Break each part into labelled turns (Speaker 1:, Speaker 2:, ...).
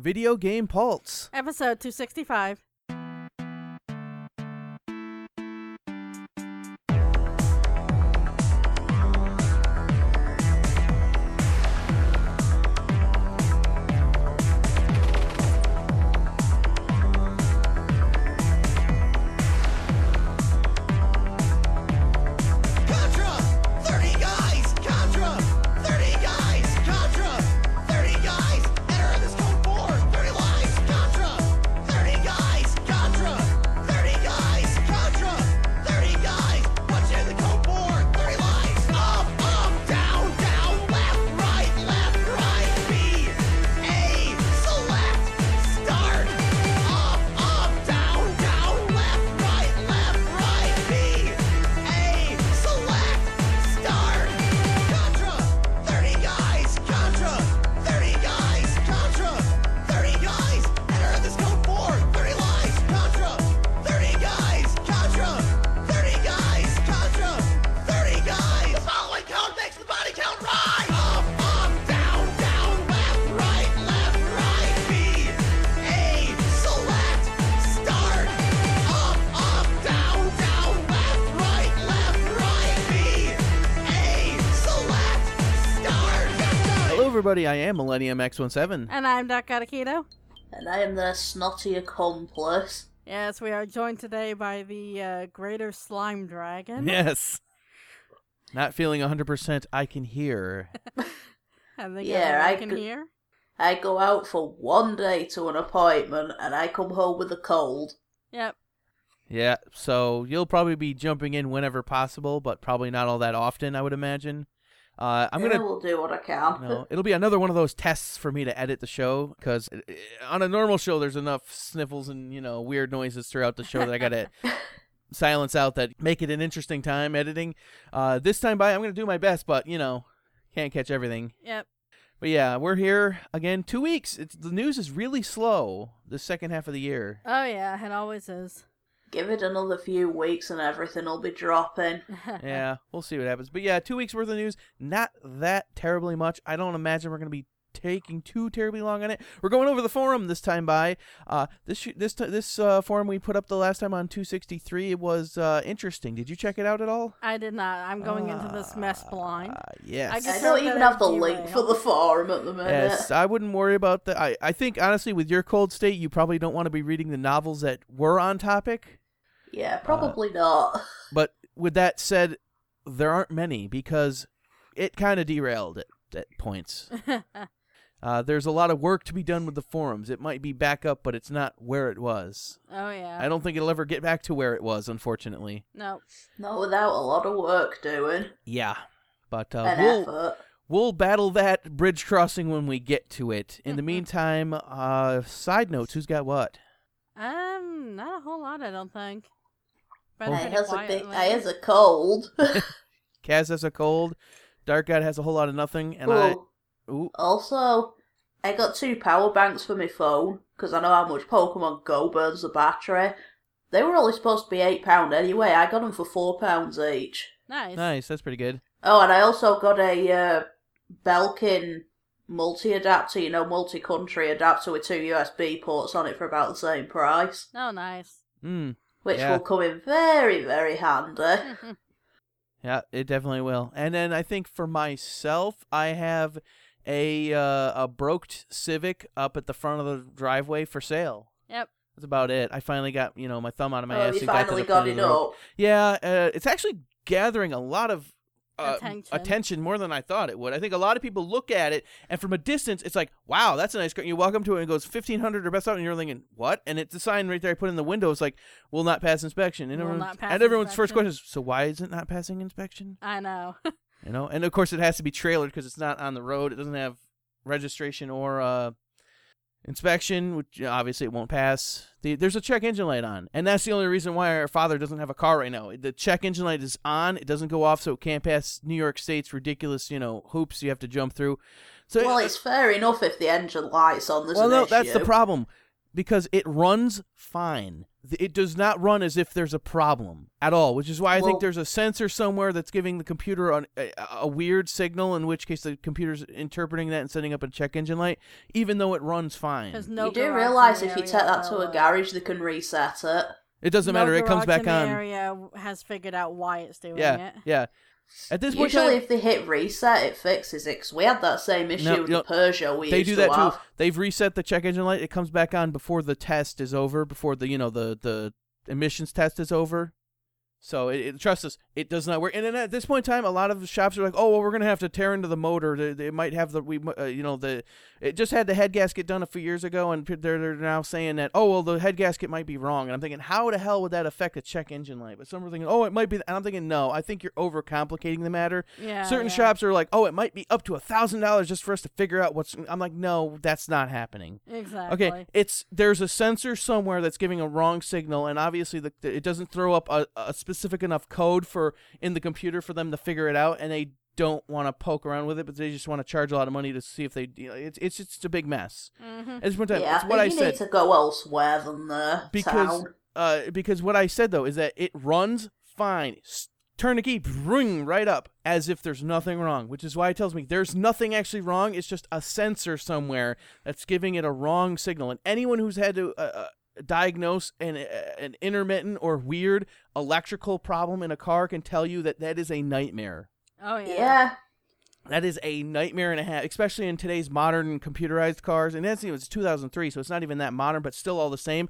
Speaker 1: Video Game Pulse.
Speaker 2: Episode 265.
Speaker 1: Everybody. I am Millennium X17.
Speaker 2: And I'm Doc Katakito.
Speaker 3: And I am their snotty accomplice.
Speaker 2: Yes, we are joined today by the uh, Greater Slime Dragon.
Speaker 1: Yes. Not feeling 100%, I can hear.
Speaker 2: And the
Speaker 3: Yeah,
Speaker 2: guy
Speaker 3: I
Speaker 2: can
Speaker 3: could-
Speaker 2: hear.
Speaker 3: I go out for one day to an appointment and I come home with a cold.
Speaker 2: Yep.
Speaker 1: Yeah, so you'll probably be jumping in whenever possible, but probably not all that often, I would imagine. Uh, I'm gonna,
Speaker 3: will do what I can.
Speaker 1: you know, it'll be another one of those tests for me to edit the show because on a normal show, there's enough sniffles and you know weird noises throughout the show that I gotta silence out that make it an interesting time editing. Uh, this time by, I'm gonna do my best, but you know, can't catch everything.
Speaker 2: Yep.
Speaker 1: But yeah, we're here again. Two weeks. It's the news is really slow. The second half of the year.
Speaker 2: Oh, yeah, it always is.
Speaker 3: Give it another few weeks and everything will be dropping.
Speaker 1: yeah, we'll see what happens. But yeah, two weeks worth of news. Not that terribly much. I don't imagine we're gonna be taking too terribly long on it. We're going over the forum this time by. Uh, this this this uh, forum we put up the last time on 263. It was uh, interesting. Did you check it out at all?
Speaker 2: I did not. I'm going into this mess blind.
Speaker 1: Uh, yes.
Speaker 2: I
Speaker 3: I
Speaker 2: just
Speaker 3: don't even have the
Speaker 2: it
Speaker 3: link for the forum at the minute.
Speaker 1: Yes, I wouldn't worry about that. I, I think honestly, with your cold state, you probably don't want to be reading the novels that were on topic.
Speaker 3: Yeah, probably not.
Speaker 1: But with that said, there aren't many because it kind of derailed at, at points. Uh, there's a lot of work to be done with the forums. It might be back up, but it's not where it was.
Speaker 2: oh, yeah.
Speaker 1: I don't think it'll ever get back to where it was, unfortunately.
Speaker 2: No.
Speaker 3: Not without a lot of work doing.
Speaker 1: Yeah, but uh,
Speaker 3: and
Speaker 1: we'll
Speaker 3: effort.
Speaker 1: we'll battle that bridge crossing when we get to it. In the meantime, uh, side notes: who's got what?
Speaker 2: Um, not a whole lot, I don't think. Been.
Speaker 3: I has a
Speaker 2: quiet
Speaker 3: big, I has a cold.
Speaker 1: Kaz has a cold. Dark God has a whole lot of nothing, and I.
Speaker 3: Ooh.
Speaker 1: Ooh,
Speaker 3: Also, I got two power banks for my phone because I know how much Pokemon Go burns the battery. They were only supposed to be eight pound anyway. I got them for four pounds each.
Speaker 2: Nice.
Speaker 1: nice. That's pretty good.
Speaker 3: Oh, and I also got a uh, Belkin multi adapter, you know, multi country adapter with two USB ports on it for about the same price,
Speaker 2: Oh, nice.
Speaker 1: Mm.
Speaker 3: Which
Speaker 1: Yeah.
Speaker 3: will come in very, very handy.
Speaker 1: Yeah, it definitely will. And then I think for myself, I have a uh, a broked Civic up at the front of the driveway for sale.
Speaker 2: Yep.
Speaker 1: That's about it. I finally got you know my thumb out of my
Speaker 3: oh,
Speaker 1: ass.
Speaker 3: you
Speaker 1: and got
Speaker 3: finally got it
Speaker 1: the
Speaker 3: up.
Speaker 1: Yeah, uh, it's actually gathering a lot of uh,
Speaker 2: Attention.
Speaker 1: attention more than I thought it would. I think a lot of people look at it, and from a distance, it's like, "Wow, that's a nice car." You walk up to it and it goes fifteen hundred or best out, and you're thinking, "What?" And it's a sign right there I put in the window. It's like, "Will not pass inspection." And,
Speaker 2: Will
Speaker 1: everyone-
Speaker 2: not pass
Speaker 1: and everyone's first question is, "So why is it not passing inspection?"
Speaker 2: I know.
Speaker 1: You know, and of course it has to be trailered because it's not on the road. It doesn't have registration or uh, inspection, which obviously it won't pass. The, there's a check engine light on, and that's the only reason why our father doesn't have a car right now. The check engine light is on; it doesn't go off, so it can't pass New York State's ridiculous, you know, hoops you have to jump through. So
Speaker 3: Well, it's fair enough if the engine light's on. There's
Speaker 1: well, no, that's the problem because it runs fine. it does not run as if there's a problem at all, which is why I
Speaker 3: Well-
Speaker 1: think there's a sensor somewhere that's giving the computer an, a, a weird signal, in which case the computer's interpreting that and setting up a check engine light, even though it runs fine.
Speaker 4: No
Speaker 3: you do realise if you take that to a
Speaker 4: uh,
Speaker 3: garage, they can reset it.
Speaker 1: It doesn't
Speaker 4: no
Speaker 1: matter; it comes back
Speaker 4: in the
Speaker 1: on.
Speaker 4: Area has figured out why it's doing
Speaker 1: Yeah,
Speaker 4: it.
Speaker 1: yeah. At this point,
Speaker 3: Usually, if they hit reset, it fixes it. Cause we had that same issue
Speaker 1: No,
Speaker 3: with Peugeot we
Speaker 1: they do
Speaker 3: to
Speaker 1: that too.
Speaker 3: have.
Speaker 1: They've reset the check engine light. It comes back on before the test is over, before the you know the the emissions test is over. So it, it, trust us, it does not work. And then at this point in time, a lot of the shops are like, "Oh, well, we're gonna have to tear into the motor. They, they might have the we, uh, you know, the it just had the head gasket done a few years ago, and they're they're now saying that, oh, well, the head gasket might be wrong. And I'm thinking, how the hell would that affect a check engine light? But some are thinking, oh, it might be. And I'm thinking, no, I think you're overcomplicating the matter.
Speaker 4: Yeah.
Speaker 1: Certain
Speaker 4: yeah.
Speaker 1: shops are like, oh, it might be up to a thousand dollars just for us to figure out what's. I'm like, no, that's not happening.
Speaker 4: Exactly.
Speaker 1: Okay, it's there's a sensor somewhere that's giving a wrong signal, and obviously the, the- it doesn't throw up a, a specific enough code for in the computer for them to figure it out, and they don't want to poke around with it, but they just want to charge a lot of money to see if they. You know, it's it's just a big mess.
Speaker 4: hmm
Speaker 1: At this point in time,
Speaker 3: Yeah,
Speaker 1: it's what I
Speaker 3: you
Speaker 1: said
Speaker 3: need to go elsewhere than the
Speaker 1: because
Speaker 3: town.
Speaker 1: uh because what I said though is that it runs fine. Turn the key, ring right up as if there's nothing wrong, which is why it tells me there's nothing actually wrong. It's just a sensor somewhere that's giving it a wrong signal. And anyone who's had to uh, uh, diagnose an an intermittent or weird electrical problem in a car can tell you that that is a nightmare.
Speaker 4: Oh yeah.
Speaker 3: Yeah.
Speaker 1: That is a nightmare and a half, especially in today's modern computerized cars. And that's you know, it's 2003, so it's not even that modern, but still all the same.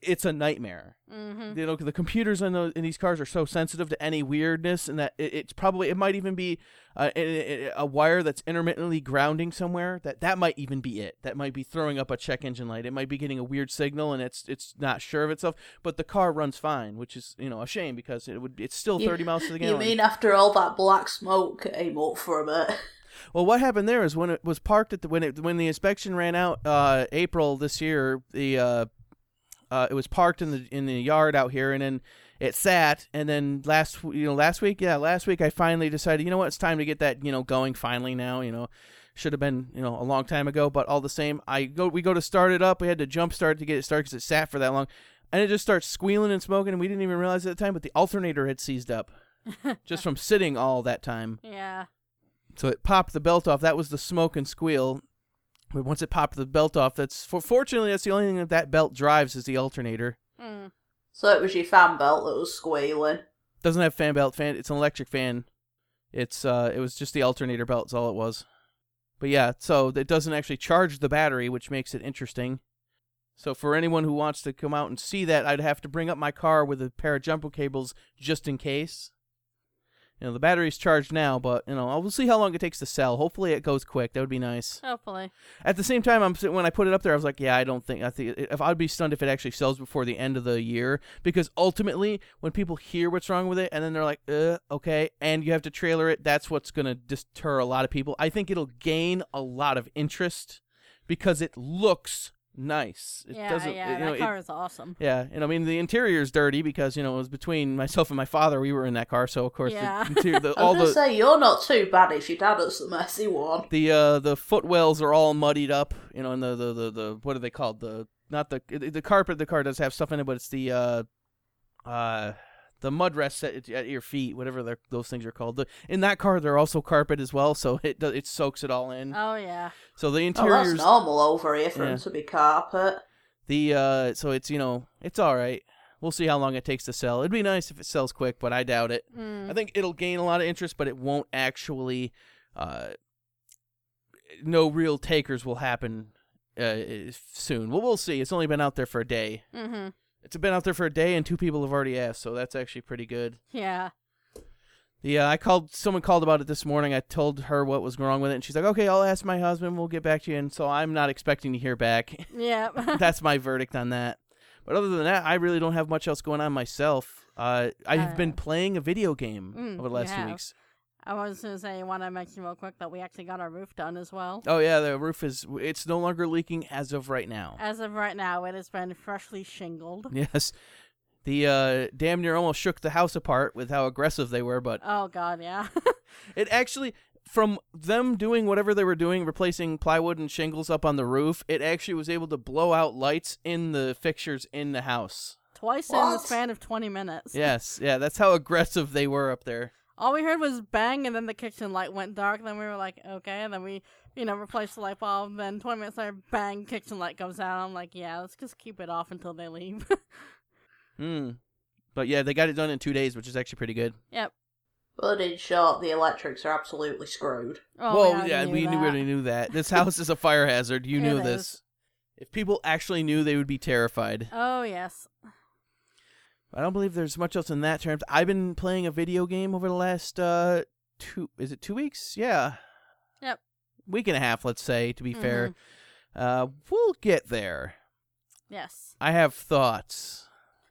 Speaker 1: It's a nightmare.
Speaker 4: hmm
Speaker 1: You know, the computers in, those, in these cars are so sensitive to any weirdness, and that it, it's probably it might even be uh, a, a, a wire that's intermittently grounding somewhere. That that might even be it. That might be throwing up a check engine light. It might be getting a weird signal, and it's it's not sure of itself. But the car runs fine, which is you know a shame because it would it's still
Speaker 3: You-
Speaker 1: 30 miles to the
Speaker 3: game.
Speaker 1: You
Speaker 3: mean after all that black smoke came up from it?
Speaker 1: Well, what happened there is when it was parked at the when it when the inspection ran out uh, April this year, the uh, uh, it was parked in the in the yard out here, and then it sat, and then last you know last week, yeah, last week I finally decided, you know what, it's time to get that you know going finally now, you know. Should have been, you know, a long time ago, but all the same, I go. We go to start it up. We had to jump start to get it started because it sat for that long, and it just starts squealing and smoking, and we didn't even realize at the time. But the alternator had seized up, just from sitting all that time.
Speaker 4: Yeah.
Speaker 1: So it popped the belt off. That was the smoke and squeal. But once it popped the belt off, that's for fortunately that's the only thing that that belt drives is the alternator.
Speaker 4: Mm.
Speaker 3: So it was your fan belt that was squealing.
Speaker 1: Doesn't have fan belt fan. It's an electric fan. It's uh, it was just the alternator belt. Is all it was. But yeah, so it doesn't actually charge the battery, which makes it interesting. So for anyone who wants to come out and see that, I'd have to bring up my car with a pair of jumper cables just in case. You know, the battery's charged now, but you know, we'll see how long it takes to sell. Hopefully, it goes quick. That would be nice.
Speaker 4: Hopefully.
Speaker 1: At the same time, I'm when I put it up there, I was like, yeah, I don't think I think if I'd be stunned if it actually sells before the end of the year because ultimately, when people hear what's wrong with it and then they're like, uh, okay, and you have to trailer it, that's what's gonna deter a lot of people. I think it'll gain a lot of interest because it looks nice. It
Speaker 4: yeah,
Speaker 1: doesn't,
Speaker 4: yeah.
Speaker 1: you know,
Speaker 4: that
Speaker 1: it-
Speaker 4: car is awesome.
Speaker 1: yeah, and I mean the interior's dirty because you know it was between myself and my father. We were in that car, so of course
Speaker 4: Yeah.
Speaker 1: the interior, the,
Speaker 3: I was gonna
Speaker 1: the
Speaker 3: say you're not too bad if your dad is the messy one.
Speaker 1: the uh the footwells are all muddied up you know and the the the, the what are they called the not the the carpet the car does have stuff in it but it's the uh uh the mud rests at, at your feet whatever those things are called the, in that car they're also carpet as well so it does it soaks it all in
Speaker 4: Oh yeah.
Speaker 1: so the
Speaker 3: Oh,
Speaker 1: interior's
Speaker 3: that's normal over here for
Speaker 1: Yeah.
Speaker 3: him to be carpet.
Speaker 1: the uh so it's you know it's all right we'll see how long it takes to sell it'd be nice if it sells quick but i doubt it
Speaker 4: Mm.
Speaker 1: I think it'll gain a lot of interest, but it won't actually. Uh, no real takers will happen uh, soon. Well, we'll see. It's only been out there for a day.
Speaker 4: Mm-hmm.
Speaker 1: It's been out there for a day, and two people have already asked, so that's actually pretty good.
Speaker 4: Yeah.
Speaker 1: The uh, I called. Someone called about it this morning. I told her what was wrong with it, and she's like, "Okay, I'll ask my husband. We'll get back to you." And so I'm not expecting to hear back.
Speaker 4: Yeah.
Speaker 1: that's my verdict on that. But other than that, I really don't have much else going on myself. Uh, I've been
Speaker 4: Uh,
Speaker 1: playing a video game
Speaker 4: mm,
Speaker 1: over the last few
Speaker 4: have.
Speaker 1: weeks.
Speaker 4: I was gonna say, want to mention real quick that we actually got our roof done as well.
Speaker 1: Oh yeah, the roof is it's no longer leaking as of right now.
Speaker 4: As of right now, it has been freshly shingled.
Speaker 1: Yes. The uh damn near almost shook the house apart with how aggressive they were, but
Speaker 4: Oh God, yeah.
Speaker 1: it actually from them doing whatever they were doing, replacing plywood and shingles up on the roof, it actually was able to blow out lights in the fixtures in the house.
Speaker 4: twice in the span of 20 minutes.
Speaker 1: Yes, yeah, that's how aggressive they were up there.
Speaker 4: All we heard was bang, and then the kitchen light went dark. Then we were like, okay. And then we, you know, replaced the light bulb. Then 20 minutes later, bang, kitchen light goes out. I'm like, yeah, let's just keep it off until they leave.
Speaker 1: Hmm. But yeah, they got it done in two days, which is actually pretty good.
Speaker 4: yep.
Speaker 3: But in short, the electrics are absolutely screwed.
Speaker 4: Oh,
Speaker 1: well,
Speaker 4: already
Speaker 1: yeah,
Speaker 4: knew
Speaker 1: we knew,
Speaker 4: that.
Speaker 1: already knew that. This house is a fire hazard. You
Speaker 4: It
Speaker 1: knew
Speaker 4: is.
Speaker 1: this. If people actually knew, they would be terrified.
Speaker 4: Oh, yes.
Speaker 1: I don't believe there's much else in that terms. I've been playing a video game over the last uh two is it two weeks? Yeah.
Speaker 4: Yep.
Speaker 1: Week and a half, let's say, to be
Speaker 4: Mm-hmm.
Speaker 1: fair. Uh we'll get there.
Speaker 4: Yes.
Speaker 1: I have thoughts.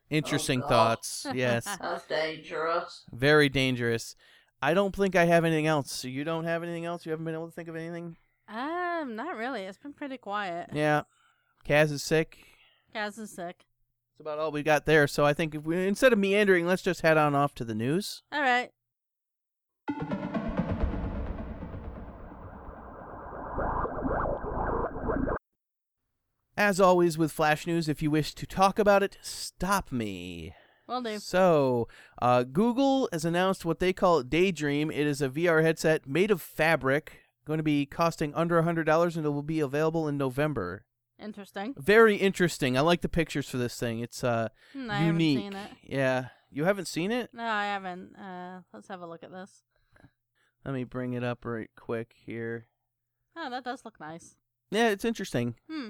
Speaker 1: Interesting
Speaker 3: God.
Speaker 1: thoughts. Yes.
Speaker 3: That's dangerous.
Speaker 1: Very dangerous. I don't think I have anything else. So you don't have anything else? You haven't been able to think of anything?
Speaker 4: Um, not really. It's been pretty quiet.
Speaker 1: Yeah. Kaz is sick.
Speaker 4: Kaz is sick.
Speaker 1: That's about all we got there. So I think if we instead of meandering, let's just head on off to the news.
Speaker 4: All right.
Speaker 1: As always with Flash News, if you wish to talk about it, stop me.
Speaker 4: Will do.
Speaker 1: So, uh, Google has announced what they call Daydream. It is a VR headset made of fabric, going to be costing under $100 and it will be available in November.
Speaker 4: Interesting.
Speaker 1: Very interesting. I like the pictures for this thing. It's uh
Speaker 4: Hmm, I
Speaker 1: unique.
Speaker 4: it.
Speaker 1: Yeah. You haven't seen it?
Speaker 4: No, I haven't. Uh, let's have a look at this.
Speaker 1: Let me bring it up right quick here.
Speaker 4: Oh, that does look nice.
Speaker 1: Yeah, it's interesting.
Speaker 4: Hmm.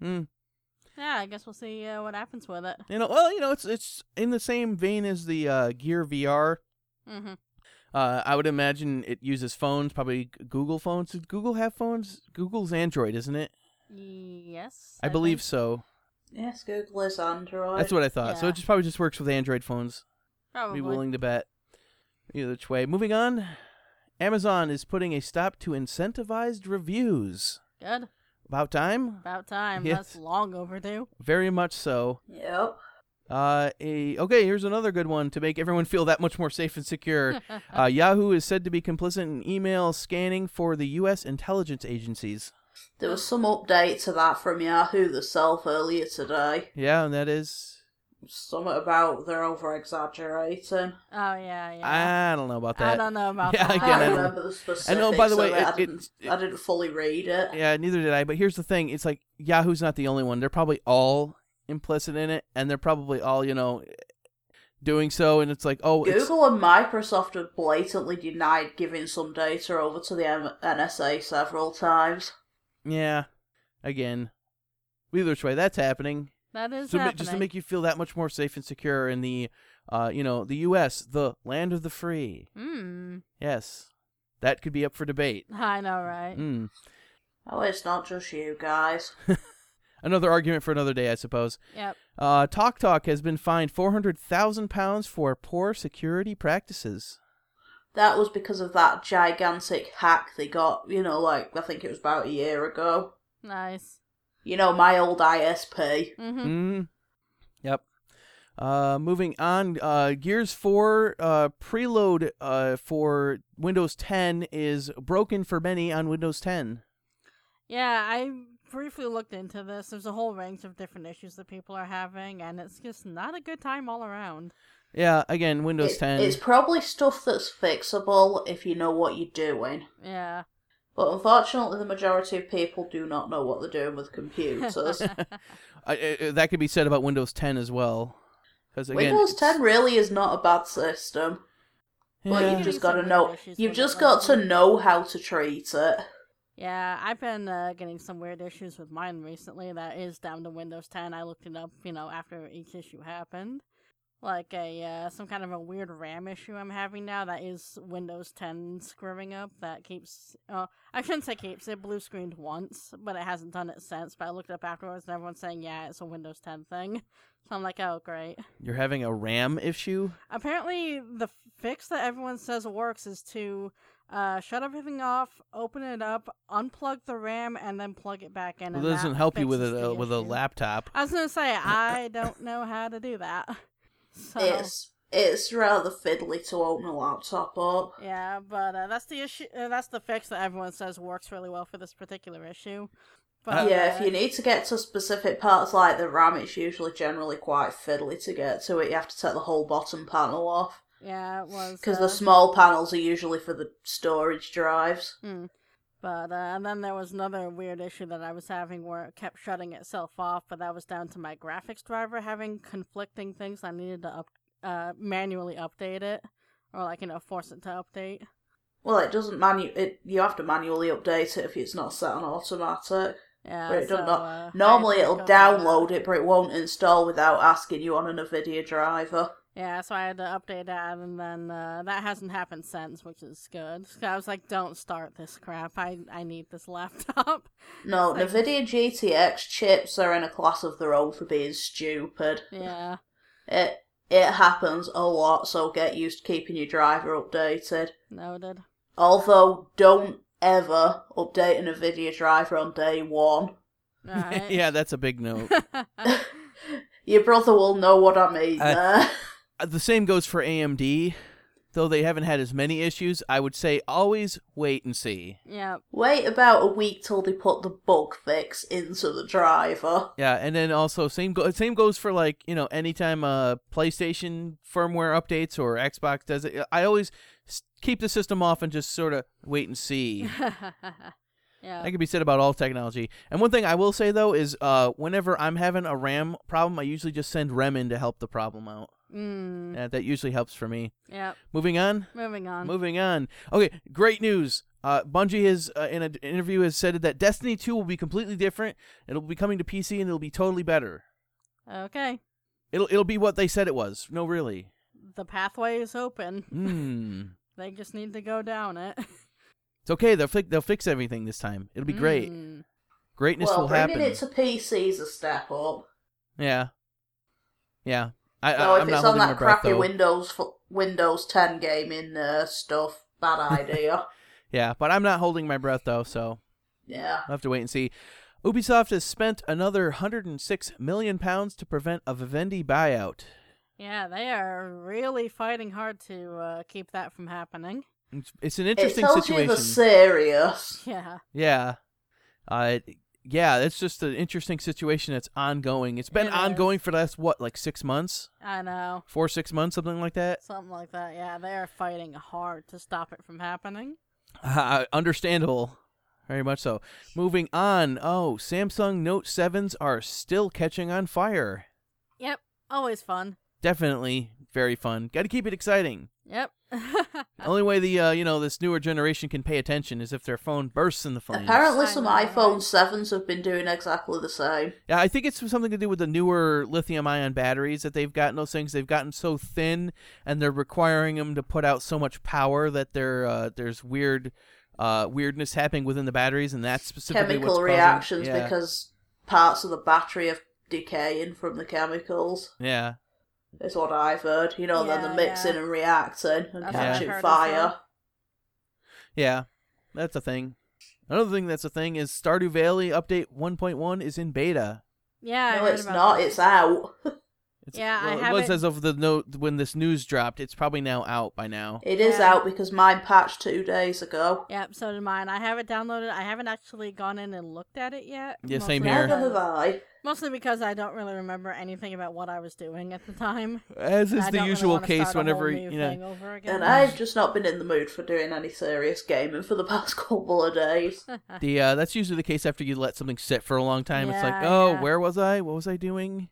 Speaker 1: Hmm.
Speaker 4: Yeah, I guess we'll see uh, what happens with it.
Speaker 1: You know, well, you know, it's it's in the same vein as the uh, Gear VR.
Speaker 4: Mm-hmm.
Speaker 1: Uh, I would imagine it uses phones, probably Google phones. Did Google have phones? Google's Android, isn't it?
Speaker 4: Yes.
Speaker 1: I, believe
Speaker 4: think.
Speaker 1: so.
Speaker 3: Yes, Google is Android.
Speaker 1: That's what I thought. So it just probably just works with Android phones.
Speaker 4: Probably.
Speaker 1: Be willing to bet. Either which way. Moving on. Amazon is putting a stop to incentivized reviews.
Speaker 4: Good.
Speaker 1: About time?
Speaker 4: About time.
Speaker 1: Yes.
Speaker 4: That's long overdue.
Speaker 1: Very much so.
Speaker 3: Yep.
Speaker 1: Uh, a, okay, here's another good one to make everyone feel that much more safe and secure. uh, Yahoo is said to be complicit in email scanning for the U.S. intelligence agencies.
Speaker 3: There was some update to that from Yahoo themselves earlier today.
Speaker 1: Yeah, and that is.
Speaker 3: Something about they're over exaggerating.
Speaker 4: Oh yeah, yeah.
Speaker 1: I don't know about that.
Speaker 4: I don't know about
Speaker 1: Yeah,
Speaker 4: that.
Speaker 1: again,
Speaker 3: I
Speaker 1: I
Speaker 3: don't
Speaker 1: don't-
Speaker 3: remember the specifics.
Speaker 1: And oh, by the way,
Speaker 3: of it. I didn't.
Speaker 1: it-
Speaker 3: I didn't fully read it.
Speaker 1: Yeah, neither did I. But here's the thing: it's like Yahoo's not the only one. They're probably all implicit in it, and they're probably all you know doing so. And it's like, oh, it's,
Speaker 3: Google and Microsoft have blatantly denied giving some data over to the M- NSA several times.
Speaker 1: Yeah. Again, either which way, that's happening.
Speaker 4: that is
Speaker 1: So ma-
Speaker 4: happening.
Speaker 1: just to make you feel that much more safe and secure in the, uh, you know, the U.S., the land of the free.
Speaker 4: Hmm.
Speaker 1: Yes, that could be up for debate.
Speaker 4: I know, right?
Speaker 1: Mm.
Speaker 3: Oh, it's not just you guys.
Speaker 1: Another argument for another day, I suppose.
Speaker 4: Yep.
Speaker 1: Uh, Talk Talk has been fined four hundred thousand pounds for poor security practices.
Speaker 3: That was because of that gigantic hack they got, you know, like, I think it was about a year ago.
Speaker 4: Nice.
Speaker 3: You know, my old ISP.
Speaker 4: Mm-hmm.
Speaker 1: Mm. Yep. Uh, moving on, uh, Gears 4 uh, preload uh, for Windows 10 is broken for many on Windows 10.
Speaker 4: Yeah, I briefly looked into this. There's a whole range of different issues that people are having, and it's just not a good time all around.
Speaker 1: Yeah, again, Windows
Speaker 3: It-
Speaker 1: 10.
Speaker 3: It's probably stuff that's fixable if you know what you're doing.
Speaker 4: Yeah.
Speaker 3: But unfortunately, the majority of people do not know what they're doing with computers.
Speaker 1: I- I- that could be said about Windows 10 as well. Because again,
Speaker 3: Windows
Speaker 1: it's-
Speaker 3: 10 really is not a bad system. But
Speaker 1: Yeah.
Speaker 3: you've just got to know. You've just got to know how to treat it.
Speaker 4: Yeah, I've been uh, getting some weird issues with mine recently. That is down to Windows 10. I looked it up, you know, after each issue happened. Like a uh, some kind of a weird RAM issue I'm having now. That is Windows 10 screwing up. That keeps. Uh, I shouldn't say keeps. It blue screened once, but it hasn't done it since. But I looked it up afterwards, and everyone's saying, yeah, it's a Windows 10 thing. So I'm like, oh great.
Speaker 1: You're having a RAM issue?
Speaker 4: Apparently, the fix that everyone says works is to uh, shut everything off, open it up, unplug the RAM, and then plug it back in.
Speaker 1: Well,
Speaker 4: and
Speaker 1: it doesn't help you with a with a laptop.
Speaker 4: I was gonna say I don't know how to do that. So
Speaker 3: It's it's rather fiddly to open a laptop up.
Speaker 4: yeah, but uh, that's the issue. Uh, that's the fix that everyone says works really well for this particular issue. But,
Speaker 3: yeah, if
Speaker 4: uh,
Speaker 3: you need to get to specific parts like the RAM, it's usually generally quite fiddly to get to it. You have to take the whole bottom panel off.
Speaker 4: yeah, it was
Speaker 3: Because
Speaker 4: uh,
Speaker 3: the small panels are usually for the storage drives.
Speaker 4: Hmm. But uh, and then there was another weird issue that I was having where it kept shutting itself off, but that was down to my graphics driver having conflicting things. I needed to up, uh, manually update it, or like you know force it to update.
Speaker 3: Well, it doesn't manu. It you have to manually update it if it's not set on automatic.
Speaker 4: Yeah,
Speaker 3: But it
Speaker 4: so,
Speaker 3: doesn't
Speaker 4: uh,
Speaker 3: Normally, it'll
Speaker 4: go through that.
Speaker 3: download it, but it won't install without asking you on an Nvidia driver.
Speaker 4: Yeah, so I had to update that, and then uh, that hasn't happened since, which is good. So I was like, "Don't start this crap. I I need this laptop."
Speaker 3: No,
Speaker 4: Like-
Speaker 3: Nvidia GTX chips are in a class of their own for being stupid.
Speaker 4: yeah,
Speaker 3: It it happens a lot, so get used to keeping your driver updated.
Speaker 4: noted.
Speaker 3: Although, don't ever update an Nvidia driver on day one.
Speaker 4: Alright.
Speaker 1: yeah, that's a big note.
Speaker 3: Your brother will know what I mean
Speaker 1: Uh,
Speaker 3: there.
Speaker 1: Uh, the same goes for AMD. Though they haven't had as many issues, I would say always wait and see.
Speaker 4: Yeah.
Speaker 3: Wait about a week till they put the bug fix into the driver.
Speaker 1: Yeah, and then also same go- same goes for like you know anytime uh PlayStation firmware updates or Xbox does it. I always s- keep the system off and just sort of wait and see.
Speaker 4: yeah.
Speaker 1: That could be said about all technology. And one thing I will say though is, uh, whenever I'm having a RAM problem, I usually just send Rem in to help the problem out.
Speaker 4: Mm.
Speaker 1: Uh, that usually helps for me.
Speaker 4: Yeah.
Speaker 1: Moving on.
Speaker 4: Moving on.
Speaker 1: Moving on. Okay, great news. Uh, Bungie has, uh, in an interview, has said that Destiny 2 will be completely different. It'll be coming to PC and it'll be totally better.
Speaker 4: Okay.
Speaker 1: It'll it'll be what they said it was. No, really.
Speaker 4: The pathway is open.
Speaker 1: Hmm.
Speaker 4: They just need to go down it.
Speaker 1: It's okay. They'll fix they'll fix everything this time. It'll be great.
Speaker 4: Mm.
Speaker 1: Greatness
Speaker 3: well,
Speaker 1: will
Speaker 3: bringing
Speaker 1: happen.
Speaker 3: it to PC is a step up.
Speaker 1: Yeah. Yeah. I,
Speaker 3: So
Speaker 1: I,
Speaker 3: if
Speaker 1: I'm
Speaker 3: it's
Speaker 1: not
Speaker 3: on that
Speaker 1: breath
Speaker 3: crappy
Speaker 1: though.
Speaker 3: Windows Windows 10 gaming uh, stuff, bad idea.
Speaker 1: Yeah, but I'm not holding my breath though, so
Speaker 3: yeah.
Speaker 1: I'll have to wait and see. Ubisoft has spent another 106 million pounds to prevent a Vivendi buyout.
Speaker 4: Yeah, they are really fighting hard to uh, keep that from happening.
Speaker 1: It's, it's an
Speaker 3: It
Speaker 1: interesting
Speaker 3: tells
Speaker 1: situation.
Speaker 3: you they're serious.
Speaker 4: Yeah.
Speaker 1: Yeah. Uh, yeah, it's just an interesting situation that's ongoing. It's been
Speaker 4: It
Speaker 1: ongoing for the last, what, like six months?
Speaker 4: I know.
Speaker 1: Four, six months, something like that?
Speaker 4: Something like that. Yeah, they are fighting hard to stop it from happening.
Speaker 1: Uh, understandable. Very much so. Moving on. Oh, Samsung Note 7s are still catching on fire.
Speaker 4: Yep. Always fun.
Speaker 1: Definitely very fun. Got to keep it exciting.
Speaker 4: Yep.
Speaker 1: The only way the uh, you know this newer generation can pay attention is if their phone bursts in the flames.
Speaker 3: Apparently, some iPhone 7s have been doing exactly the same.
Speaker 1: Yeah, I think it's something to do with the newer lithium-ion batteries that they've gotten. Those things they've gotten so thin, and they're requiring them to put out so much power that there uh, there's weird uh, weirdness happening within the batteries, and that's specifically
Speaker 3: Chemical
Speaker 1: what's
Speaker 3: reactions
Speaker 1: causing, yeah,
Speaker 3: because parts of the battery are decaying from the chemicals.
Speaker 1: yeah,
Speaker 3: Is what I've heard. You know, then
Speaker 4: Yeah,
Speaker 3: they're mixing
Speaker 4: yeah.
Speaker 3: and reacting and
Speaker 4: That's
Speaker 3: catching
Speaker 4: heard
Speaker 3: fire.
Speaker 4: well.
Speaker 1: yeah, that's a thing. Another thing that's a thing is Stardew Valley update 1.1 is in beta.
Speaker 4: yeah. I
Speaker 3: no,
Speaker 4: heard
Speaker 3: it's
Speaker 4: about
Speaker 3: not.
Speaker 4: that.
Speaker 3: It's out.
Speaker 1: It's,
Speaker 4: Yeah, I
Speaker 1: well, it was as of the note when this news dropped. It's probably now out by now.
Speaker 3: It is
Speaker 4: Yeah.
Speaker 3: out because mine patched two days ago.
Speaker 4: Yep, so did mine. I have it downloaded. I haven't actually gone in and looked at it yet.
Speaker 1: Yeah, same here.
Speaker 3: Neither have I.
Speaker 4: Mostly because I don't really remember anything about what I was doing at the time.
Speaker 1: As is the
Speaker 4: don't really
Speaker 1: usual case whenever you know.
Speaker 4: thing over again.
Speaker 3: And I've just not been in the mood for doing any serious gaming for the past couple of days.
Speaker 1: The uh, that's usually the case after you let something sit for a long time. it's like, oh,
Speaker 4: yeah.
Speaker 1: where was I? What was I doing?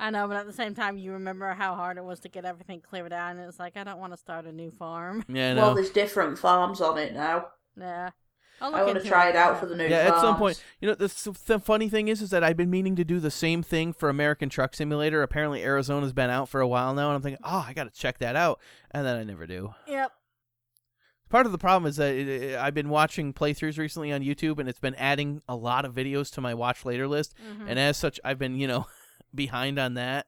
Speaker 4: I know, but at the same time, you remember how hard it was to get everything cleared out, and it's like I don't want to start a new farm.
Speaker 1: Yeah, I
Speaker 3: Well, there's different farms on it now.
Speaker 4: Yeah, I'll
Speaker 3: I want to try it out for the new
Speaker 1: yeah, at some point, you know, the, the funny thing is, is that I've been meaning to do the same thing for American Truck Simulator. Apparently, Arizona's been out for a while now, and I'm thinking, oh, I got to check that out, and then I never do.
Speaker 4: Yep.
Speaker 1: Part of the problem is that it, it- I've been watching playthroughs recently on YouTube, and it's been adding a lot of videos to my watch later list,
Speaker 4: mhm.
Speaker 1: and as such, I've been, you know, behind on that.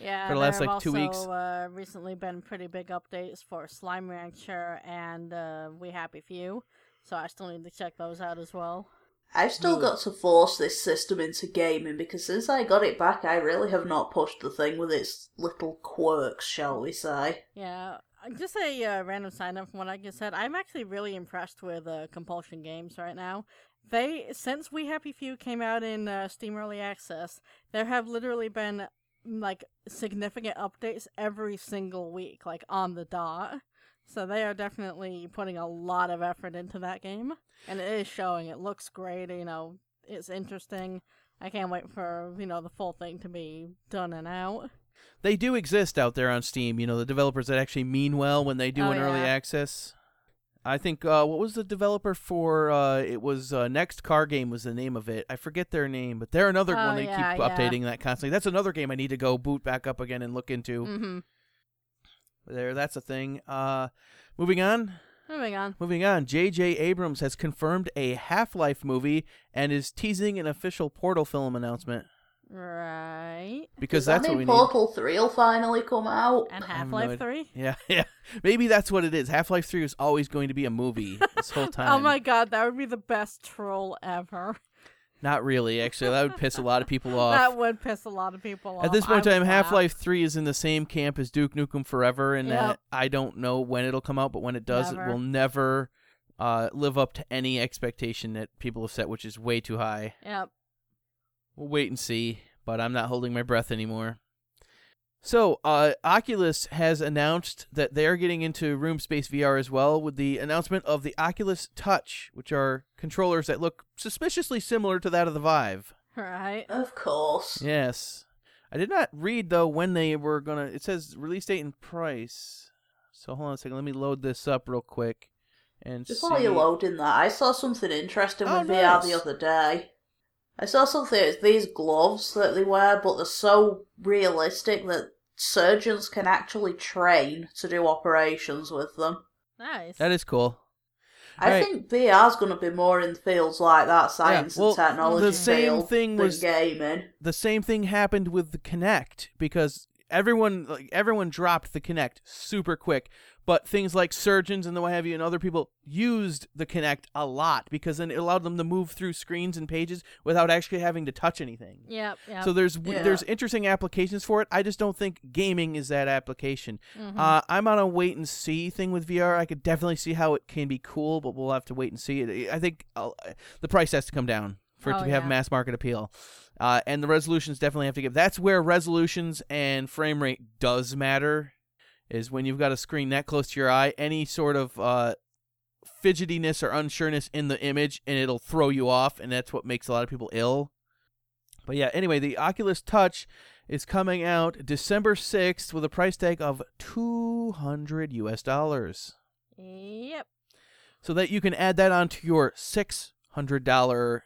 Speaker 4: Yeah,
Speaker 1: for the
Speaker 4: there
Speaker 1: last,
Speaker 4: have
Speaker 1: like, two
Speaker 4: also,
Speaker 1: weeks.
Speaker 4: Uh, recently been pretty big updates for Slime Rancher and uh, We Happy Few, so I still need to check those out as well.
Speaker 3: I've still got to force this system into gaming because since I got it back, I really have not pushed the thing with its little quirks, shall we say.
Speaker 4: Yeah, just a uh, random sign up from what I just said. I'm actually really impressed with uh, Compulsion Games right now. They since We Happy Few came out in uh, Steam Early Access, there have literally been like significant updates every single week, like on the dot. So they are definitely putting a lot of effort into that game, and it is showing. It looks great. You know, it's interesting. I can't wait for you know the full thing to be done and out.
Speaker 1: They do exist out there on Steam. You know, the developers that actually mean well when they do
Speaker 4: Oh,
Speaker 1: an early access. I think uh, what was the developer for? Uh, it was uh, Next Car Game was the name of it. I forget their name, but they're another
Speaker 4: Oh,
Speaker 1: one they
Speaker 4: yeah,
Speaker 1: keep
Speaker 4: yeah.
Speaker 1: updating that constantly. That's another game I need to go boot back up again and look into.
Speaker 4: Mm-hmm.
Speaker 1: There, that's a thing. Uh, moving on.
Speaker 4: Moving on.
Speaker 1: Moving on, J.J. Abrams has confirmed a Half Life movie and is teasing an official Portal film announcement
Speaker 4: Right.
Speaker 1: because
Speaker 3: Does that
Speaker 1: that's what
Speaker 3: mean
Speaker 1: we need.
Speaker 3: Portal 3 will finally come out?
Speaker 4: And Half Life
Speaker 1: idea.
Speaker 4: 3?
Speaker 1: Yeah, yeah. Maybe that's what it is. Half Life 3 is always going to be a movie this whole time.
Speaker 4: Oh my god, that would be the best troll ever.
Speaker 1: Not really, actually. That would piss a lot of people off.
Speaker 4: That would piss a lot of people off.
Speaker 1: At this point in time, Half Life 3 is in the same camp as Duke Nukem Forever, and
Speaker 4: Yep.
Speaker 1: that I don't know when it'll come out, but when it does,
Speaker 4: Never.
Speaker 1: it will never uh, live up to any expectation that people have set, which is way too high.
Speaker 4: Yep.
Speaker 1: We'll wait and see, but I'm not holding my breath anymore. So, uh, Oculus has announced that they're getting into room space VR as well with the announcement of the Oculus Touch, which are controllers that look suspiciously similar to that of the Vive.
Speaker 4: Right.
Speaker 3: Of course.
Speaker 1: Yes. I did not read though when they were gonna. It says release date and price. So hold on a second. Let me load this up real quick. And
Speaker 3: Just
Speaker 1: see.
Speaker 3: while you're loading that, I saw something interesting
Speaker 1: Oh,
Speaker 3: with VR the other day. I saw something, it's these gloves that they wear, but they're so realistic that surgeons can actually train to do operations with them.
Speaker 4: Nice.
Speaker 1: That is cool.
Speaker 3: I
Speaker 1: Right.
Speaker 3: think VR's going to be more in fields like that, science
Speaker 1: well,
Speaker 3: and technology
Speaker 1: the same
Speaker 3: field
Speaker 1: thing
Speaker 3: than
Speaker 1: was-
Speaker 3: gaming.
Speaker 1: the same thing happened with the Kinect because everyone like everyone dropped the Kinect super quick. But things like surgeons and the what have you and other people used the Kinect a lot because then it allowed them to move through screens and pages without actually having to touch anything.
Speaker 4: Yep. Yep.
Speaker 1: So there's
Speaker 3: Yeah.
Speaker 1: there's interesting applications for it. I just don't think gaming is that application.
Speaker 4: Mhm.
Speaker 1: Uh, I'm on a wait and see thing with VR. I could definitely see how it can be cool, but we'll have to wait and see. I think uh, the price has to come down for it
Speaker 4: Oh,
Speaker 1: to have
Speaker 4: yeah.
Speaker 1: mass market appeal, uh, and the resolutions definitely have to give. That's where resolutions and frame rate does matter. Is when you've got a screen that close to your eye, any sort of uh, fidgetiness or unsureness in the image, and it'll throw you off, and that's what makes a lot of people ill. But yeah, anyway, the Oculus Touch is coming out December 6th with a price tag of 200 US dollars.
Speaker 4: Yep.
Speaker 1: So that you can add that onto your $600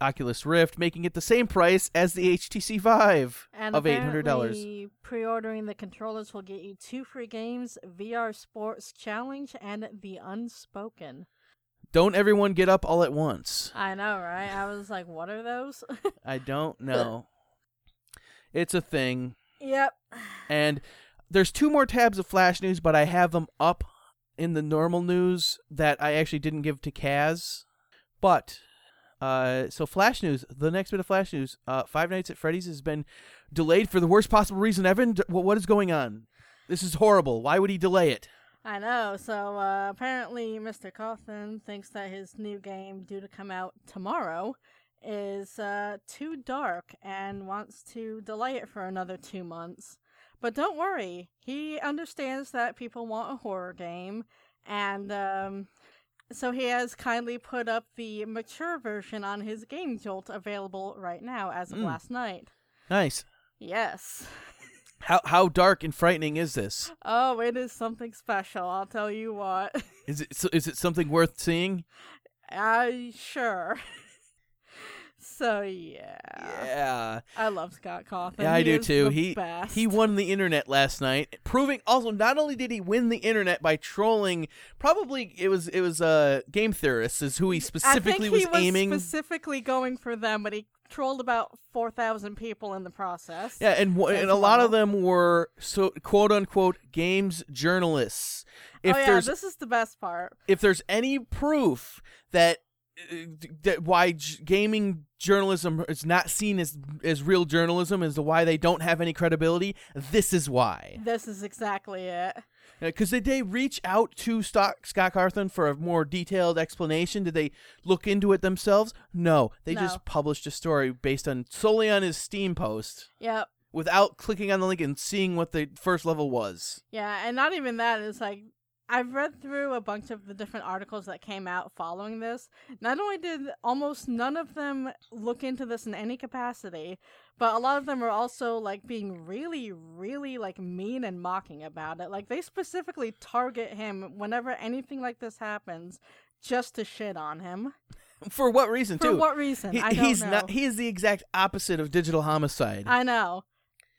Speaker 1: Oculus Rift, making it the same price as the HTC Vive
Speaker 4: And
Speaker 1: of $800.
Speaker 4: Pre-ordering the controllers will get you two free games: VR Sports Challenge and The Unspoken.
Speaker 1: Don't everyone get up all at once.
Speaker 4: I know, right? I was like, "What are those?"
Speaker 1: I don't know. It's a thing.
Speaker 4: yep.
Speaker 1: And there's two more tabs of Flash News, but I have them up in the normal news that I actually didn't give to Kaz. But uh, so Flash News, the next bit of Flash News, uh, Five Nights at Freddy's has been delayed for the worst possible reason. D- What is going on? This is horrible. Why would he delay it?
Speaker 4: I know. So uh, apparently, Mr. Cawthon thinks that his new game, due to come out tomorrow, is uh, too dark and wants to delay it for another two months. But don't worry, he understands that people want a horror game, and um, so he has kindly put up the mature version on his Game Jolt, available right now as of
Speaker 1: Mm.
Speaker 4: last night.
Speaker 1: Nice.
Speaker 4: Yes.
Speaker 1: How how dark and frightening is this?
Speaker 4: Oh, it is something special. I'll tell you what.
Speaker 1: Is it so- is it something worth seeing?
Speaker 4: Uh, sure. so yeah.
Speaker 1: Yeah.
Speaker 4: I love Scott Cawthon.
Speaker 1: Yeah, I
Speaker 4: He
Speaker 1: do too. He
Speaker 4: best.
Speaker 1: he won the internet last night, proving also not only did he win the internet by trolling, probably it was it was uh game theorists is who he
Speaker 4: I
Speaker 1: specifically
Speaker 4: think he
Speaker 1: was, aiming.
Speaker 4: specifically going for them, but he trolled about four thousand people in the process.
Speaker 1: yeah, and w- and a lot of them were so quote unquote games journalists. If
Speaker 4: oh yeah, this is the best part.
Speaker 1: if there's any proof that that why j- gaming journalism is not seen as as real journalism as to why they don't have any credibility. This is why.
Speaker 4: This is exactly it.
Speaker 1: Because did they reach out to Stock, Scott Cawthon for a more detailed explanation? Did they look into it themselves? No, they
Speaker 4: No.
Speaker 1: just published a story based on solely on his Steam post
Speaker 4: Yep.
Speaker 1: without clicking on the link and seeing what the first level was.
Speaker 4: Yeah, and not even that. It's like I've read through a bunch of the different articles that came out following this. Not only did almost none of them look into this in any capacity, but a lot of them are also like being really, really like mean and mocking about it. Like they specifically target him whenever anything like this happens, just to shit on him.
Speaker 1: For what reason,
Speaker 4: For
Speaker 1: too?
Speaker 4: what reason?
Speaker 1: He-
Speaker 4: I don't
Speaker 1: he's
Speaker 4: know.
Speaker 1: not. He is the exact opposite of digital homicide.
Speaker 4: I know.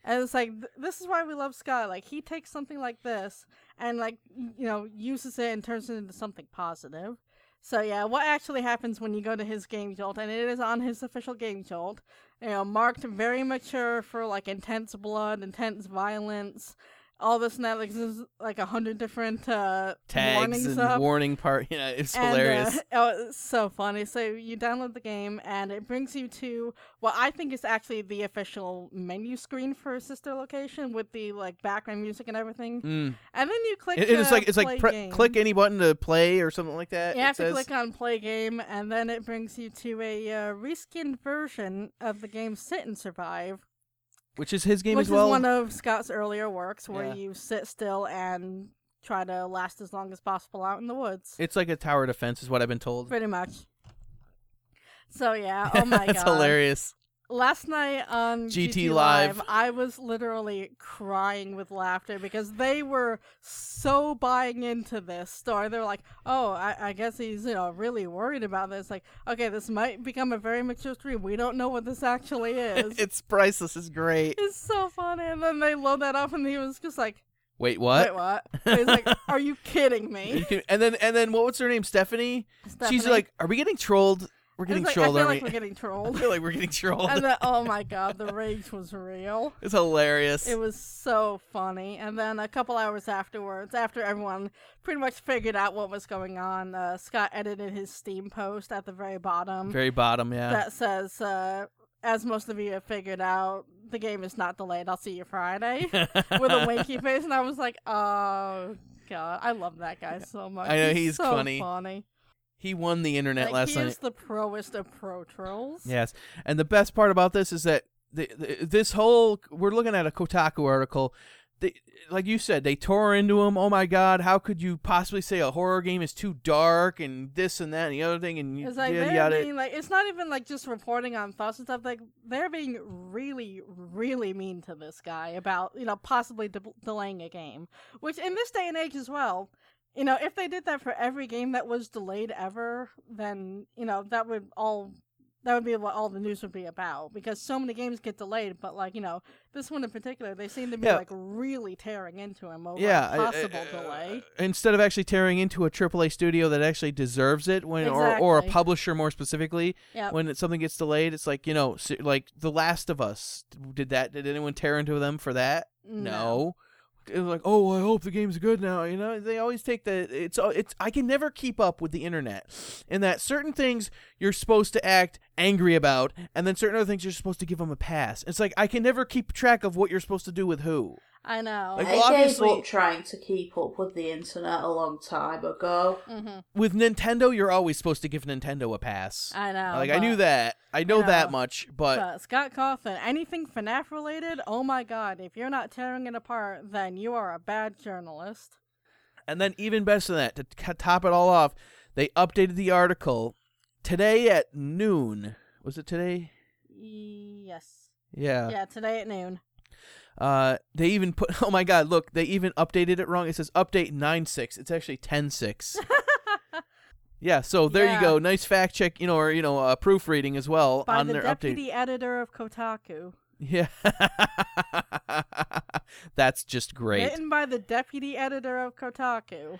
Speaker 4: And it's like th- this is why we love Scott. Like he takes something like this and like you know uses it and turns it into something positive. So yeah, what actually happens when you go to his game jolt and it is on his official game jolt, you know, marked very mature for like intense blood, intense violence, all this and that. Like a hundred different uh
Speaker 1: Tags
Speaker 4: warnings
Speaker 1: and
Speaker 4: up.
Speaker 1: warning part. You know, it's
Speaker 4: And, uh,
Speaker 1: hilarious.
Speaker 4: oh, it's so funny. So you download the game, and it brings you to what I think is actually the official menu screen for Sister Location with the like background music and everything.
Speaker 1: Mm.
Speaker 4: And then you click.
Speaker 1: It- it's
Speaker 4: uh,
Speaker 1: like it's like pre- click any button to play or something like that.
Speaker 4: You have to click on play game, and then it brings you to a uh, reskinned version of the game Sit and Survive,
Speaker 1: which is his game
Speaker 4: which
Speaker 1: as well.
Speaker 4: is one of Scott's earlier works, where
Speaker 1: Yeah.
Speaker 4: you sit still and try to last as long as possible out in the woods.
Speaker 1: it's like a tower defense, is what I've been told.
Speaker 4: Pretty much. So yeah, oh my god.
Speaker 1: That's hilarious.
Speaker 4: Last night on
Speaker 1: GT
Speaker 4: GT,
Speaker 1: Live.
Speaker 4: Live, I was literally crying with laughter because they were so buying into this story. They're like, "Oh, I, I guess he's you know really worried about this. Like, okay, this might become a very mature stream. We don't know what this actually is."
Speaker 1: it's priceless. It's great.
Speaker 4: it's so funny. And then they load that up, and he was just like,
Speaker 1: Wait, what?
Speaker 4: "Wait, what?" He's like, "Are you kidding me?"
Speaker 1: and then and then what was her name? Stephanie. She's like, "Are we getting trolled? We're getting
Speaker 4: like,
Speaker 1: trolled,
Speaker 4: I feel like
Speaker 1: we?"
Speaker 4: we're getting
Speaker 1: I
Speaker 4: trolled.
Speaker 1: feel like we're getting trolled.
Speaker 4: and then, oh my god, the rage was real.
Speaker 1: it's hilarious.
Speaker 4: It was so funny. And then a couple hours afterwards, after everyone pretty much figured out what was going on, uh, Scott edited his Steam post at the very bottom
Speaker 1: Very bottom, yeah.
Speaker 4: that says, uh, as most of you have figured out, the game is not delayed. I'll see you Friday. with a winky face. And I was like, oh, God. I love that guy so much.
Speaker 1: I know, he's
Speaker 4: so
Speaker 1: funny.
Speaker 4: funny.
Speaker 1: He won the internet
Speaker 4: Like,
Speaker 1: last
Speaker 4: he
Speaker 1: night.
Speaker 4: is the proest of pro trolls.
Speaker 1: Yes, and the best part about this is that the, the, this whole we're looking at a Kotaku article. They, like you said, they tore into him. Oh my God! How could you possibly say a horror game is too dark and this and that and the other thing and
Speaker 4: It's like they're
Speaker 1: yada.
Speaker 4: being like it's not even like just reporting on thoughts and stuff. Like they're being really, really mean to this guy about you know possibly de- delaying a game. Which in this day and age as well, you know, if they did that for every game that was delayed ever, then you know that would all that would be what all the news would be about because so many games get delayed. But like you know, this one in particular, they seem to be
Speaker 1: Yeah.
Speaker 4: like really tearing into him over
Speaker 1: yeah,
Speaker 4: a
Speaker 1: I- I-
Speaker 4: possible
Speaker 1: uh,
Speaker 4: delay.
Speaker 1: Instead of actually tearing into a AAA studio that actually deserves it, when or or a publisher more specifically,
Speaker 4: Yeah.
Speaker 1: when it, something gets delayed, it's like you know, like The Last of Us did that. Did anyone tear into them for that? No. It was like, oh, I hope the game's good now. You know, they always take the. It's it's. I can never keep up with the internet, in that certain things you're supposed to act angry about, and then certain other things you're supposed to give them a pass. It's like I can never keep track of what you're supposed to do with who.
Speaker 4: I know.
Speaker 1: Like,
Speaker 3: I
Speaker 1: well,
Speaker 3: gave
Speaker 1: obviously-
Speaker 3: up trying to keep up with the internet a long time ago.
Speaker 4: hmm
Speaker 1: With Nintendo, you're always supposed to give Nintendo a pass.
Speaker 4: I know.
Speaker 1: like I knew that. I know
Speaker 4: know.
Speaker 1: that much, but
Speaker 4: But Scott Cawthon, anything FNAF related, oh my god, if you're not tearing it apart, then you are a bad journalist.
Speaker 1: And then even better than that, to c- top it all off, they updated the article today at noon. Was it today?
Speaker 4: Yes.
Speaker 1: Yeah.
Speaker 4: Yeah, today at noon.
Speaker 1: Uh, they even put. Oh my God! Look, they even updated it wrong. It says update nine six. It's actually ten six. yeah. So there you go. Nice fact check. You know, or you know, uh, proofreading as well
Speaker 4: By
Speaker 1: on
Speaker 4: the
Speaker 1: their update.
Speaker 4: deputy editor of Kotaku.
Speaker 1: Yeah. That's just great.
Speaker 4: Written by the deputy editor of Kotaku.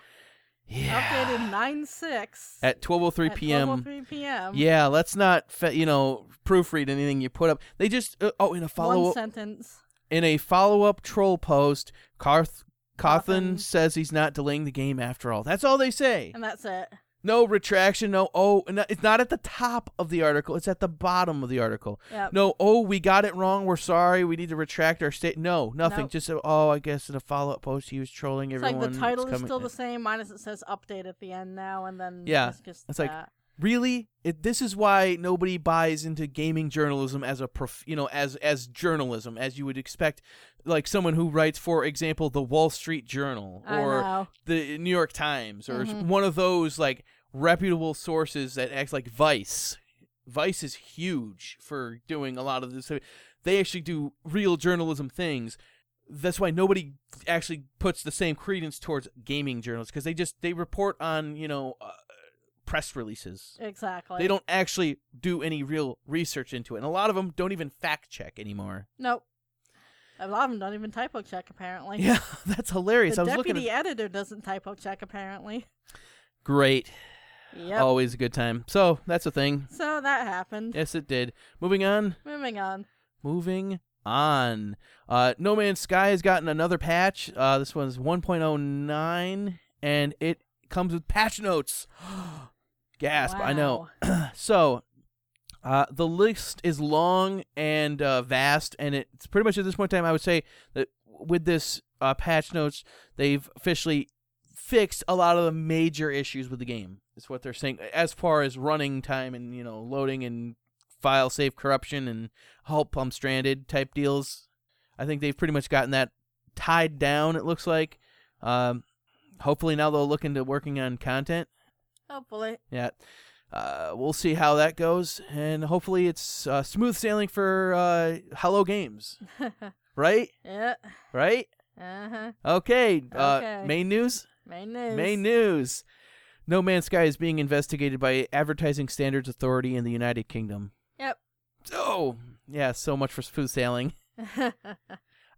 Speaker 1: Yeah.
Speaker 4: Updated 9 6
Speaker 1: At twelve oh three p.m.
Speaker 4: 12:03 p.m.
Speaker 1: Yeah, let's not, fe- you know, proofread anything you put up. They just uh, oh, in a follow
Speaker 4: One
Speaker 1: up
Speaker 4: sentence.
Speaker 1: in a follow up troll post, Carth Cawthon. says he's not delaying the game after all. That's all they say.
Speaker 4: And that's it.
Speaker 1: No retraction. No. Oh, it's not at the top of the article. It's at the bottom of the article.
Speaker 4: Yep.
Speaker 1: No. Oh, we got it wrong. We're sorry. We need to retract our state. No, nothing.
Speaker 4: Nope.
Speaker 1: Just oh, I guess in a follow up post he was trolling
Speaker 4: It's
Speaker 1: everyone.
Speaker 4: like the title is still the same, minus it says update at the end now, and then
Speaker 1: Yeah,
Speaker 4: it's just
Speaker 1: it's like- really it, this is why nobody buys into gaming journalism as a prof, you know as as journalism as you would expect like someone who writes for example the wall street journal or the new york times or
Speaker 4: Mhm.
Speaker 1: one of those like reputable sources that acts like vice vice is huge for doing a lot of this they actually do real journalism things that's why nobody actually puts the same credence towards gaming journalists because they just they report on you know uh, press releases
Speaker 4: Exactly.
Speaker 1: they don't actually do any real research into it. And a lot of them don't even fact check anymore.
Speaker 4: Nope. A lot of them don't even typo check, apparently.
Speaker 1: Yeah, that's hilarious.
Speaker 4: The
Speaker 1: I was
Speaker 4: deputy
Speaker 1: looking at
Speaker 4: editor doesn't typo check, apparently.
Speaker 1: Great.
Speaker 4: Yep.
Speaker 1: Always a good time. So that's a thing.
Speaker 4: So that happened.
Speaker 1: Yes, it did. Moving on.
Speaker 4: Moving on.
Speaker 1: Moving on. Uh, no Man's Sky has gotten another patch. Uh, this one's 1.09, and it comes with patch notes. Gasp! I know. So uh, the list is long and uh, vast, and it's pretty much at this point in time, I would say that with this uh, patch notes, they've officially fixed a lot of the major issues with the game. Is what they're saying as far as running time and you know loading and file save corruption and help I'm stranded type deals. I think they've pretty much gotten that tied down. It looks like. Um, hopefully now they'll look into working on content.
Speaker 4: Hopefully.
Speaker 1: Yeah. Uh, we'll see how that goes, and hopefully it's uh, smooth sailing for uh, Hello Games, right?
Speaker 4: yeah.
Speaker 1: Right?
Speaker 4: Uh huh.
Speaker 1: Okay. Uh,
Speaker 4: Okay.
Speaker 1: main news.
Speaker 4: Main news.
Speaker 1: Main news. No Man's Sky is being investigated by Advertising Standards Authority in the United Kingdom.
Speaker 4: Yep.
Speaker 1: Oh, yeah. So much for smooth sailing.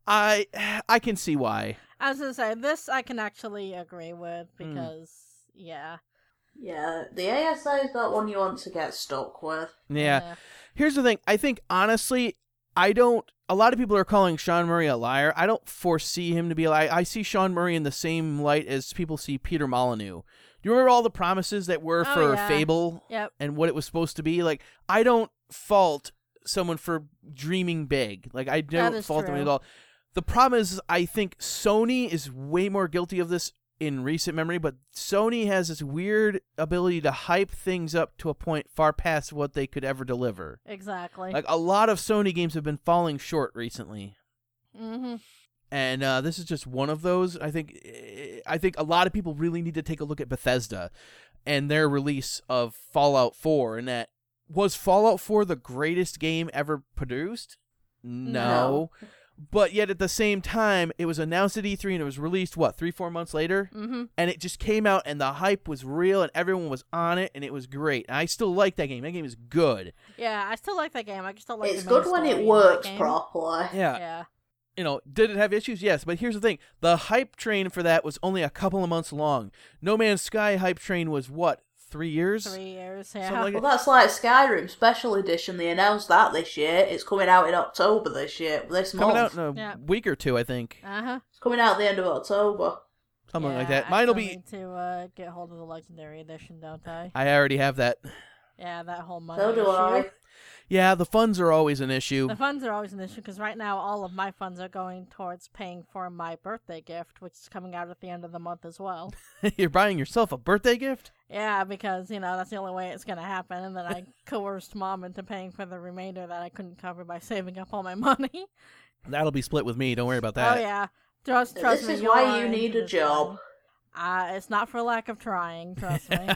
Speaker 1: I I can see why.
Speaker 4: As I was gonna say this. I can actually agree with
Speaker 1: Hmm.
Speaker 4: because yeah.
Speaker 3: Yeah, the ASA is not one you want to get stuck with.
Speaker 1: Yeah. Here's the thing. I think honestly, I don't. A lot of people are calling Sean Murray a liar. I don't foresee him to be a liar. I see Sean Murray in the same light as people see Peter Molyneux. Do you remember all the promises that were
Speaker 4: Oh,
Speaker 1: for
Speaker 4: yeah.
Speaker 1: Fable
Speaker 4: Yep.
Speaker 1: and what it was supposed to be? Like, I don't fault someone for dreaming big. Like, I don't fault them at all. The problem is, I think Sony is way more guilty of this in recent memory, but Sony has this weird ability to hype things up to a point far past what they could ever deliver.
Speaker 4: Exactly.
Speaker 1: Like a lot of Sony games have been falling short recently,
Speaker 4: mm-hmm.
Speaker 1: and uh, this is just one of those. I think I think a lot of people really need to take a look at Bethesda and their release of Fallout 4. And that was Fallout 4 the greatest game ever produced? No. But yet at the same time, it was announced at E3 and it was released what three four months later,
Speaker 4: Mm-hmm.
Speaker 1: and it just came out and the hype was real and everyone was on it and it was great. I still like that game. That game is good.
Speaker 4: Yeah, I still like that game. I just don't like.
Speaker 3: it's good when it works
Speaker 4: that
Speaker 3: properly.
Speaker 1: Yeah.
Speaker 4: Yeah.
Speaker 1: you know, did it have issues? Yes, but here's the thing: the hype train for that was only a couple of months long. No Man's Sky hype train was what three years?
Speaker 4: Three years. Yeah.
Speaker 1: like
Speaker 3: Well, that's like Skyrim Special Edition. They announced that this year. It's coming out in October this year. This
Speaker 1: Coming
Speaker 3: month.
Speaker 1: out in a
Speaker 4: Yeah.
Speaker 1: week or two, I think,
Speaker 4: Uh huh.
Speaker 3: It's coming out at the end of October.
Speaker 1: something like that. Mine'll be.
Speaker 4: need to uh, get hold of the legendary edition, don't I?
Speaker 1: I already have that.
Speaker 4: Yeah, that whole money.
Speaker 3: So do
Speaker 4: issue.
Speaker 3: I.
Speaker 1: Yeah, the funds are always an issue.
Speaker 4: The funds are always an issue because right now all of my funds are going towards paying for my birthday gift, which is coming out at the end of the month as well.
Speaker 1: You're buying yourself a birthday gift.
Speaker 4: yeah, because you know that's the only way it's gonna happen, and then I coerced mom into paying for the remainder that I couldn't cover by saving up all my money.
Speaker 1: That'll be split with me. Don't worry about that.
Speaker 4: Oh yeah, trust trust
Speaker 3: This
Speaker 4: me.
Speaker 3: is why you need a job.
Speaker 4: Uh, it's not for lack of trying. Trust me.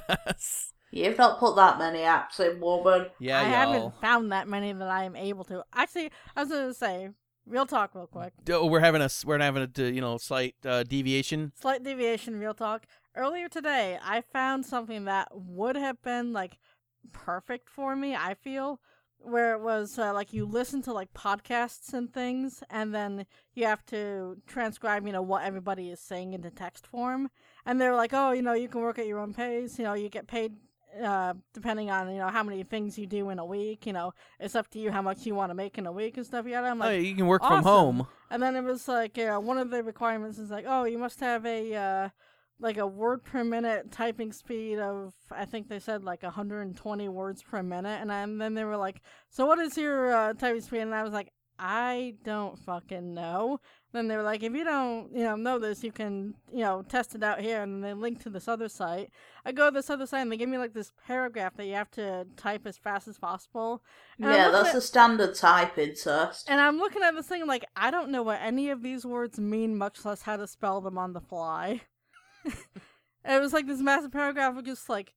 Speaker 3: You've not put that many apps in, woman.
Speaker 1: yeah,
Speaker 4: I
Speaker 1: y'all.
Speaker 4: haven't found that many that I am able to. Actually, I was gonna say, real talk, real quick.
Speaker 1: Oh, we're having a s- we're having a you know slight uh, deviation.
Speaker 4: Slight deviation, real talk. Earlier today, I found something that would have been like perfect for me. I feel where it was uh, like you listen to like podcasts and things, and then you have to transcribe, you know, what everybody is saying into text form. And they're like, oh, you know, you can work at your own pace. You know, you get paid uh depending on you know how many things you do in a week you know it's up to you how much you want to make in a week and stuff yeah i'm like, oh,
Speaker 1: you can work from home.
Speaker 4: and then it was like uh, one of the requirements is like, oh, you must have a uh, like a word per minute typing speed of I think they said like 120 words per minute, and, I, and then they were like, "So what is your uh, typing speed?" And I was like, "I don't fucking know." Then they were like, "If you don't, you know, know this, you can, you know, test it out here." And they linked to this other site. I go to this other site, and they give me like this paragraph that you have to type as fast as possible. And
Speaker 3: yeah, that's
Speaker 4: at-
Speaker 3: a standard typing test.
Speaker 4: and I'm looking at this thing like I don't know what any of these words mean, much less how to spell them on the fly. it was like this massive paragraph of just like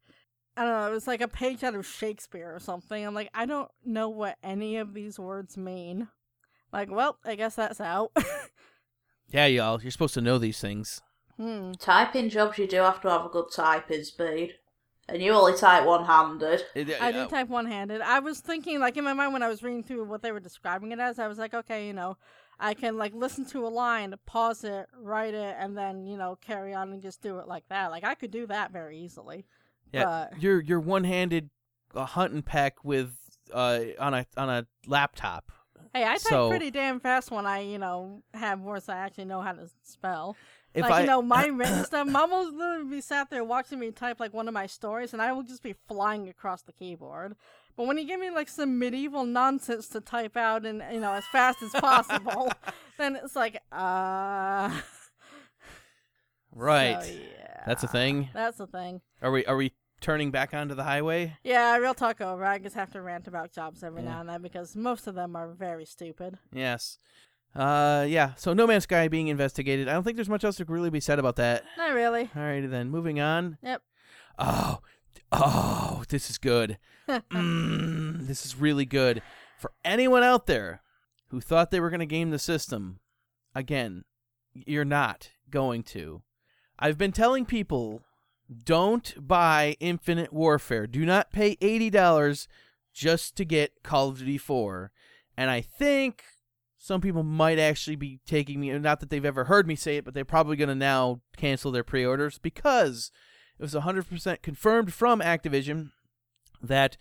Speaker 4: I don't know, it was like a page out of Shakespeare or something. I'm like, I don't know what any of these words mean. Like, well, I guess that's out.
Speaker 1: Yeah, y'all, you're supposed to know these things.
Speaker 4: hmm.
Speaker 3: Typing jobs, you do have to have a good typing speed. And you only type one handed.
Speaker 4: I
Speaker 1: uh,
Speaker 4: did type one handed. I was thinking, like, in my mind when I was reading through what they were describing it as, I was like, okay, you know, I can, like, listen to a line, pause it, write it, and then, you know, carry on and just do it like that. Like, I could do that very easily.
Speaker 1: Yeah,
Speaker 4: But,
Speaker 1: you're you're one-handed uh, hunting peck with uh on a on a laptop.
Speaker 4: Hey, I type
Speaker 1: So-
Speaker 4: pretty damn fast when I, you know, have words I actually know how to spell.
Speaker 1: If
Speaker 4: like,
Speaker 1: I
Speaker 4: you know, my written stuff, Mom will literally be sat there watching me type, like, one of my stories, and I will just be flying across the keyboard. But when you give me, like, some medieval nonsense to type out and, you know, as fast as possible, then it's like, uh.
Speaker 1: right,
Speaker 4: So, yeah.
Speaker 1: that's a thing.
Speaker 4: That's a thing.
Speaker 1: Are we are we turning back onto the highway?
Speaker 4: Yeah, real talk over. I just have to rant about jobs every
Speaker 1: Yeah.
Speaker 4: now and then because most of them are very stupid.
Speaker 1: Yes. Uh, yeah. So No Man's Sky being investigated. I don't think there's much else to really be said about that.
Speaker 4: Not really.
Speaker 1: Alrighty then, moving on.
Speaker 4: Yep.
Speaker 1: Oh, oh, this is good. mm, this is really good. For anyone out there who thought they were going to game the system, again, you're not going to. I've been telling people don't buy Infinite Warfare. Do not pay $80 just to get Call of Duty 4. And I think some people might actually be taking me, not that they've ever heard me say it, but they're probably going to now cancel their pre orders because it was 100% confirmed from Activision that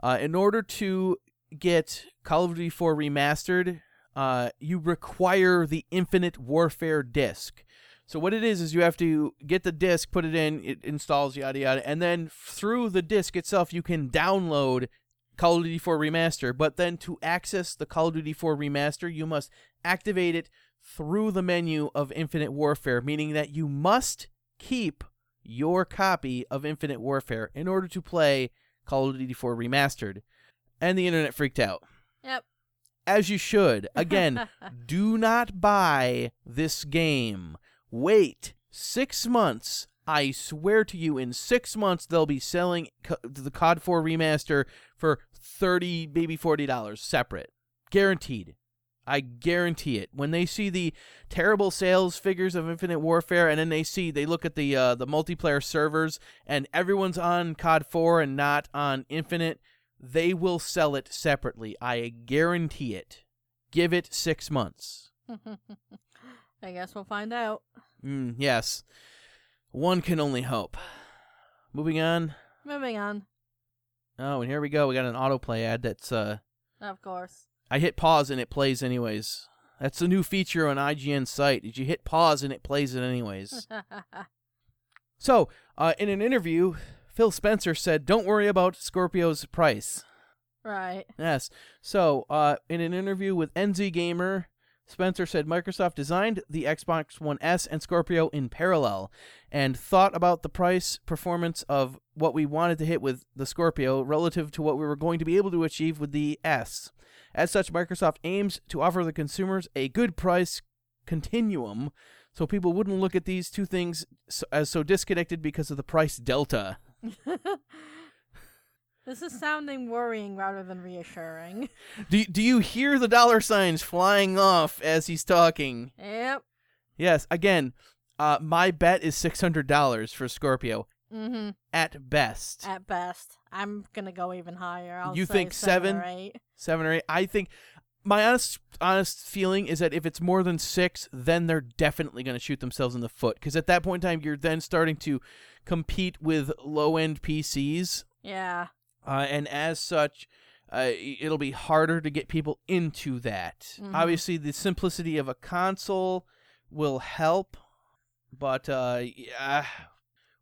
Speaker 1: uh, in order to get Call of Duty 4 remastered, uh, you require the Infinite Warfare disc. So what it is is you have to get the disc, put it in, it installs yada yada, and then through the disc itself you can download Call of Duty 4 Remaster. But then to access the Call of Duty 4 Remaster, you must activate it through the menu of Infinite Warfare, meaning that you must keep your copy of Infinite Warfare in order to play Call of Duty 4 Remastered. And the internet freaked out.
Speaker 4: Yep.
Speaker 1: As you should. Again, do not buy this game. Wait six months. I swear to you, in six months, they'll be selling co- the COD 4 remaster for 30 maybe $40 separate. Guaranteed. I guarantee it. When they see the terrible sales figures of Infinite Warfare, and then they see they look at the uh, the multiplayer servers, and everyone's on COD 4 and not on Infinite, they will sell it separately. I guarantee it. Give it six months.
Speaker 4: I guess we'll find out.
Speaker 1: Mm, yes. One can only hope. Moving on.
Speaker 4: Moving on.
Speaker 1: Oh, and here we go. We got an autoplay ad that's uh
Speaker 4: Of course.
Speaker 1: I hit pause and it plays anyways. That's a new feature on IGN site. Did you hit pause and it plays it anyways? so, uh, in an interview, Phil Spencer said, "Don't worry about Scorpio's price."
Speaker 4: right.
Speaker 1: Yes. So, uh, in an interview with NZ Gamer, Spencer said Microsoft designed the Xbox One S and Scorpio in parallel and thought about the price performance of what we wanted to hit with the Scorpio relative to what we were going to be able to achieve with the S. As such, Microsoft aims to offer the consumers a good price continuum so people wouldn't look at these two things as so disconnected because of the price delta.
Speaker 4: This is sounding worrying rather than reassuring.
Speaker 1: Do, do you hear the dollar signs flying off as he's talking?
Speaker 4: Yep.
Speaker 1: Yes, again, uh, my bet is $600 for Scorpio
Speaker 4: Mm-hmm.
Speaker 1: at best.
Speaker 4: At best, I'm gonna go even higher. I'll
Speaker 1: You
Speaker 4: say
Speaker 1: think
Speaker 4: seven,
Speaker 1: seven?
Speaker 4: or eight.
Speaker 1: Seven or eight. I think my honest honest feeling is that if it's more than six, then they're definitely going to shoot themselves in the foot. Because at that point in time, you're then starting to compete with low end PCs,
Speaker 4: Yeah.
Speaker 1: Uh, and as such, uh, it'll be harder to get people into that.
Speaker 4: Mhm.
Speaker 1: Obviously, the simplicity of a console will help, but uh, yeah,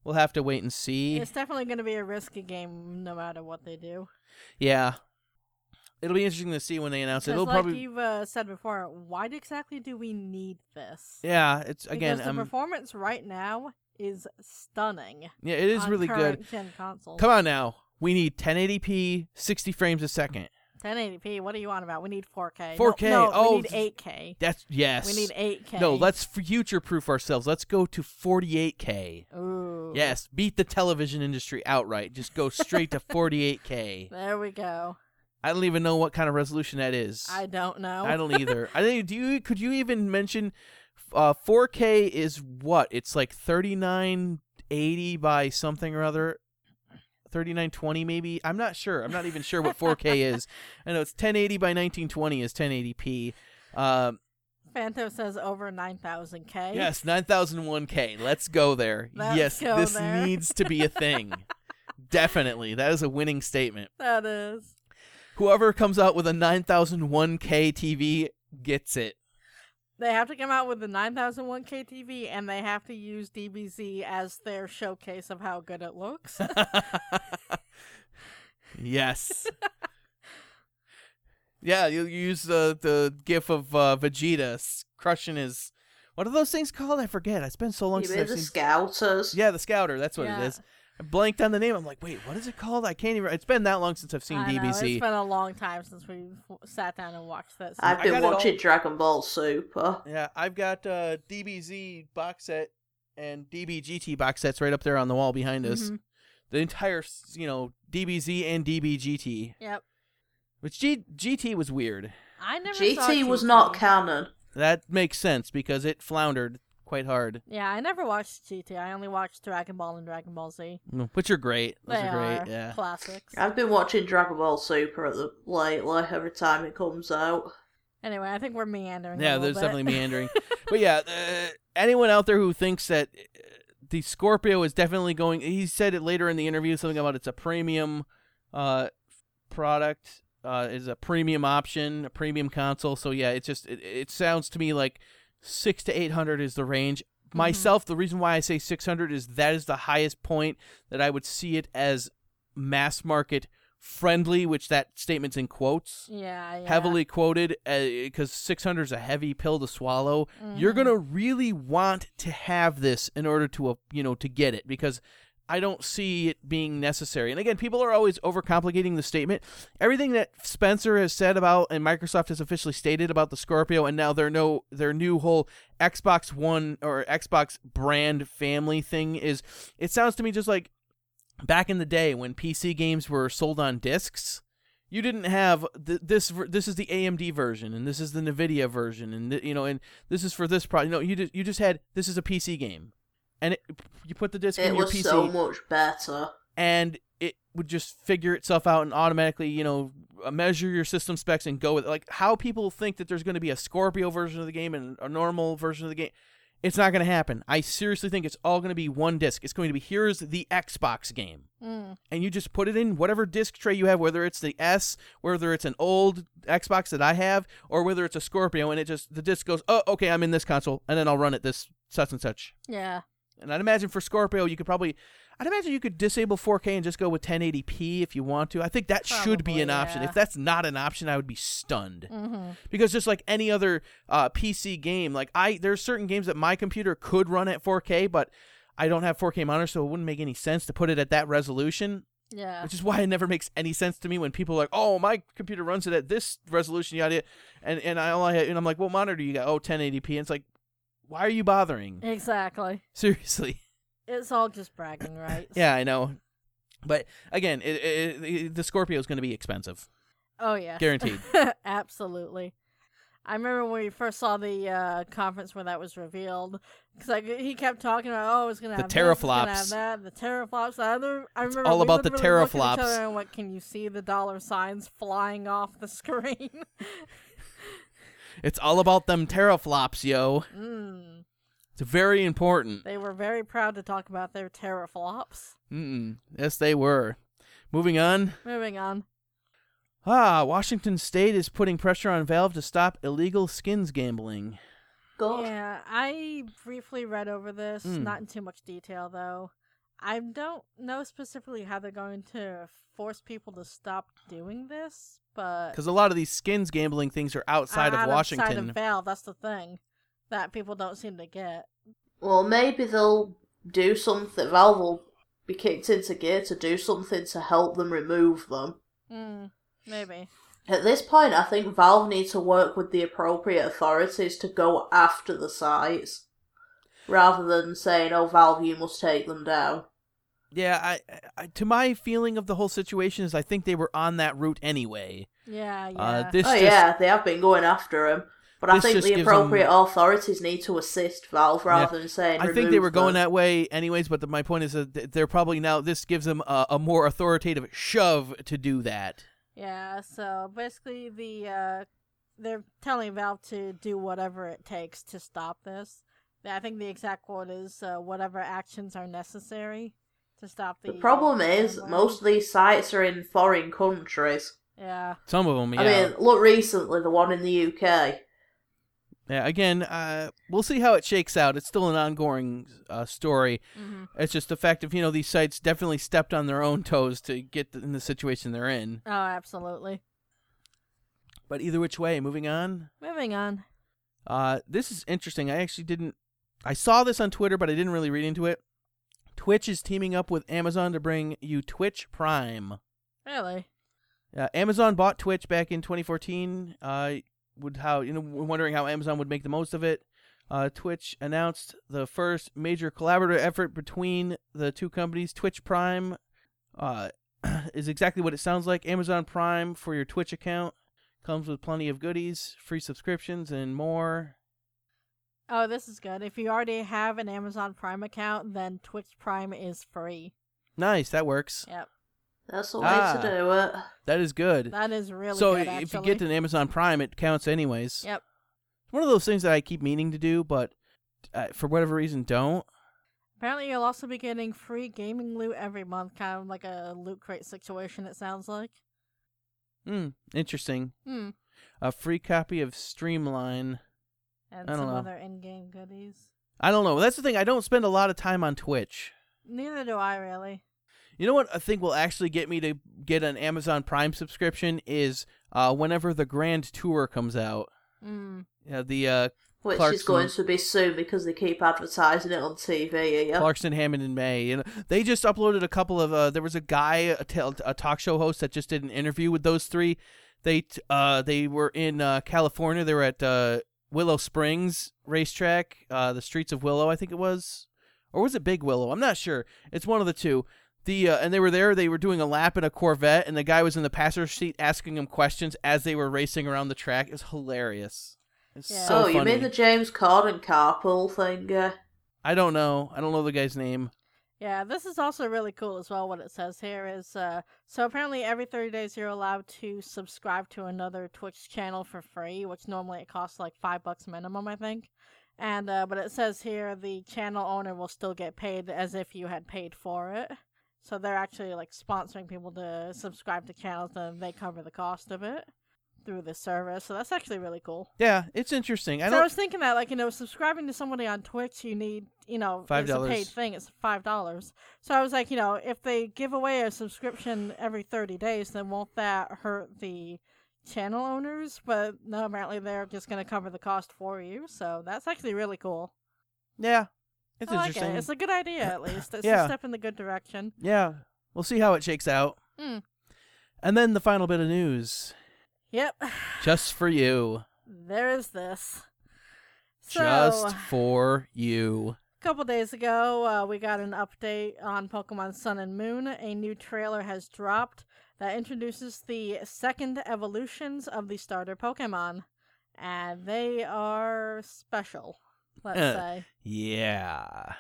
Speaker 1: we'll have to wait and see.
Speaker 4: It's definitely going to be a risky game, no matter what they do.
Speaker 1: Yeah, it'll be interesting to see when they announce it. It'll
Speaker 4: like
Speaker 1: probably
Speaker 4: you've uh, said before, why exactly do we need this?
Speaker 1: yeah. It's again,
Speaker 4: because the
Speaker 1: um,
Speaker 4: performance right now is stunning.
Speaker 1: yeah, it is really good.
Speaker 4: current Gen consoles.
Speaker 1: Come on now, we need 1080p, 60 frames a second.
Speaker 4: 1080p. What are you on about? We need 4K.
Speaker 1: 4K,
Speaker 4: No, no,
Speaker 1: oh,
Speaker 4: we need 8K.
Speaker 1: That's yes.
Speaker 4: We need 8K.
Speaker 1: No, let's future proof ourselves. Let's go to 48k.
Speaker 4: Ooh.
Speaker 1: Yes, beat the television industry outright. Just go straight to 48k.
Speaker 4: There we go.
Speaker 1: I don't even know what kind of resolution that is.
Speaker 4: I don't know.
Speaker 1: I don't either. I think do you could you even mention uh 4K is what? It's like 3980 by something or other. 3920 maybe. I'm not sure. I'm not even sure what 4K is. I know it's 1080 by 1920 is 1080p. Um
Speaker 4: Phantom says over 9,000K.
Speaker 1: Yes, 9001K. Let's go there.
Speaker 4: Let's
Speaker 1: yes,
Speaker 4: go
Speaker 1: this
Speaker 4: there.
Speaker 1: needs to be a thing. Definitely. That is a winning statement.
Speaker 4: That is.
Speaker 1: Whoever comes out with a 9001K TV gets it.
Speaker 4: They have to come out with the 9001K TV and they have to use DBZ as their showcase of how good it looks.
Speaker 1: yes. yeah, you use the the gif of uh, Vegeta crushing his. What are those things called? I forget. It's been so long
Speaker 3: You
Speaker 1: since
Speaker 3: mean
Speaker 1: I've
Speaker 3: the
Speaker 1: seen.
Speaker 3: Scouters?
Speaker 1: Yeah, the Scouter. That's what
Speaker 4: Yeah.
Speaker 1: it is. I blanked on the name. I'm like, wait, what is it called? I can't even. It's been that long since I've seen
Speaker 4: I know,
Speaker 1: DBZ.
Speaker 4: it's been a long time since we sat down and watched that.
Speaker 3: I've been
Speaker 1: got it all-
Speaker 3: watching Dragon Ball Super.
Speaker 1: Yeah, I've got uh, DBZ box set and DBGT box sets right up there on the wall behind us.
Speaker 4: Mhm.
Speaker 1: The entire, you know, DBZ and DBGT.
Speaker 4: Yep.
Speaker 1: Which G- GT was weird.
Speaker 4: I never saw
Speaker 3: GT was not canon.
Speaker 1: That makes sense because it floundered quite hard.
Speaker 4: Yeah, I never watched GT. I only watched Dragon Ball and Dragon Ball Z.
Speaker 1: Mm, Which are great. Those
Speaker 4: they
Speaker 1: are great. Yeah.
Speaker 4: classics.
Speaker 3: I've been watching Dragon Ball Super at the lately every time it comes out.
Speaker 4: Anyway, I think we're meandering.
Speaker 1: Yeah,
Speaker 4: little
Speaker 1: there's
Speaker 4: bit.
Speaker 1: definitely meandering. but yeah, uh, anyone out there who thinks that uh, the Scorpio is definitely going, he said it later in the interview, something about it's a premium uh, product, uh, is a premium option, a premium console. So yeah, it just it, it sounds to me like six to eight hundred is the range. Myself, the reason why I say six hundred is that is the highest point that I would see it as mass market friendly, which that statement's in quotes
Speaker 4: yeah, yeah.
Speaker 1: heavily quoted because 600 is a heavy pill to swallow. You're
Speaker 4: Mhm.
Speaker 1: gonna really want to have this in order to uh, you know to get it because I don't see it being necessary. And again, people are always overcomplicating the statement. Everything that Spencer has said about and Microsoft has officially stated about the Scorpio and now their no their new whole Xbox One or Xbox brand family thing is it sounds to me just like back in the day when PC games were sold on discs you didn't have th- this this is the AMD version and this is the Nvidia version and th- you know and this is for this product no you just you just had this is a PC game and it, you put the disc
Speaker 3: It
Speaker 1: in your
Speaker 3: was
Speaker 1: PC
Speaker 3: so much better.
Speaker 1: and it would just figure itself out and automatically you know uh, measure your system specs and go with it. like how people think that there's going to be a Scorpio version of the game and a normal version of the game it's not going to happen I seriously think it's all going to be one disc it's going to be here's the Xbox game
Speaker 4: Mm.
Speaker 1: and you just put it in whatever disc tray you have, whether it's the S, whether it's an old Xbox that I have, or whether it's a Scorpio, and it just the disc goes, oh, okay, I'm in this console, and then I'll run it this such and such.
Speaker 4: Yeah.
Speaker 1: And I'd imagine for Scorpio, you could probably, I'd imagine you could disable 4K and just go with 1080p if you want to. I think that should be
Speaker 4: Probably,
Speaker 1: an option.
Speaker 4: yeah.
Speaker 1: If that's not an option, I would be stunned
Speaker 4: Mm-hmm.
Speaker 1: because just like any other uh, PC game, like I there's certain games that my computer could run at 4K, but I don't have 4K monitor, so it wouldn't make any sense to put it at that resolution
Speaker 4: Yeah.
Speaker 1: which is why it never makes any sense to me when people are like, "Oh, my computer runs it at this resolution, yada," yada," and and I and I'm like, "What monitor do you got?" Oh, 1080p. And it's like, why are you bothering?
Speaker 4: Exactly.
Speaker 1: Seriously.
Speaker 4: It's all just bragging rights.
Speaker 1: Yeah, I know. But again, it, it, it, the Scorpio is going to be expensive,
Speaker 4: Oh yeah.
Speaker 1: guaranteed.
Speaker 4: Absolutely. I remember when we first saw the uh, conference where that was revealed, because like he kept talking about, oh, it's gonna
Speaker 1: The
Speaker 4: have this, it's gonna
Speaker 1: teraflops.
Speaker 4: have that, the teraflops. I, other, I remember
Speaker 1: all about the
Speaker 4: at each
Speaker 1: teraflops.
Speaker 4: other And what can you see the dollar signs flying off the screen?
Speaker 1: it's all about them teraflops, yo.
Speaker 4: mm.
Speaker 1: It's very important.
Speaker 4: They were very proud to talk about their teraflops.
Speaker 1: Mm-mm. Yes, they were. Moving on.
Speaker 4: Moving on.
Speaker 1: Ah, Washington State is putting pressure on Valve to stop illegal skins gambling.
Speaker 3: God.
Speaker 4: Yeah, I briefly read over this,
Speaker 1: Mm.
Speaker 4: not in too much detail though. I don't know specifically how they're going to force people to stop doing this, but
Speaker 1: Because a lot of these skins gambling things are outside of Washington.
Speaker 4: Outside of Valve, that's the thing that people don't seem to get.
Speaker 3: Well, maybe they'll do something. Valve will be kicked into gear to do something to help them remove them.
Speaker 4: Mm, maybe.
Speaker 3: At this point, I think Valve needs to work with the appropriate authorities to go after the sites, rather than saying, "Oh, Valve, you must take them down."
Speaker 1: yeah, I, I, to my feeling of the whole situation is I think they were on that route anyway.
Speaker 4: Yeah, yeah.
Speaker 1: Uh, this
Speaker 3: oh
Speaker 1: just,
Speaker 3: yeah, they have been going after him, but I think the
Speaker 1: gives
Speaker 3: appropriate authorities need to assist Valve rather than saying.
Speaker 1: I think they
Speaker 3: "Remove
Speaker 1: were going that way anyways, but the, my point is that they're probably now. This gives them a, a more authoritative shove to do that.
Speaker 4: Yeah, so basically the uh they're telling Valve to do whatever it takes to stop this. I think the exact quote is uh, whatever actions are necessary to stop the
Speaker 3: The problem is,
Speaker 4: gambling."
Speaker 3: most of these sites are in foreign countries.
Speaker 4: Yeah.
Speaker 1: Some of them, yeah.
Speaker 3: I mean, look recently, the one in the UK.
Speaker 1: yeah. Again, uh, we'll see how it shakes out. It's still an ongoing uh, story.
Speaker 4: hmm
Speaker 1: It's just the fact of you know these sites definitely stepped on their own toes to get in the situation they're in.
Speaker 4: Oh, absolutely.
Speaker 1: But either which way, moving on.
Speaker 4: Moving on.
Speaker 1: Uh, this is interesting. I actually didn't. I saw this on Twitter, but I didn't really read into it. Twitch is teaming up with Amazon to bring you Twitch Prime.
Speaker 4: Really?
Speaker 1: Uh, Amazon bought Twitch back in 2014. Uh, would how you know we're wondering how Amazon would make the most of it. Uh, Twitch announced the first major collaborative effort between the two companies. Twitch Prime uh, is exactly what it sounds like. Amazon Prime for your Twitch account comes with plenty of goodies, free subscriptions, and more.
Speaker 4: Oh, this is good. If you already have an Amazon Prime account, then Twitch Prime is free.
Speaker 1: Nice, that works.
Speaker 4: Yep.
Speaker 3: That's the way
Speaker 1: Ah.
Speaker 3: to do it.
Speaker 1: That is good.
Speaker 4: That is really
Speaker 1: so
Speaker 4: good,
Speaker 1: i- if you get an Amazon Prime, it counts anyways.
Speaker 4: Yep.
Speaker 1: It's one of those things that I keep meaning to do, but uh, for whatever reason don't.
Speaker 4: Apparently, you'll also be getting free gaming loot every month, kind of like a loot crate situation, it sounds like.
Speaker 1: Hmm, interesting.
Speaker 4: Hmm.
Speaker 1: A free copy of Streamline.
Speaker 4: And
Speaker 1: I don't
Speaker 4: some
Speaker 1: know.
Speaker 4: other in game goodies.
Speaker 1: I don't know. That's the thing. I don't spend a lot of time on Twitch.
Speaker 4: Neither do I, really.
Speaker 1: You know what I think will actually get me to get an Amazon Prime subscription is uh, whenever the Grand Tour comes out.
Speaker 4: Hmm.
Speaker 1: Yeah, the uh,
Speaker 3: Which is going to be soon because they keep advertising it on TV. Yeah.
Speaker 1: Clarkson, Hammond, and May. You know, they just uploaded a couple of. Uh, there was a guy, a, talk show host, that just did an interview with those three. They t- uh they were in uh, California. They were at uh, Willow Springs racetrack, uh, the streets of Willow, I think it was, or was it Big Willow? I'm not sure. It's one of the two. The uh, and they were there. They were doing a lap in a Corvette, and the guy was in the passenger seat asking him questions as they were racing around the track. It was hilarious. It's
Speaker 4: Yeah.
Speaker 1: so
Speaker 3: oh,
Speaker 1: funny.
Speaker 3: you mean the James Corden carpool thing? Uh,
Speaker 1: I don't know. I don't know the guy's name.
Speaker 4: Yeah, this is also really cool as well. What it says here is uh, so apparently every 30 days you're allowed to subscribe to another Twitch channel for free, which normally it costs like five bucks minimum, I think. And uh, but it says here the channel owner will still get paid as if you had paid for it. So they're actually like sponsoring people to subscribe to channels, and they cover the cost of it through the service. So that's actually really cool.
Speaker 1: Yeah, it's interesting. I
Speaker 4: so. I was thinking that, like, you know, subscribing to somebody on Twitch, you need, you know, it's a
Speaker 1: $5.
Speaker 4: paid thing. It's five dollars. So I was like, you know, if they give away a subscription every thirty days, then won't that hurt the channel owners? But no, apparently they're just going to cover the cost for you. So that's actually really cool.
Speaker 1: Yeah, it's
Speaker 4: I like
Speaker 1: interesting.
Speaker 4: it. It's a good idea, at least. It's
Speaker 1: Yeah.
Speaker 4: a step in the good direction.
Speaker 1: Yeah, we'll see how it shakes out.
Speaker 4: Mm.
Speaker 1: And then the final bit of news,
Speaker 4: Yep.
Speaker 1: just for you,
Speaker 4: There is this. So,
Speaker 1: just for you.
Speaker 4: A couple days ago, uh, we got an update on Pokemon Sun and Moon. A new trailer has dropped that introduces the second evolutions of the starter Pokemon. And they are special, let's
Speaker 1: Uh.
Speaker 4: say.
Speaker 1: Yeah.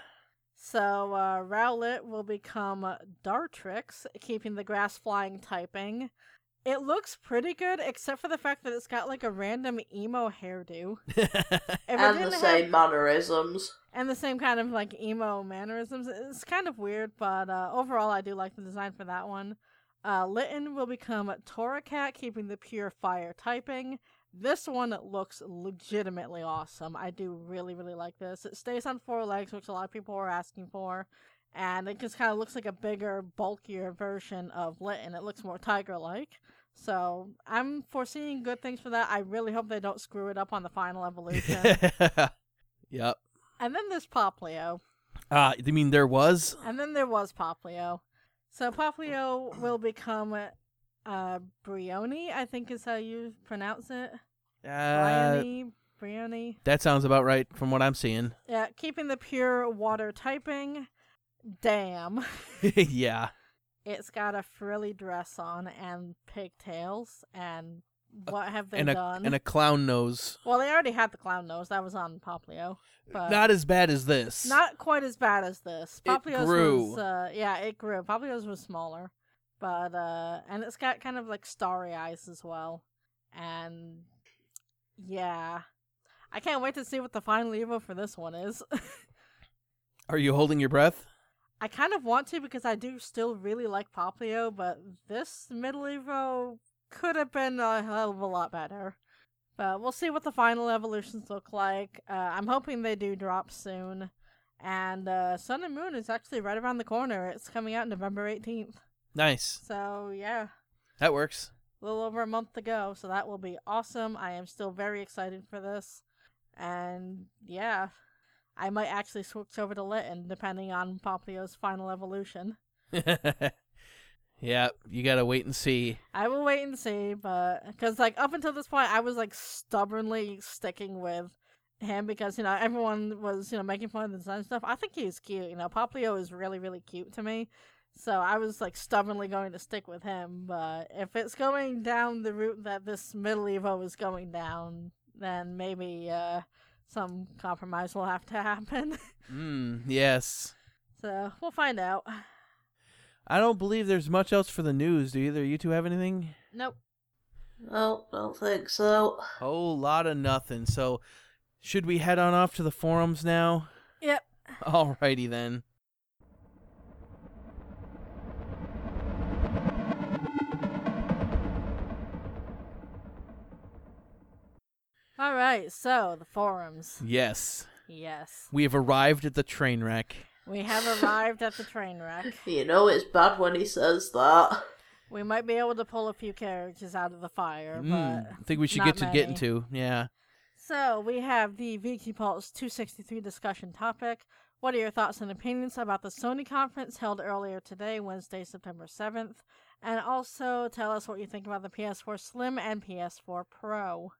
Speaker 4: So, uh, Rowlet will become Dartrix, keeping the grass flying typing. It looks pretty good, except for the fact that it's got like a random emo hairdo.
Speaker 3: And the
Speaker 4: didn't have-
Speaker 3: same mannerisms.
Speaker 4: and the same kind of like emo mannerisms. It's kind of weird, but uh, overall, I do like the design for that one. Uh, Litten will become Torracat, keeping the pure fire typing. This one looks legitimately awesome. I do really, really like this. It stays on four legs, which a lot of people were asking for. And it just kind of looks like a bigger, bulkier version of Litten. It looks more tiger like. So I'm foreseeing good things for that. I really hope they don't screw it up on the final evolution.
Speaker 1: yep.
Speaker 4: and then there's Poplio.
Speaker 1: Uh, you mean there was?
Speaker 4: And then there was Poplio. So Poplio will become uh, Brioni, I think is how you pronounce it.
Speaker 1: Uh,
Speaker 4: Brioni, Brioni.
Speaker 1: that sounds about right from what I'm seeing.
Speaker 4: Yeah, keeping the pure water typing. Damn.
Speaker 1: yeah.
Speaker 4: It's got a frilly dress on and pigtails. And what have they
Speaker 1: and a
Speaker 4: done?
Speaker 1: and a clown nose.
Speaker 4: well, they already had the clown nose. That was on Poplio. But
Speaker 1: Not as bad as this.
Speaker 4: Not quite as bad as this.
Speaker 1: It grew.
Speaker 4: was uh, yeah, it grew. Poplio's was smaller, but uh, and it's got kind of like starry eyes as well, and yeah, I can't wait to see what the final evo for this one is.
Speaker 1: Are you holding your breath?
Speaker 4: I kind of want to because I do still really like Poplio, but this middle evo could have been a hell of a lot better. But we'll see what the final evolutions look like. Uh, I'm hoping they do drop soon. And uh, Sun and Moon is actually right around the corner. It's coming out November 18th.
Speaker 1: Nice.
Speaker 4: So, yeah,
Speaker 1: That works.
Speaker 4: a little over a month to go. So, that will be awesome. I am still very excited for this. And, yeah, I might actually switch over to Litten depending on Poplio's final evolution.
Speaker 1: yeah, you gotta wait and see.
Speaker 4: I will wait and see, but because like up until this point, I was like stubbornly sticking with him because you know everyone was you know making fun of the design stuff. I think he's cute. You know, Poplio is really really cute to me, so I was like stubbornly going to stick with him. But if it's going down the route that this middle Evo is going down, then maybe uh some compromise will have to happen.
Speaker 1: Mm, yes.
Speaker 4: so we'll find out.
Speaker 1: I don't believe there's much else for the news. Do either you two have anything?
Speaker 4: Nope.
Speaker 3: No, don't think so.
Speaker 1: Whole lot of nothing. So, should we head on off to the forums now?
Speaker 4: Yep.
Speaker 1: Alrighty then.
Speaker 4: All right. So the forums.
Speaker 1: Yes.
Speaker 4: Yes.
Speaker 1: We have arrived at the train wreck.
Speaker 4: We have arrived at the train wreck.
Speaker 3: You know it's bad when he says that.
Speaker 4: We might be able to pull a few characters out of the fire,
Speaker 1: Mm,
Speaker 4: but
Speaker 1: I think we should get to getting
Speaker 4: many.
Speaker 1: to. Yeah.
Speaker 4: so we have the VG Pulse 263 discussion topic. What are your thoughts and opinions about the Sony conference held earlier today, Wednesday, September 7th? And also tell us what you think about the PS4 Slim and PS4 Pro.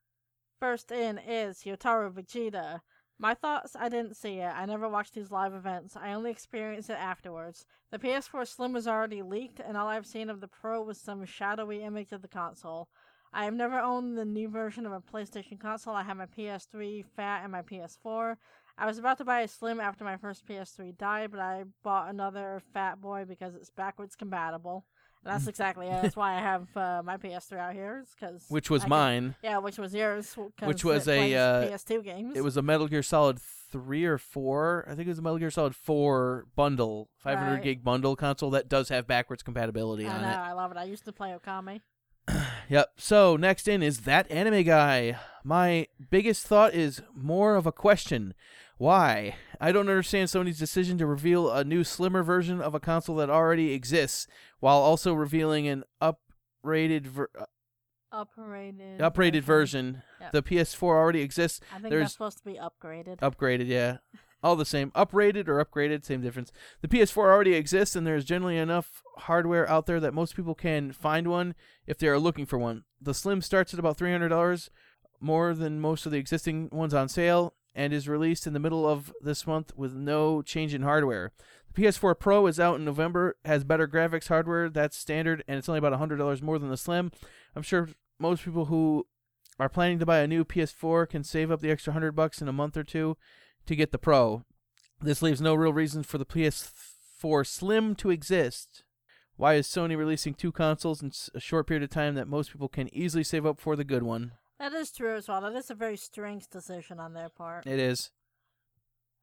Speaker 4: First in is Yotaro Vegeta. My thoughts, I didn't see it. I never watched these live events. I only experienced it afterwards. The PS4 Slim was already leaked, and all I've seen of the Pro was some shadowy image of the console. I have never owned the new version of a PlayStation console. I have my PS3 Fat and my PS4. I was about to buy a Slim after my first PS3 died, but I bought another Fat Boy because it's backwards compatible. That's exactly it. That's why I have uh, my PS3 out here. Because
Speaker 1: Which was mine.
Speaker 4: Yeah, which was yours.
Speaker 1: Which was a, uh,
Speaker 4: PS2 games.
Speaker 1: It was a Metal Gear Solid 3 or 4. I think it was a Metal Gear Solid 4 bundle, 500
Speaker 4: Right.
Speaker 1: gig bundle console that does have backwards compatibility
Speaker 4: I
Speaker 1: on
Speaker 4: know,
Speaker 1: it.
Speaker 4: I love it. I used to play Okami.
Speaker 1: Yep. So next in is that anime guy. My biggest thought is more of a question. Why? I don't understand Sony's decision to reveal a new slimmer version of a console that already exists while also revealing an uprated ver- uh,
Speaker 4: Uprated.
Speaker 1: uprated version.
Speaker 4: Yep.
Speaker 1: The PS4 already exists.
Speaker 4: I think
Speaker 1: there's-
Speaker 4: that's supposed to be upgraded.
Speaker 1: Upgraded, yeah. All the same. Uprated or upgraded, same difference. The PS4 already exists, and there's generally enough hardware out there that most people can find one if they are looking for one. The Slim starts at about $300, more than most of the existing ones on sale, and is released in the middle of this month with no change in hardware. The PS4 Pro is out in November, has better graphics hardware, that's standard, and it's only about $100 more than the Slim. I'm sure most people who are planning to buy a new PS4 can save up the extra 100 bucks in a month or two to get the Pro. This leaves no real reason for the PS4 Slim to exist. Why is Sony releasing two consoles in a short period of time that most people can easily save up for the good one?
Speaker 4: That is true as well. That is a very strange decision on their part.
Speaker 1: It is.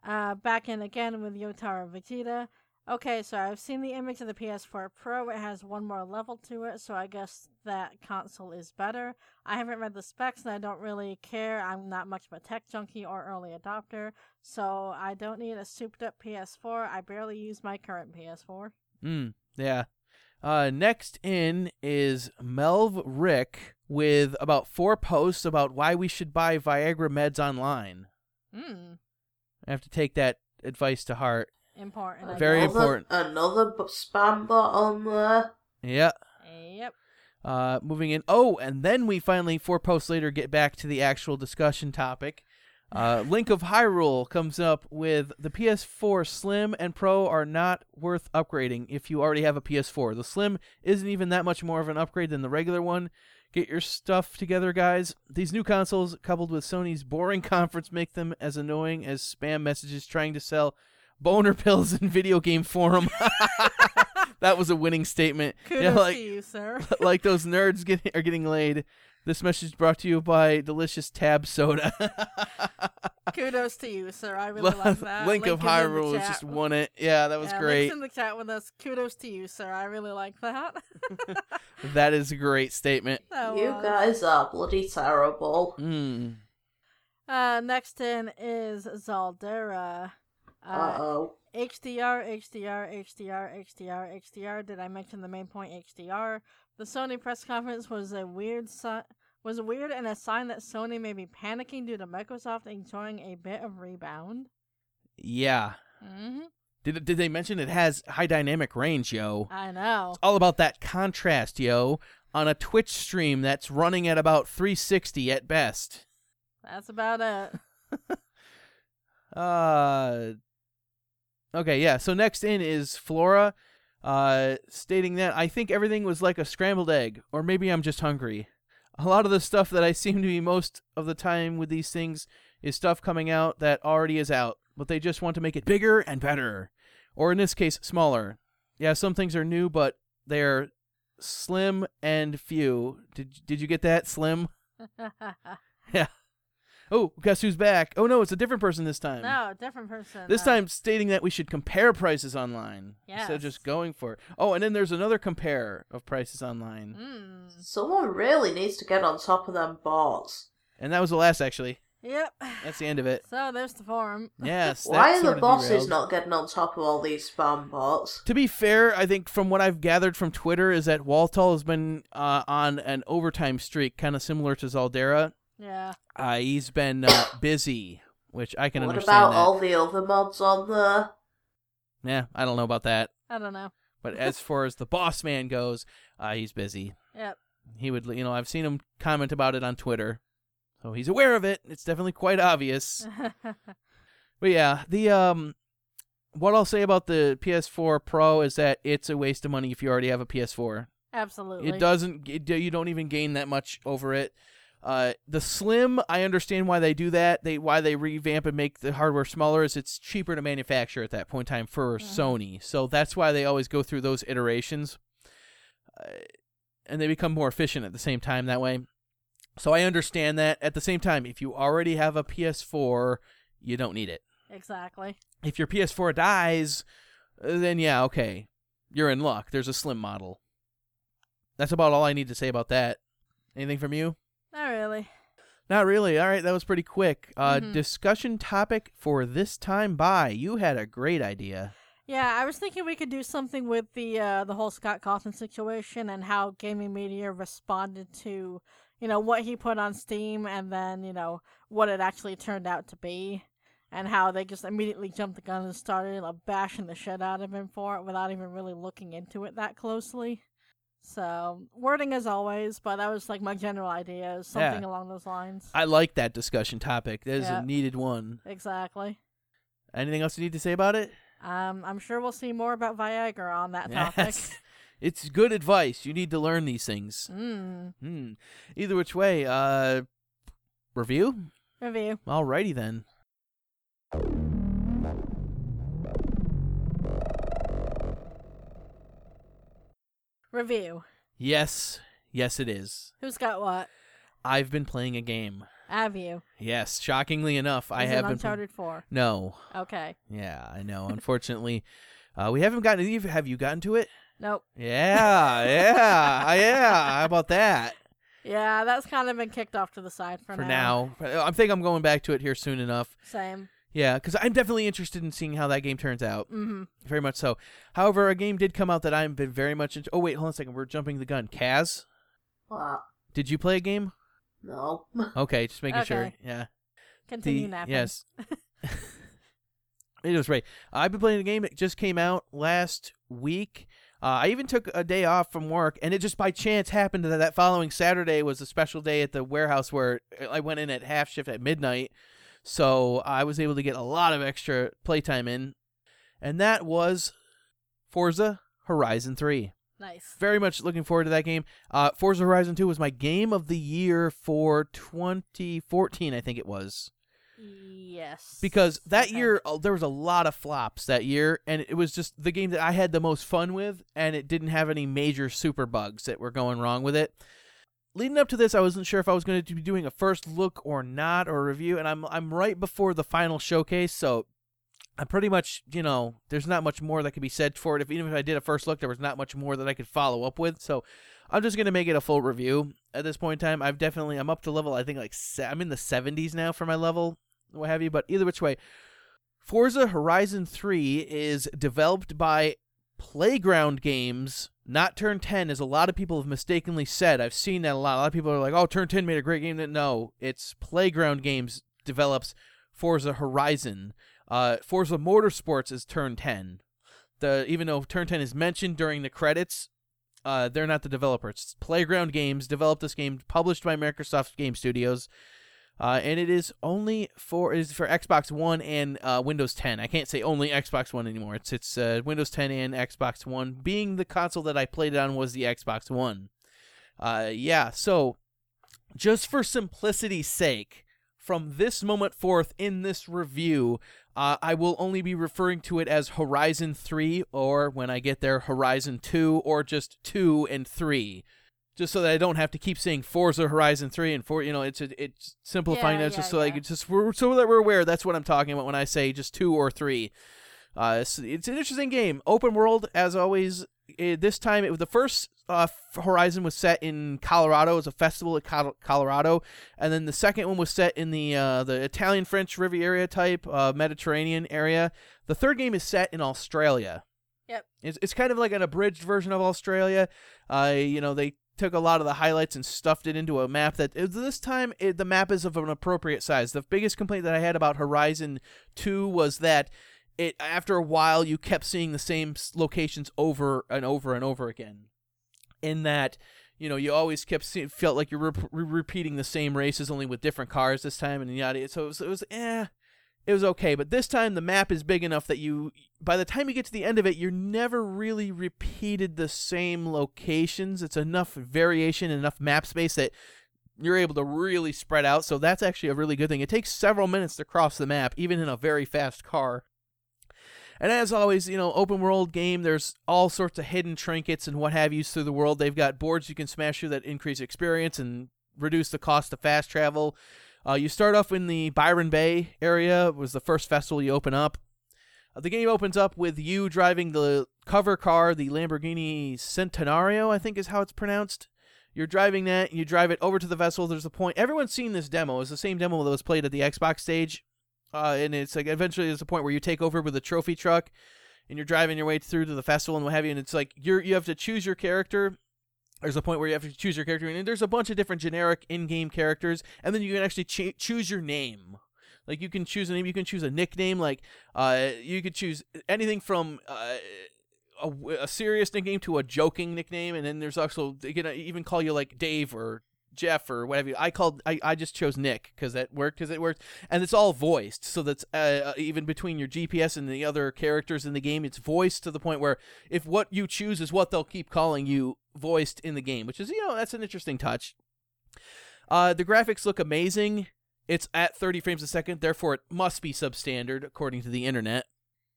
Speaker 4: Uh, back in again with Yotaro Vegeta. Okay, so I've seen the image of the PS4 Pro. It has one more level to it, so I guess that console is better. I haven't read the specs and I don't really care. I'm not much of a tech junkie or early adopter, so I don't need a souped up PS4. I barely use my current PS4.
Speaker 1: Mm, yeah. Uh, next in is Melv Rick with about four posts about why we should buy Viagra meds online.
Speaker 4: Hmm,
Speaker 1: I have to take that advice to heart.
Speaker 4: important. I
Speaker 1: Very.
Speaker 3: Another-
Speaker 1: important.
Speaker 3: Another spam bot on there.
Speaker 1: Yeah.
Speaker 4: Yep.
Speaker 1: Uh, moving in. Oh, and then we finally, four posts later, get back to the actual discussion topic. Uh, Link of Hyrule comes up with the PS4 Slim and Pro are not worth upgrading if you already have a PS4. The Slim isn't even that much more of an upgrade than the regular one. Get your stuff together, guys. These new consoles, coupled with Sony's boring conference, make them as annoying as spam messages trying to sell boner pills in video game forum. that was a winning statement.
Speaker 4: Kudos
Speaker 1: Yeah, like
Speaker 4: to you, sir.
Speaker 1: like those nerds getting are getting laid. This message brought to you by delicious Tab Soda.
Speaker 4: Kudos to you, sir. I really like that.
Speaker 1: Link, of
Speaker 4: is in
Speaker 1: Hyrule
Speaker 4: chat.
Speaker 1: just won it. Yeah, that was
Speaker 4: yeah,
Speaker 1: great.
Speaker 4: Link's in the chat with us. Kudos to you, sir. I really like that.
Speaker 1: That is a great statement.
Speaker 4: That
Speaker 3: You
Speaker 4: was.
Speaker 3: guys are bloody terrible.
Speaker 1: Mm.
Speaker 4: Uh, next in is Zaldera.
Speaker 3: Uh
Speaker 4: Uh,
Speaker 3: oh.
Speaker 4: HDR, HDR, HDR, HDR, HDR. Did I mention the main point? HDR. The Sony press conference was a weird si- was weird and a sign that Sony may be panicking due to Microsoft enjoying a bit of rebound.
Speaker 1: Yeah.
Speaker 4: hmm
Speaker 1: Did did they mention it has high dynamic range, yo?
Speaker 4: I know.
Speaker 1: It's all about that contrast, yo. On a Twitch stream that's running at about 360 at best.
Speaker 4: That's about it.
Speaker 1: Uh Okay, yeah. So next in is Flora uh stating that I think everything was like a scrambled egg or maybe I'm just hungry. A lot of the stuff that I seem to be most of the time with these things is stuff coming out that already is out, but they just want to make it bigger and better. Or in this case, smaller. Yeah, some things are new, but they're slim and few. Did did you get that? Slim? Oh, guess who's back? Oh no, it's a different person this time.
Speaker 4: no, different person.
Speaker 1: This
Speaker 4: Uh,
Speaker 1: time stating that we should compare prices online instead of just going for. It. Oh, and then there's another compare of prices online,
Speaker 4: Mm.
Speaker 3: Someone really needs to get on top of them bots.
Speaker 1: and that was the last actually.
Speaker 4: Yep.
Speaker 1: That's the end of it.
Speaker 4: So there's the forum.
Speaker 1: Yes.
Speaker 3: Why
Speaker 1: that
Speaker 3: are the bosses
Speaker 1: derailed.
Speaker 3: not getting on top of all these spam bots?
Speaker 1: To be fair, I think from what I've gathered from Twitter is that Waltall has been uh, on an overtime streak, kind of similar to Zaldera.
Speaker 4: Yeah.
Speaker 1: Uh, he's been uh, busy, which I can
Speaker 3: What
Speaker 1: understand.
Speaker 3: What about
Speaker 1: that.
Speaker 3: all the other mods on there?
Speaker 1: Yeah, I don't know about that.
Speaker 4: I don't know.
Speaker 1: But as far as the boss man goes, uh, he's busy.
Speaker 4: Yep.
Speaker 1: He would, you know, I've seen him comment about it on Twitter, so he's aware of it. It's definitely quite obvious. But yeah, the um, what I'll say about the PS4 Pro is that it's a waste of money if you already have a PS4.
Speaker 4: Absolutely.
Speaker 1: It doesn't. It, you don't even gain that much over it. Uh, the Slim, I understand why they do that. They why they revamp and make the hardware smaller is it's cheaper to manufacture at that point in time for
Speaker 4: Mhm.
Speaker 1: Sony. So that's why they always go through those iterations, uh, and they become more efficient at the same time that way. So I understand that. At the same time, if you already have a PS4, you don't need it.
Speaker 4: Exactly.
Speaker 1: If your PS4 dies, uh, then yeah, okay, you're in luck. There's a Slim model. That's about all I need to say about that. Anything from you?
Speaker 4: Not really.
Speaker 1: Not really. All right, that was pretty quick. Uh,
Speaker 4: Mhm.
Speaker 1: Discussion topic for this time by. You had a great idea.
Speaker 4: Yeah, I was thinking we could do something with the uh, the whole Scott Cawthon situation and how gaming media responded to, you know, what he put on Steam and then you know what it actually turned out to be, and how they just immediately jumped the gun and started like, bashing the shit out of him for it without even really looking into it that closely. So wording as always, but that was like my general idea, is something
Speaker 1: Yeah.
Speaker 4: along those lines.
Speaker 1: I like that discussion topic. That is
Speaker 4: Yeah.
Speaker 1: a needed one.
Speaker 4: exactly.
Speaker 1: Anything else you need to say about it?
Speaker 4: Um, I'm sure we'll see more about Viagra on that topic.
Speaker 1: Yes. It's good advice. You need to learn these things.
Speaker 4: Mm.
Speaker 1: Hmm. Either which way, uh, review?
Speaker 4: Review.
Speaker 1: Alrighty then.
Speaker 4: Review.
Speaker 1: Yes, yes, it is.
Speaker 4: Who's got what?
Speaker 1: I've been playing a game.
Speaker 4: Have you?
Speaker 1: Yes, shockingly enough, I
Speaker 4: Is
Speaker 1: have
Speaker 4: it
Speaker 1: been.
Speaker 4: Uncharted 4.
Speaker 1: no.
Speaker 4: Okay.
Speaker 1: Yeah, I know. Unfortunately, Uh, we haven't gotten. Have you- Have you gotten to it?
Speaker 4: Nope.
Speaker 1: Yeah, yeah, yeah. How about that?
Speaker 4: Yeah, that's kind of been kicked off to the side for, now.
Speaker 1: For now, I think I'm going back to it here soon enough.
Speaker 4: Same.
Speaker 1: Yeah, because I'm definitely interested in seeing how that game turns out.
Speaker 4: Mm-hmm.
Speaker 1: Very much so. However, a game did come out that I've been very much into. Oh wait, hold on a second. We're jumping the gun. Kaz, did you play a game?
Speaker 3: No.
Speaker 1: Okay, just making sure. Yeah.
Speaker 4: Continue
Speaker 1: The-
Speaker 4: napping.
Speaker 1: Yes. it was right. I've been playing a game. It just came out last week. Uh, I even took a day off from work, and it just by chance happened that that following Saturday was a special day at the warehouse where I went in at half shift at midnight. So I was able to get a lot of extra playtime in, and that was Forza Horizon 3
Speaker 4: Nice.
Speaker 1: very much looking forward to that game. Uh, Forza Horizon 2 was my game of the year for 2014, I think it was.
Speaker 4: Yes.
Speaker 1: Because that
Speaker 4: Okay.
Speaker 1: year, uh, there was a lot of flops that year, and it was just the game that I had the most fun with, and it didn't have any major super bugs that were going wrong with it. Leading up to this, I wasn't sure if I was going to be doing a first look or not, or a review, and I'm I'm right before the final showcase, so I'm pretty much, you know, there's not much more that could be said for it. If even if I did a first look, there was not much more that I could follow up with. So I'm just gonna make it a full review at this point in time. I've definitely I'm up to level. I think like se- I'm in the 70s now for my level, what have you. But either which way, Forza Horizon 3 is developed by Playground Games, not Turn 10, as a lot of people have mistakenly said. I've seen that a lot. A lot of people are like, "Oh, Turn 10 made a great game." No, it's Playground Games develops Forza Horizon. Uh, Forza Motorsports is Turn 10. The even though Turn 10 is mentioned during the credits, uh, they're not the developers It's Playground Games developed this game, published by Microsoft Game Studios, uh, and it is only for is for Xbox One and uh, Windows 10. I can't say only Xbox One anymore. It's it's uh, Windows 10 and Xbox One. Being the console that I played it on was the Xbox One. Uh, yeah, so just for simplicity's sake, from this moment forth in this review, uh, I will only be referring to it as Horizon 3, or when I get there, Horizon 2, or just 2 and 3. Just so that I don't have to keep saying Forza Horizon 3 and 4. You know, it's it's simplifying
Speaker 4: Yeah,
Speaker 1: that just
Speaker 4: yeah,
Speaker 1: so like
Speaker 4: yeah.
Speaker 1: it's just we're, so that we're aware that's what I'm talking about when I say just 2 or 3. Uh, it's, it's an interesting game. Open world, as always. Eh, this time, it was the first uh, Horizon was set in Colorado. It was a festival at Col- Colorado, and then the second one was set in the uh, the Italian French Riviera type uh, Mediterranean area. The third game is set in Australia.
Speaker 4: Yep.
Speaker 1: It's it's kind of like an abridged version of Australia. Uh, you know, they took a lot of the highlights and stuffed it into a map that uh, this time it, the map is of an appropriate size. The biggest complaint that I had about Horizon 2 was that it after a while you kept seeing the same locations over and over and over again. In that, you know, you always kept see, felt like you were re- repeating the same races only with different cars this time and yada. So it was, it was eh, it was okay. But this time the map is big enough that you, by the time you get to the end of it, you're never really repeated the same locations. It's enough variation, and enough map space that you're able to really spread out. So that's actually a really good thing. It takes several minutes to cross the map, even in a very fast car. And as always, you know, open world game, there's all sorts of hidden trinkets and what have you through the world. They've got boards you can smash through that increase experience and reduce the cost of fast travel. Uh, you start off in the Byron Bay area. It was the first festival you open up. Uh, the game opens up with you driving the cover car, the Lamborghini Centenario, I think is how it's pronounced. You're driving that. You drive it over to the vessel. There's a point. Everyone's seen this demo. It's the same demo that was played at the Xbox stage. Uh, and it's like eventually there's a point where you take over with a trophy truck, and you're driving your way through to the festival and what have you. And it's like you're you have to choose your character. There's a point where you have to choose your character, and there's a bunch of different generic in-game characters, and then you can actually ch- choose your name. Like you can choose a name, you can choose a nickname. Like uh, you could choose anything from uh, a, a serious nickname to a joking nickname, and then there's also they can even call you like Dave or Jeff or whatever. I called I, I just chose Nick because that worked because it worked, and it's all voiced, so that's uh, even between your GPS and the other characters in the game, it's voiced to the point where if what you choose is what they'll keep calling you voiced in the game, which is you know that's an interesting touch. Uh, the graphics look amazing. It's at 30 frames a second, therefore it must be substandard according to the internet.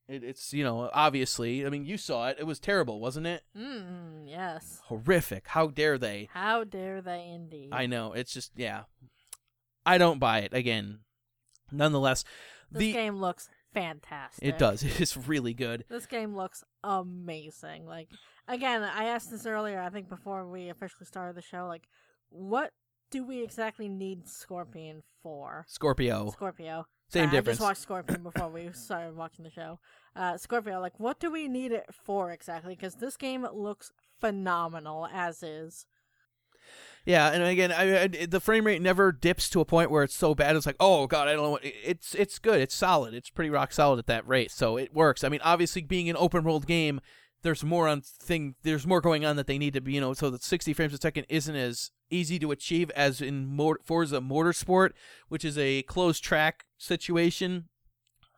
Speaker 1: It, it's you know obviously. I mean, you saw it. It was terrible, wasn't it?
Speaker 4: Mm, yes.
Speaker 1: Horrific. How dare they?
Speaker 4: How dare they indeed?
Speaker 1: I know. It's just yeah. I don't buy it again. Nonetheless,
Speaker 4: this
Speaker 1: the
Speaker 4: game looks fantastic.
Speaker 1: It does. It's really good.
Speaker 4: This game looks amazing. Like again, I asked this earlier. I think before we officially started the show. Like, what do we exactly need Scorpion for?
Speaker 1: Scorpio.
Speaker 4: Scorpio.
Speaker 1: Same
Speaker 4: Sorry,
Speaker 1: difference.
Speaker 4: I just watched Scorpion before we started watching the show. Uh, Scorpio, like, what do we need it for exactly? Because this game looks phenomenal as is.
Speaker 1: Yeah, and again, I, I, the frame rate never dips to a point where it's so bad. It's like, oh god, I don't know. What, it's it's good. It's solid. It's pretty rock solid at that rate. So it works. I mean, obviously, being an open world game, there's more on thing. There's more going on that they need to be. You know, so that 60 frames a second isn't as easy to achieve as in Mor- Forza Motorsport, which is a closed track situation.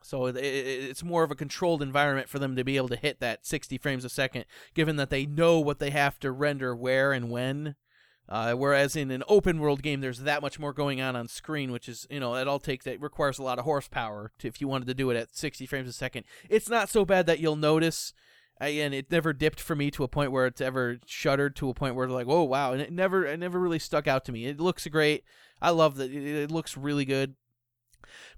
Speaker 1: So it, it, it's more of a controlled environment for them to be able to hit that 60 frames a second, given that they know what they have to render where and when. Uh, whereas in an open world game, there's that much more going on on screen, which is you know it all takes that requires a lot of horsepower to, if you wanted to do it at 60 frames a second. It's not so bad that you'll notice. Again, it never dipped for me to a point where it's ever shuddered to a point where like, oh wow, and it never it never really stuck out to me. It looks great. I love that. It, it looks really good.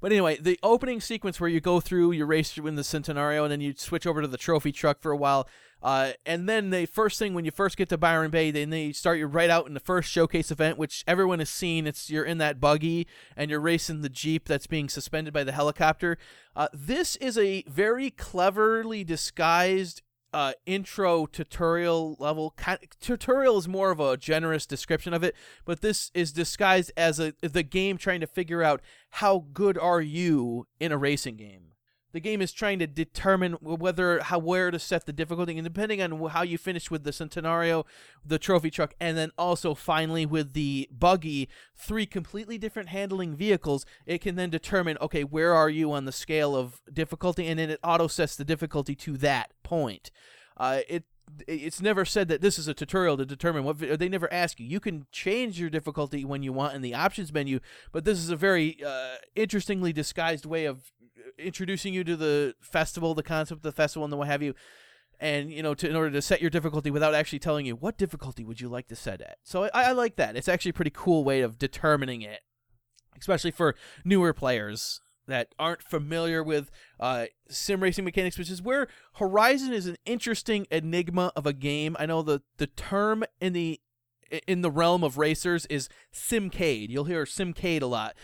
Speaker 1: But anyway, the opening sequence where you go through, you race in the Centenario, and then you switch over to the trophy truck for a while. Uh, and then the first thing when you first get to Byron Bay, then they start you right out in the first showcase event, which everyone has seen. It's you're in that buggy and you're racing the jeep that's being suspended by the helicopter. Uh, this is a very cleverly disguised uh, intro tutorial level. Tutorial is more of a generous description of it, but this is disguised as a the game trying to figure out how good are you in a racing game. The game is trying to determine whether how where to set the difficulty, and depending on how you finish with the Centenario, the trophy truck, and then also finally with the buggy, three completely different handling vehicles, it can then determine okay where are you on the scale of difficulty, and then it auto sets the difficulty to that point. Uh, it it's never said that this is a tutorial to determine what they never ask you you can change your difficulty when you want in the options menu but this is a very uh, interestingly disguised way of introducing you to the festival the concept of the festival and the what have you and you know to in order to set your difficulty without actually telling you what difficulty would you like to set at so i, I like that it's actually a pretty cool way of determining it especially for newer players that aren't familiar with uh, sim racing mechanics, which is where Horizon is an interesting enigma of a game. I know the the term in the in the realm of racers is simcade. You'll hear simcade a lot.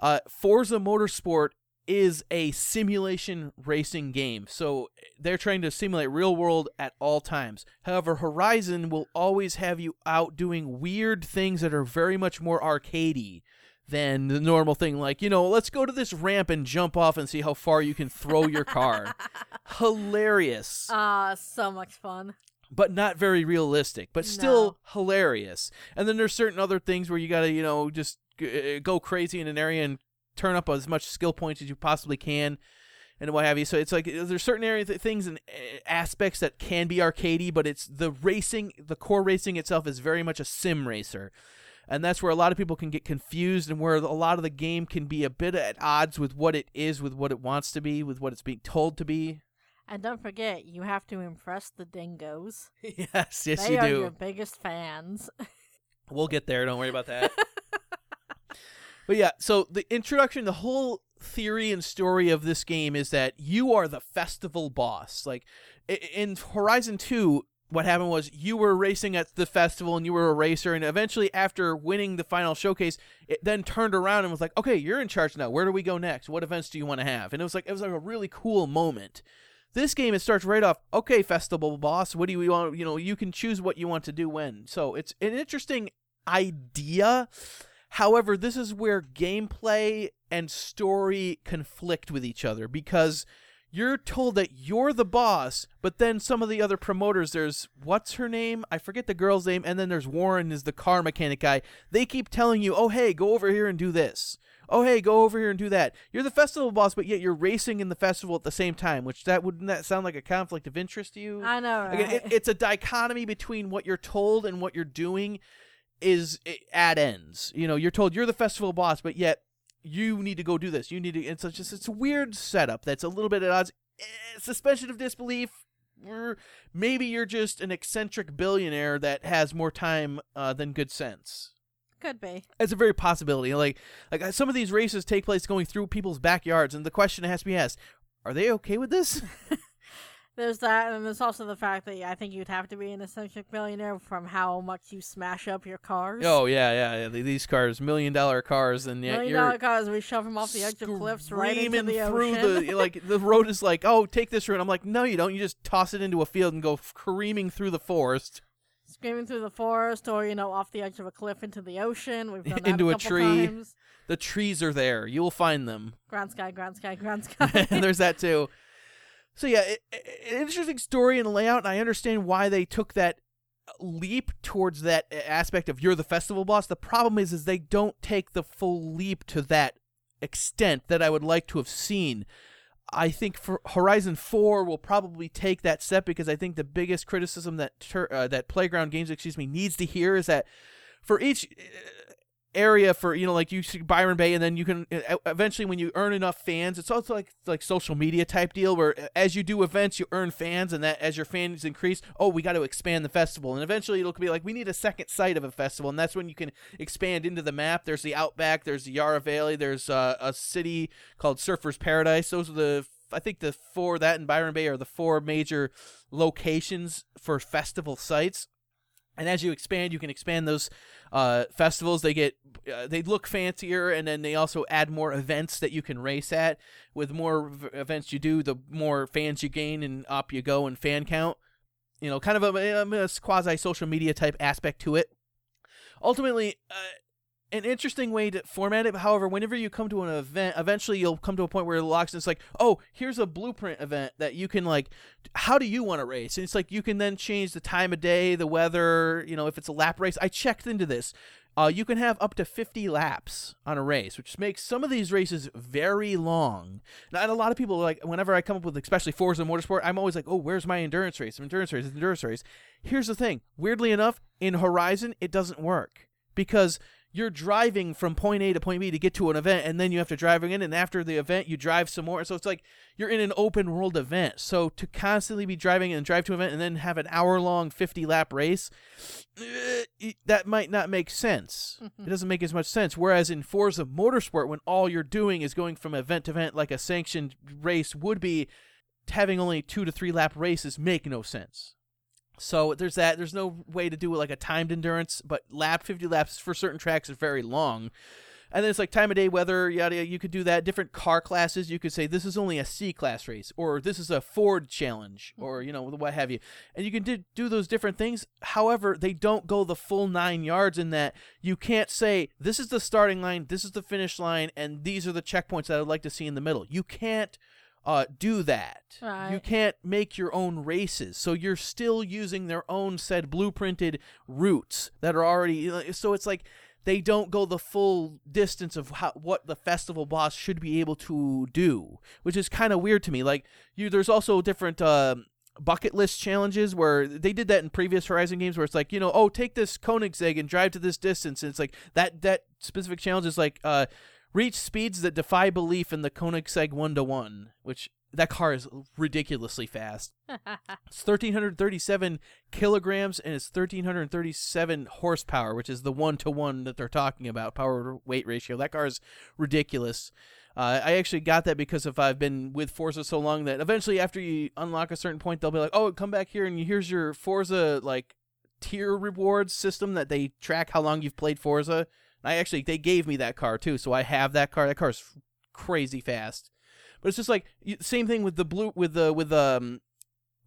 Speaker 1: Uh, Forza Motorsport is a simulation racing game, so they're trying to simulate real world at all times. However, Horizon will always have you out doing weird things that are very much more arcadey than the normal thing like you know let's go to this ramp and jump off and see how far you can throw your car hilarious
Speaker 4: Ah, so much fun.
Speaker 1: but not very realistic but still
Speaker 4: No.
Speaker 1: hilarious and then there's certain other things where you gotta you know just g- uh, go crazy in an area and turn up as much skill points as you possibly can and what have you. So it's like there's certain area th- things and uh, aspects that can be arcadey but it's the racing the core racing itself is very much a sim racer. And that's where a lot of people can get confused and where a lot of the game can be a bit at odds with what it is with what it wants to be with what it's being told to be.
Speaker 4: And don't forget, you have to impress the dingoes.
Speaker 1: yes yes
Speaker 4: they
Speaker 1: you
Speaker 4: are
Speaker 1: do.
Speaker 4: your biggest fans.
Speaker 1: we'll get there don't worry about that but yeah so the introduction the whole theory and story of this game is that you are the festival boss. Like in horizon 2 what happened was you were racing at the festival and you were a racer and eventually after winning the final showcase it then turned around and was like okay you're in charge now. Where do we go next? What events do you want to have? And it was like it was like a really cool moment. This game it starts right off okay festival boss what do you want? You know you can choose what you want to do when. So it's an interesting idea however this is where gameplay and story conflict with each other because you're told that you're the boss, but then some of the other promoters, there's what's her name? I forget the girl's name, and then there's Warren is the car mechanic guy. They keep telling you, oh hey, go over here and do this. Oh hey, go over here and do that. You're the festival boss, but yet you're racing in the festival at the same time, which that wouldn't that sound like a conflict of interest to you?
Speaker 4: I know, right?
Speaker 1: Again, it, it's a dichotomy between what you're told and what you're doing is eh, at ends. You know, you're told you're the festival boss, but yet you need to go do this. You need to. It's a- just it's a weird setup that's a little bit at odds. Eh, suspension of disbelief. Maybe you're just an eccentric billionaire that has more time uh, than good sense.
Speaker 4: Could be.
Speaker 1: It's a very possibility. Like like uh, some of these races take place going through people's backyards, and the question has to be asked: are they okay with this?
Speaker 4: There's that, and there's also the fact that I think you'd have to be an eccentric millionaire from how much you smash up your cars.
Speaker 1: oh yeah, yeah, yeah. These cars, million dollar cars, and yeah,
Speaker 4: Million
Speaker 1: you're
Speaker 4: cars, we shove them off the edge of cliffs right into
Speaker 1: screaming
Speaker 4: the
Speaker 1: through
Speaker 4: ocean.
Speaker 1: the like the road is like, oh, take this route. I'm like, no, you don't. You just toss it into a field and go careening through the forest.
Speaker 4: Screaming through the forest, or you know, off the edge of a cliff into the ocean. We've done that
Speaker 1: Into a
Speaker 4: a,
Speaker 1: tree.
Speaker 4: Times.
Speaker 1: The trees are there. You'll find them.
Speaker 4: Ground sky, ground sky, ground sky.
Speaker 1: and there's that too. So yeah, it, it- interesting story and layout, and I understand why they took that leap towards that aspect of you're the festival boss. The problem is, is they don't take the full leap to that extent that I would like to have seen. I think for Horizon Four will probably take that step because I think the biggest criticism that tur- uh, that Playground Games, excuse me, needs to hear is that for each area for you know like you see Byron Bay and then you can eventually when you earn enough fans it's also like like social media type deal where as you do events you earn fans and that as your fans increase oh we got to expand the festival. And eventually it'll be like we need a second site of a festival and that's when you can expand into the map. There's the outback there's the Yarra Valley there's uh, a city called Surfers Paradise. Those are the I think the four that and Byron Bay are the four major locations for festival sites and as you expand you can expand those uh, festivals. They get uh, they look fancier and then they also add more events that you can race at. With more v- events you do the more fans you gain and up you go in fan count. You know kind of a, a quasi social media type aspect to it. Ultimately uh, an interesting way to format it. However, whenever you come to an event, eventually you'll come to a point where it locks. And it's like, oh, here's a blueprint event that you can like. How do you want to race? And it's like you can then change the time of day, the weather. You know, if it's a lap race, I checked into this. Uh, you can have up to 50 laps on a race, which makes some of these races very long. Now, and a lot of people like whenever I come up with, especially Forza Motorsport, I'm always like, oh, where's my endurance race? Endurance race, endurance race. Here's the thing. Weirdly enough, in Horizon, it doesn't work because you're driving from point A to point B to get to an event, and then you have to drive again, and after the event, you drive some more. So it's like you're in an open world event. So to constantly be driving and drive to an event and then have an hour long 50 lap race, eh, that might not make sense. It doesn't make as much sense. Whereas in Forza Motorsport, when all you're doing is going from event to event like a sanctioned race would be, having only two to three lap races make no sense. So there's that. There's no way to do it like a timed endurance, but lap 50 laps for certain tracks is very long. And then it's like time of day, weather, yada yada. You could do that. Different car classes. You could say this is only a C class race, or this is a Ford challenge, mm-hmm. or you know what have you. And you can do, do those different things. However, they don't go the full nine yards in that you can't say this is the starting line, this is the finish line, and these are the checkpoints that I'd like to see in the middle. You can't uh, do that. You can't make your own races. So you're still using their own said blueprinted routes that are already. So it's like they don't go the full distance of how, what the festival boss should be able to do, which is kind of weird to me. Like you, there's also different. um bucket list challenges where they did that in previous Horizon games where it's like, you know, oh, take this Koenigsegg and drive to this distance. And it's like that that specific challenge is like uh reach speeds that defy belief in the Koenigsegg 1 to 1, which that car is ridiculously fast. It's 1337 kilograms and it's 1337 horsepower, which is the 1 to 1 that they're talking about, power weight ratio. That car is ridiculous. Uh, I actually got that because if I've been with Forza so long that eventually after you unlock a certain point, they'll be like, "Oh, come back here and here's your Forza like tier rewards system that they track how long you've played Forza." I actually they gave me that car too, so I have that car. That car's crazy fast. But it's just like same thing with the blue with the with um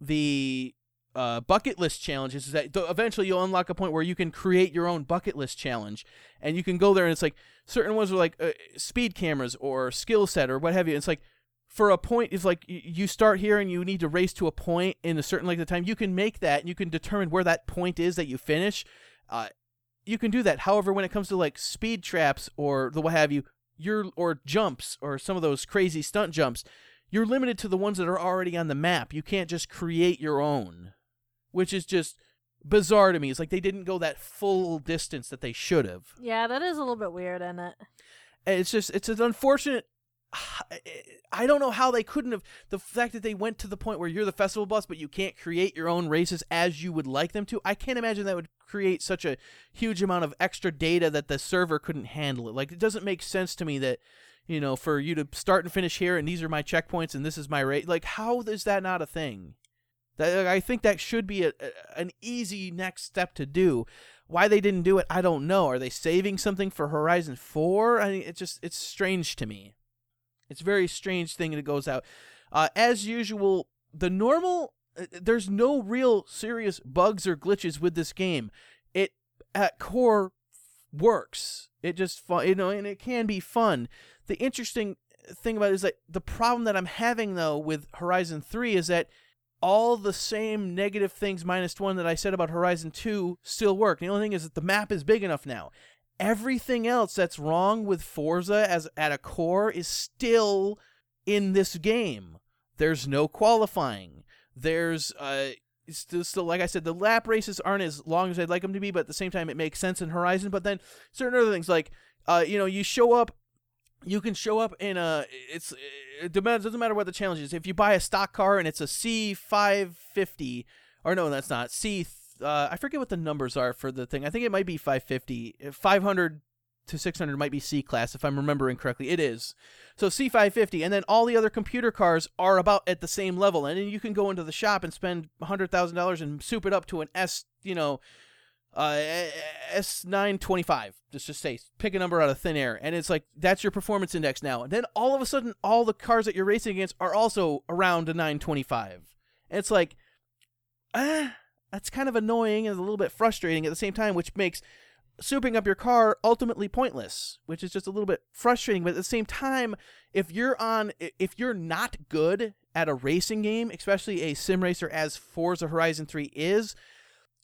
Speaker 1: the uh, bucket list challenges is that th- eventually you'll unlock a point where you can create your own bucket list challenge and you can go there and it's like certain ones are like uh, speed cameras or skill set or what have you it's like for a point it's like you start here and you need to race to a point in a certain length of time you can make that and you can determine where that point is that you finish uh, you can do that. However when it comes to like speed traps or the what have you you're or jumps or some of those crazy stunt jumps you're limited to the ones that are already on the map. You can't just create your own which is just bizarre to me. It's like they didn't go that full distance that they should have.
Speaker 4: Yeah, that is a little bit weird, isn't it?
Speaker 1: it's just it's an unfortunate I don't know how they couldn't have the fact that they went to the point where you're the festival boss but you can't create your own races as you would like them to. I can't imagine that would create such a huge amount of extra data that the server couldn't handle it. Like it doesn't make sense to me that you know, for you to start and finish here, and these are my checkpoints, and this is my rate. Like, how is that not a thing? That I think that should be a, a, an easy next step to do. Why they didn't do it, I don't know. Are they saving something for Horizon Four? I mean, it just it's strange to me. It's a very strange thing that goes out. Uh, as usual, the normal uh, there's no real serious bugs or glitches with this game. It at core works. It just fun, you know, and it can be fun. The interesting thing about it is that the problem that I'm having though with Horizon 3 is that all the same negative things minus one that I said about Horizon 2 still work. The only thing is that the map is big enough now. Everything else that's wrong with Forza as at a core is still in this game. There's no qualifying. There's uh still, still like I said, the lap races aren't as long as I'd like them to be, but at the same time, it makes sense in Horizon. But then certain other things, like uh, you know, you show up, you can show up in a. It's it doesn't matter what the challenge is. If you buy a stock car and it's a C five fifty, or no, that's not C. Uh, I forget what the numbers are for the thing. I think it might be 550, 500 to 600 might be C class if I'm remembering correctly. It is. So C550 and then all the other computer cars are about at the same level and then you can go into the shop and spend $100,000 and soup it up to an S, you know, uh, S925. Just just say pick a number out of thin air and it's like that's your performance index now. And then all of a sudden all the cars that you're racing against are also around a 925. And it's like ah, that's kind of annoying and a little bit frustrating at the same time which makes souping up your car ultimately pointless, which is just a little bit frustrating. But at the same time, if you're on, if you're not good at a racing game, especially a sim racer as Forza Horizon 3 is,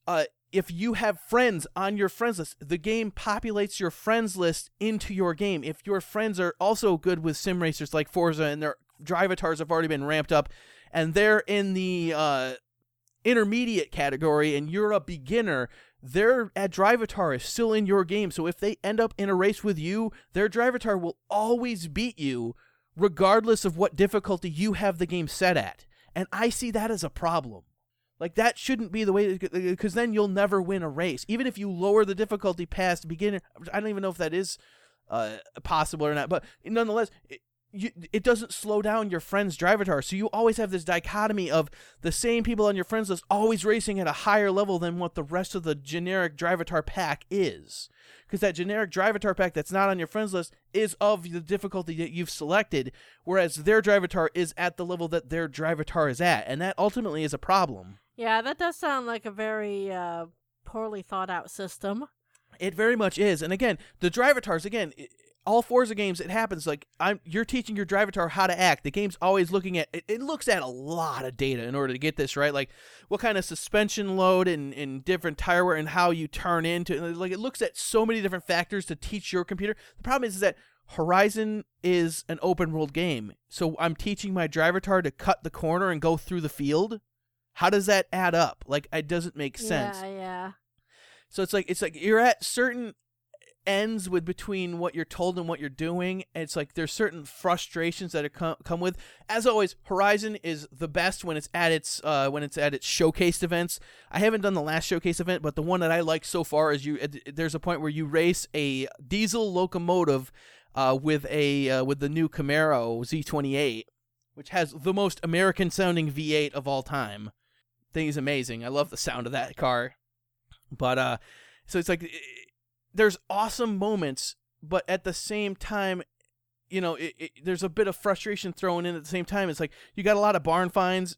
Speaker 1: uh, if you have friends on your friends list, the game populates your friends list into your game. If your friends are also good with sim racers like Forza and their drive drivatars have already been ramped up, and they're in the uh, intermediate category, and you're a beginner, their at Drivatar is still in your game. So if they end up in a race with you, their Drivatar will always beat you, regardless of what difficulty you have the game set at. And I see that as a problem. Like that shouldn't be the way because then you'll never win a race. Even if you lower the difficulty past beginner, I don't even know if that is uh, possible or not. But nonetheless, you, it doesn't slow down your friend's drivatar. So you always have this dichotomy of the same people on your friends list always racing at a higher level than what the rest of the generic drivatar pack is. Because that generic drivatar pack that's not on your friends list is of the difficulty that you've selected, whereas their drivatar is at the level that their drivatar is at. And that ultimately is a problem.
Speaker 4: Yeah, that does sound like a very uh, poorly thought out system.
Speaker 1: It very much is. And again, the drivatars, again, all Forza games, it happens like I'm. You're teaching your driver drivatar how to act. The game's always looking at. It, it, looks at a lot of data in order to get this right. Like what kind of suspension load and, and different tire wear and how you turn into. Like it looks at so many different factors to teach your computer. The problem is, is that Horizon is an open world game, so I'm teaching my drivatar to cut the corner and go through the field. How does that add up? Like it doesn't make sense.
Speaker 4: Yeah, yeah.
Speaker 1: So it's like it's like you're at certain ends with between what you're told and what you're doing. It's like there's certain frustrations that come come with. As always, Horizon is the best when it's at its uh, when it's at its showcased events. I haven't done the last showcase event, but the one that I like so far is you. There's a point where you race a diesel locomotive uh, with a uh, with the new Camaro Z28, which has the most American sounding V8 of all time. Thing is amazing. I love the sound of that car. But uh, so it's like there's awesome moments, but at the same time, you know, it, it, there's a bit of frustration thrown in at the same time. It's like you got a lot of barn finds.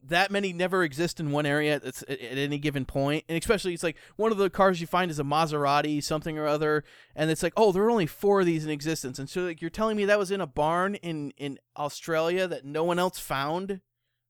Speaker 1: That many never exist in one area at, at any given point, and especially it's like one of the cars you find is a Maserati something or other, and it's like oh there are only four of these in existence, and so like you're telling me that was in a barn in in Australia that no one else found,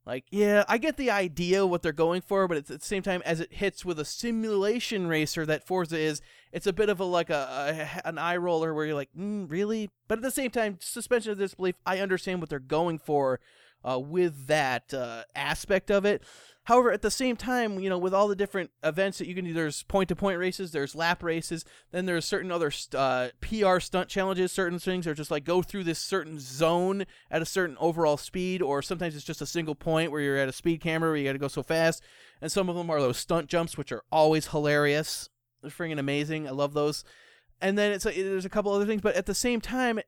Speaker 1: like, yeah, I get the idea what they're going for, but at the same time as it hits with a simulation racer that Forza is, it's a bit of a like a, a an eye roller where you're like, mm, really? But at the same time, suspension of disbelief. I understand what they're going for uh, with that uh, aspect of it. However, at the same time, you know, with all the different events that you can do, there's point to point races, there's lap races, then there's certain other uh, PR stunt challenges. Certain things are just like go through this certain zone at a certain overall speed, or sometimes it's just a single point where you're at a speed camera where you got to go so fast. And some of them are those stunt jumps, which are always hilarious. They're freaking amazing. I love those. And then it's a, there's a couple other things, but at the same time,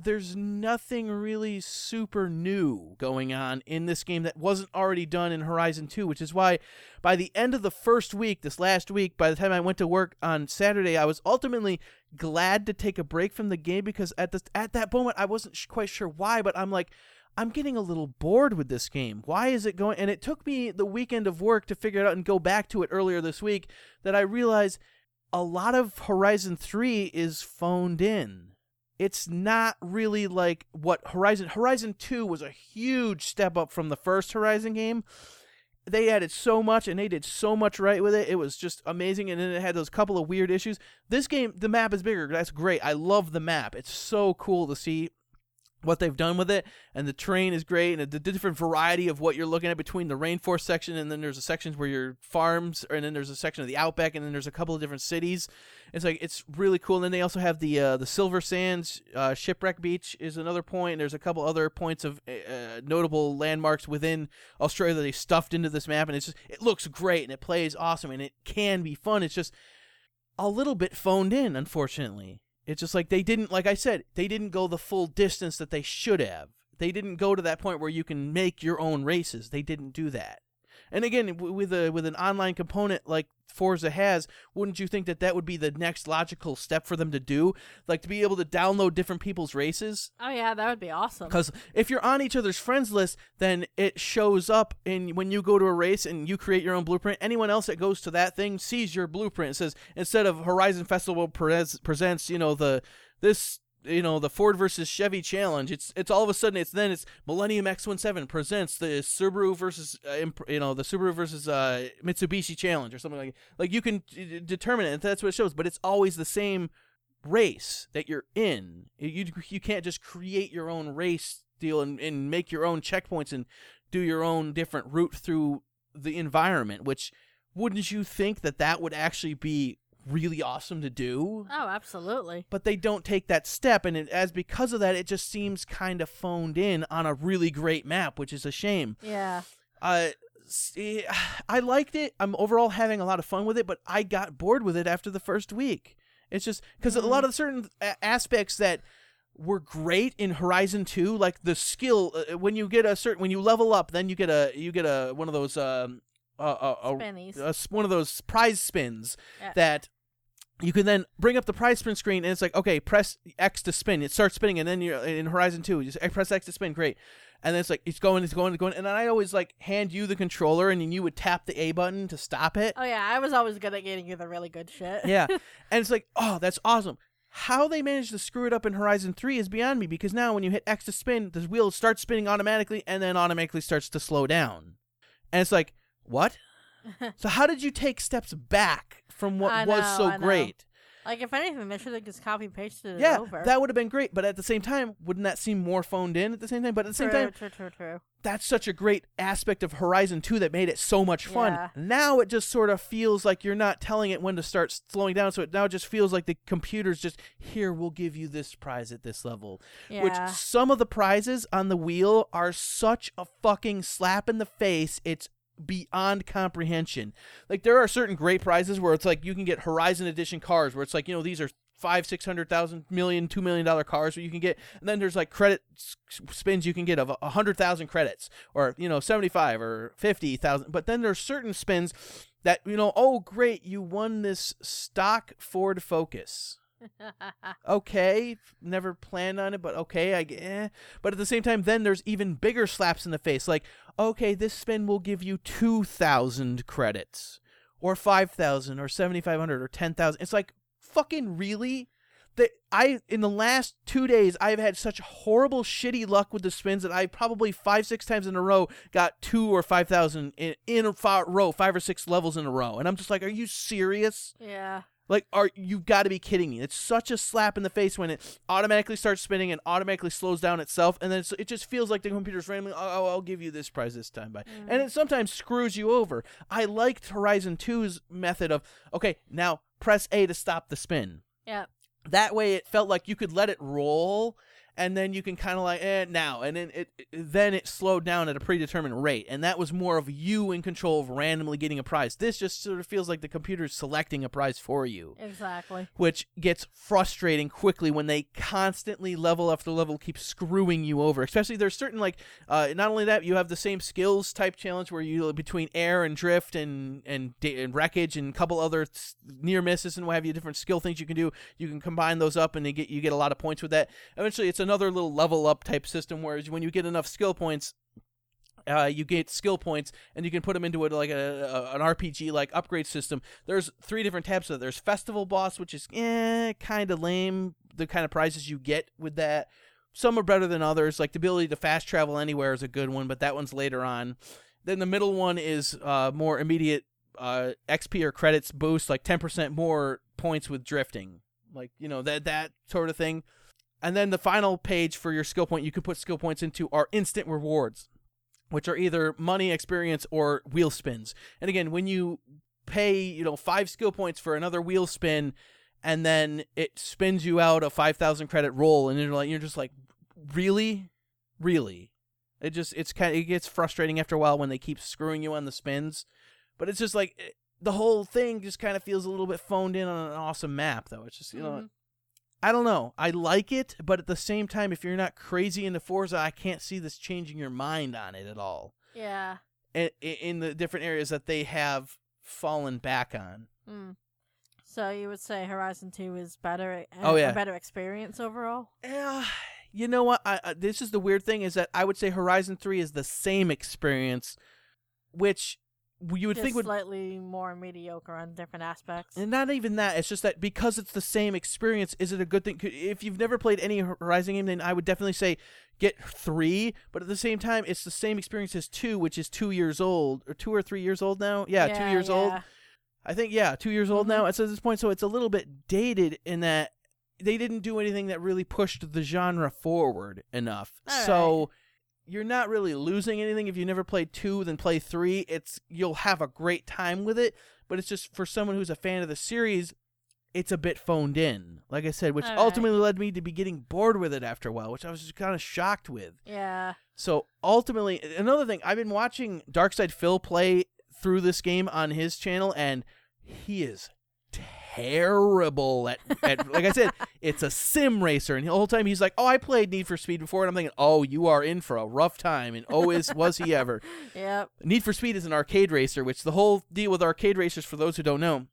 Speaker 1: there's nothing really super new going on in this game that wasn't already done in Horizon 2, which is why by the end of the first week, this last week, by the time I went to work on Saturday, I was ultimately glad to take a break from the game because at the at that moment I wasn't sh- quite sure why, but I'm like I'm getting a little bored with this game. Why is it going? And it took me the weekend of work to figure it out and go back to it earlier this week that I realized a lot of Horizon 3 is phoned in. It's not really like what Horizon Horizon 2 was a huge step up from the first Horizon game. They added so much and they did so much right with it. It was just amazing and then it had those couple of weird issues. This game the map is bigger. That's great. I love the map. It's so cool to see what they've done with it and the terrain is great and the different variety of what you're looking at between the rainforest section and then there's a section where your farms and then there's a section of the outback and then there's a couple of different cities. It's like it's really cool and then they also have the uh, the silver sands uh, shipwreck beach is another point. There's a couple other points of uh, notable landmarks within australia that they stuffed into this map and it's just it looks great and it plays awesome and it can be fun. It's just a little bit phoned in unfortunately it's just like they didn't, like I said, they didn't go the full distance that they should have. They didn't go to that point where you can make your own races. They didn't do that. And again, w- with a with an online component like Forza has, wouldn't you think that that would be the next logical step for them to do? Like to be able to download different people's races?
Speaker 4: Oh yeah, that would be awesome.
Speaker 1: Because if you're on each other's friends list, then it shows up in when you go to a race and you create your own blueprint. Anyone else that goes to that thing sees your blueprint. It says instead of Horizon Festival pres- presents, you know the this you know the Ford versus Chevy challenge. It's it's all of a sudden it's then it's Millennium X17 presents the Subaru versus uh, you know the Subaru versus uh, Mitsubishi challenge or something like like you can d- determine it that's what it shows. But it's always the same race that you're in. You you can't just create your own race deal and, and make your own checkpoints and do your own different route through the environment. Which wouldn't you think that that would actually be really awesome to do?
Speaker 4: Oh, absolutely.
Speaker 1: but they don't take that step and it, as because of that it just seems kind of phoned in on a really great map which is a shame
Speaker 4: Yeah.
Speaker 1: uh see, i liked it i'm overall having a lot of fun with it but i got bored with it after the first week it's just because a lot of certain a- aspects that were great in Horizon 2 like the skill uh, when you get a certain when you level up then you get a you get a one of those um
Speaker 4: Spinnies.
Speaker 1: a s- one of those prize spins
Speaker 4: Yeah.
Speaker 1: that you can then bring up the prize spin screen and it's like okay press x to spin. It starts spinning and then you're in horizon 2 you just eh, press x to spin. Great. And then it's like it's going it's going it's going. And then i always like hand you the controller and then you would tap the a button to stop it.
Speaker 4: Oh yeah, I was always good at getting you the really good shit.
Speaker 1: yeah. And it's like oh that's awesome. How they managed to screw it up in horizon 3 is beyond me because now when you hit x to spin the wheel starts spinning automatically and then automatically starts to slow down. And it's like what so how did you take steps back from what
Speaker 4: I
Speaker 1: was
Speaker 4: know,
Speaker 1: so
Speaker 4: I know.
Speaker 1: great
Speaker 4: Like if anything, they should have just copy pasted it
Speaker 1: yeah,
Speaker 4: over.
Speaker 1: that would have been great. But at the same time, wouldn't that seem more phoned in at the same time? But at the same
Speaker 4: true,
Speaker 1: time,
Speaker 4: true, true, true.
Speaker 1: that's such a great aspect of Horizon 2 that made it so much fun.
Speaker 4: Yeah.
Speaker 1: Now it just sort of feels like you're not telling it when to start slowing down. So it now just feels like the computer's just, here, we'll give you this prize at this level.
Speaker 4: Yeah.
Speaker 1: Which some of the prizes on the wheel are such a fucking slap in the face. It's beyond comprehension. Like there are certain great prizes where it's like you can get Horizon Edition cars where it's like, you know, these are five, six hundred thousand, million, two million dollar cars where you can get, and then there's like credit spins you can get of a hundred thousand credits or you know seventy five or fifty thousand. But then there's certain spins that you know, oh great, you won this stock Ford Focus okay, never planned on it, but okay, I eh. But at the same time, then there's even bigger slaps in the face. Like, okay, this spin will give you two thousand credits, or five thousand, or seventy five hundred, or ten thousand. It's like fucking really. That I in the last two days I've had such horrible shitty luck with the spins that I probably five six times in a row got two or five thousand in in a row five or six levels in a row and I'm just like are you serious
Speaker 4: yeah.
Speaker 1: Like, are you've got to be kidding me? It's such a slap in the face when it automatically starts spinning and automatically slows down itself, and then it just feels like the computer's randomly. Oh, oh I'll give you this prize this time, by, mm. and it sometimes screws you over. I liked Horizon 2's method of okay, now press A to stop the spin.
Speaker 4: Yeah.
Speaker 1: That way, it felt like you could let it roll, and then you can kind of like eh, now. And then it it- then it slowed down at a predetermined rate. And that was more of you in control of randomly getting a prize. This just sort of feels like the computer's selecting a prize for you.
Speaker 4: Exactly.
Speaker 1: which gets frustrating quickly when they constantly level after level keep screwing you over. Especially there's certain like uh, not only that you have the same skills type challenge where you between air and drift and and, da- and wreckage and a couple other near misses and what have you different skill things you can do you can combine those up and they get you get a lot of points with that. Eventually it's another little level up type system whereas when you get enough skill points uh, you get skill points and you can put them into it like a, a an RPG like upgrade system. There's three different tabs. So there's festival boss, which is eh, kind of lame. The kind of prizes you get with that. Some are better than others. Like the ability to fast travel anywhere is a good one, but that one's later on. Then the middle one is uh, more immediate uh, XP or credits boost, like 10% more points with drifting, like you know that that sort of thing. And then the final page for your skill point you can put skill points into are instant rewards which are either money, experience, or wheel spins. And again, when you pay, you know, five skill points for another wheel spin, and then it spins you out a five thousand credit roll, and you're like, you're just like, really, really. It just it's kind of, it gets frustrating after a while when they keep screwing you on the spins, but it's just like it, the whole thing just kind of feels a little bit phoned in on an awesome map though. It's just you know
Speaker 4: Mhm.
Speaker 1: I don't know. I like it, but at the same time, if you're not crazy into Forza, I can't see this changing your mind on it at all.
Speaker 4: Yeah.
Speaker 1: In, in the different areas that they have fallen back on.
Speaker 4: Mm. So you would say Horizon Two is better? uh,
Speaker 1: Oh, yeah.
Speaker 4: a better experience overall.
Speaker 1: Yeah, you know what? I, I, this is the weird thing is that I would say Horizon Three is the same experience, which you would
Speaker 4: Just
Speaker 1: think would
Speaker 4: slightly more mediocre on different aspects.
Speaker 1: And not even that. It's just that because it's the same experience, is it a good thing? If you've never played any Horizon game, then I would definitely say get three. But at the same time, it's the same experience as two, which is two years old or two or three years old now. Yeah, two years old. I think yeah, two years old
Speaker 4: Mhm.
Speaker 1: now. It's at this point, so it's a little bit dated in that they didn't do anything that really pushed the genre forward enough.
Speaker 4: All
Speaker 1: so you're not really losing anything if you never played two, then play three. It's you'll have a great time with it, but it's just for someone who's a fan of the series. It's a bit phoned in, like I said, which
Speaker 4: right.
Speaker 1: ultimately led me to be getting bored with it after a while, which I was just kind of shocked with.
Speaker 4: Yeah.
Speaker 1: So ultimately, another thing, I've been watching Darkside Phil play through this game on his channel, and he is terrible at, at like I said, it's a sim racer, and the whole time he's like, "Oh, I played Need for Speed before," and I'm thinking, "Oh, you are in for a rough time," and oh, is was he ever?
Speaker 4: Yep.
Speaker 1: Need for Speed is an arcade racer, which the whole deal with arcade racers, for those who don't know,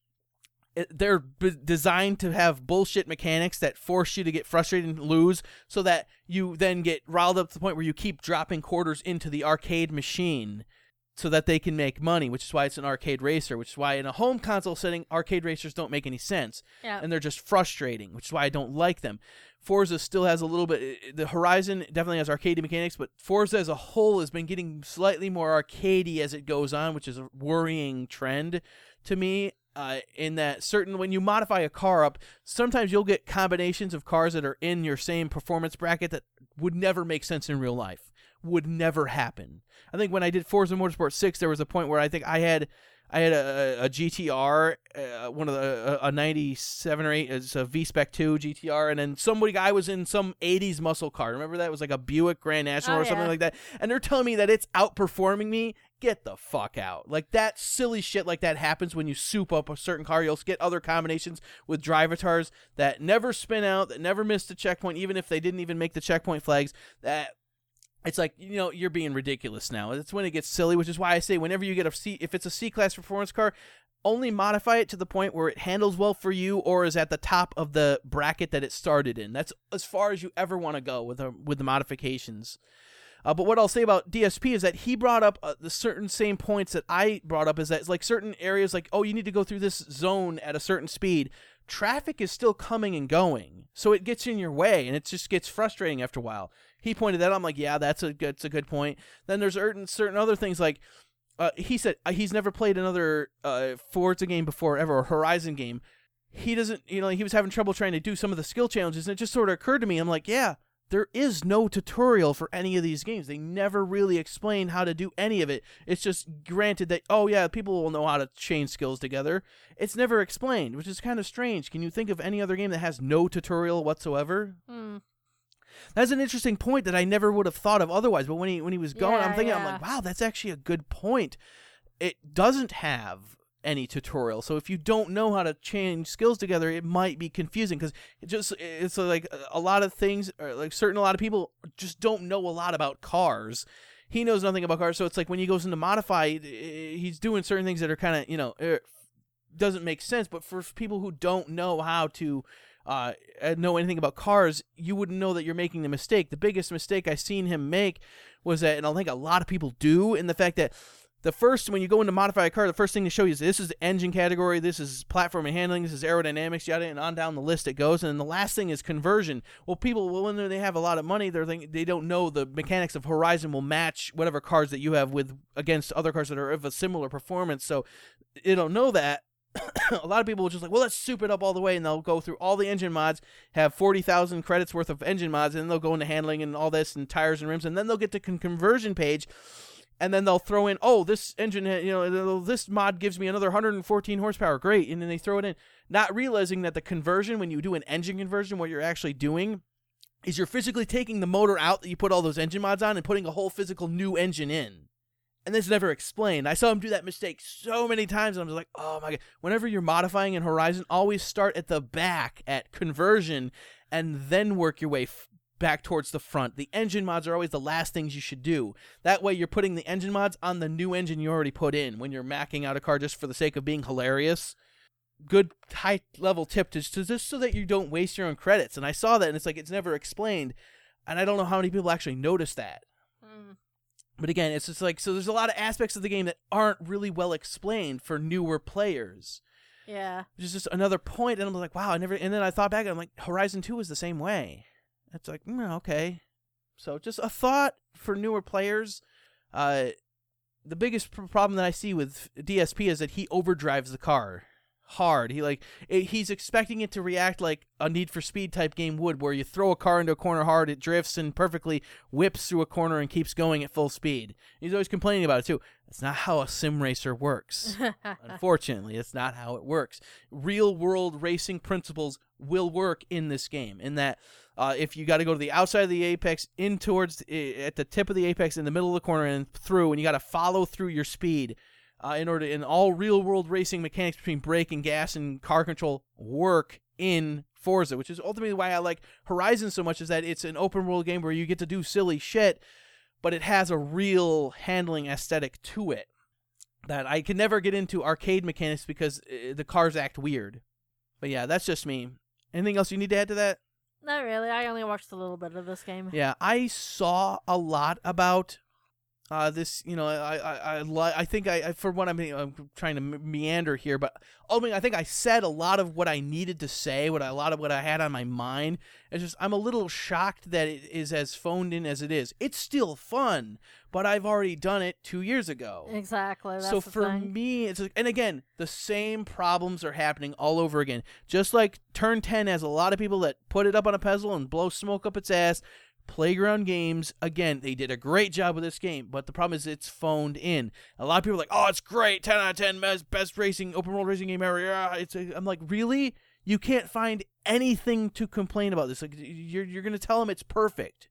Speaker 1: it, they're b- designed to have bullshit mechanics that force you to get frustrated and lose, so that you then get riled up to the point where you keep dropping quarters into the arcade machine, so that they can make money. Which is why it's an arcade racer. Which is why in a home console setting, arcade racers don't make any sense
Speaker 4: Yep.
Speaker 1: and they're just frustrating, which is why I don't like them. Forza still has a little bit. The Horizon definitely has arcade mechanics, but Forza as a whole has been getting slightly more arcadey as it goes on, which is a worrying trend to me. Uh, in that certain when you modify a car up, sometimes you'll get combinations of cars that are in your same performance bracket that would never make sense in real life. Would never happen. I think when I did Forza Motorsport Six, there was a point where I think I had I had a, a GTR, uh, one of the a, a '97 or '8, it's a V Spec 2 GTR, and then somebody guy was in some '80s muscle car. Remember that it was like a Buick Grand National
Speaker 4: Oh,
Speaker 1: or something
Speaker 4: yeah.
Speaker 1: like that. And they're telling me that it's outperforming me. Get the fuck out! Like that silly shit like that happens when you soup up a certain car. You'll get other combinations with drivatars that never spin out, that never miss the checkpoint, even if they didn't even make the checkpoint flags. That it's like you know you're being ridiculous now. It's when it gets silly, which is why I say whenever you get a C, if it's a C class performance car, only modify it to the point where it handles well for you or is at the top of the bracket that it started in. That's as far as you ever want to go with the, with the modifications. Uh, but what I'll say about DSP is that he brought up uh, the certain same points that I brought up. Is that it's like certain areas, like oh, you need to go through this zone at a certain speed. Traffic is still coming and going, so it gets in your way, and it just gets frustrating after a while. He pointed that. out. I'm like, yeah, that's a good, that's a good point. Then there's certain certain other things like. Uh, he said uh, he's never played another uh, Forza game before ever or Horizon game. He doesn't, you know, he was having trouble trying to do some of the skill challenges, and it just sort of occurred to me. I'm like, yeah, there is no tutorial for any of these games. They never really explain how to do any of it. It's just granted that, oh, yeah, people will know how to chain skills together. It's never explained, which is kind of strange. Can you think of any other game that has no tutorial whatsoever?
Speaker 4: Hmm.
Speaker 1: That's an interesting point that I never would have thought of otherwise. But when he when he was going, I'm
Speaker 4: Yeah,
Speaker 1: thinking, I'm like, wow, that's actually a good point. It doesn't have any tutorial, so if you don't know how to change skills together, it might be confusing because it just it's like a lot of things, or like certain a lot of people just don't know a lot about cars. He knows nothing about cars, so it's like when he goes into modify, eh, he's doing certain things that are kind of you know er, doesn't make sense. But for people who don't know how to uh, uh, know anything about cars, you wouldn't know that you're making the mistake. The biggest mistake I seen him make was that, and I think a lot of people do, in the fact that the first when you go into modify a car, the first thing to show you is this is the engine category, this is platform and handling, this is aerodynamics, yada, and on down the list it goes. And then the last thing is conversion. Well, people, when they have a lot of money, they're they don't know the mechanics of Horizon will match whatever cars that you have with against other cars that are of a similar performance. So they don't know that. a lot of people will just like, well, let's soup it up all the way, and they'll go through all the engine mods, have forty thousand credits worth of engine mods, and then they'll go into handling and all this, and tires and rims, and then they'll get to con- conversion page, and then they'll throw in, oh, this engine, you know, this mod gives me another 114 horsepower, great, and then they throw it in, not realizing that the conversion, when you do an engine conversion, what you're actually doing is you're physically taking the motor out that you put all those engine mods on and putting a whole physical new engine in and this is never explained. I saw him do that mistake so many times, and I was like, oh my god. Whenever you're modifying in Horizon, always start at the back at conversion, and then work your way f- back towards the front. The engine mods are always the last things you should do. That way, you're putting the engine mods on the new engine you already put in when you're macking out a car just for the sake of being hilarious. Good high level tip to just so that you don't waste your own credits. And I saw that, and it's like it's never explained, and I don't know how many people actually notice that.
Speaker 4: Mm.
Speaker 1: But again, it's just like so. There's a lot of aspects of the game that aren't really well explained for newer players.
Speaker 4: Yeah.
Speaker 1: Which is just another point, and I'm like, wow, I never. And then I thought back, and I'm like, Horizon Two is the same way. It's like, mm, okay. So just a thought for newer players. Uh, the biggest problem that I see with DSP is that he overdrives the car hard. He like it, he's expecting it to react like a Need for Speed type game would, where you throw a car into a corner hard, it drifts and perfectly whips through a corner and keeps going at full speed. He's always complaining about it too. That's not how a sim racer works. Unfortunately, it's not how it works. Real world racing principles will work in this game. In that, uh, if you got to go to the outside of the apex, in towards eh, at the tip of the apex, in the middle of the corner, and through, and you got to follow through your speed. Uh, in order, in all real world racing mechanics between brake and gas and car control work in Forza, which is ultimately why I like Horizon so much. Is that it's an open world game where you get to do silly shit, but it has a real handling aesthetic to it that I can never get into arcade mechanics because uh, the cars act weird. But yeah, that's just me. Anything else you need to add to that?
Speaker 4: Not really. I only watched a little bit of this game.
Speaker 1: Yeah, I saw a lot about uh, this. You know, I I I, li- I think I, I for what I'm, I'm trying to me- meander here, but ultimately, I think I said a lot of what I needed to say, what I, a lot of what I had on my mind. It's just I'm a little shocked that it is as phoned in as it is. It's still fun, but I've already done it two years ago.
Speaker 4: Exactly. That's
Speaker 1: so
Speaker 4: the
Speaker 1: for
Speaker 4: thing.
Speaker 1: me it's like, and again the same problems are happening all over again just like turn 10 has a lot of people that put it up on a pedestal and blow smoke up its ass playground games. Again they did a great job with this game but the problem is it's phoned in. A lot of people are like oh it's great. 10 out of 10 best, best racing open world racing game ever. Yeah, it's a, i'm like really? You can't find anything to complain about this. Like you're, you're gonna tell them it's perfect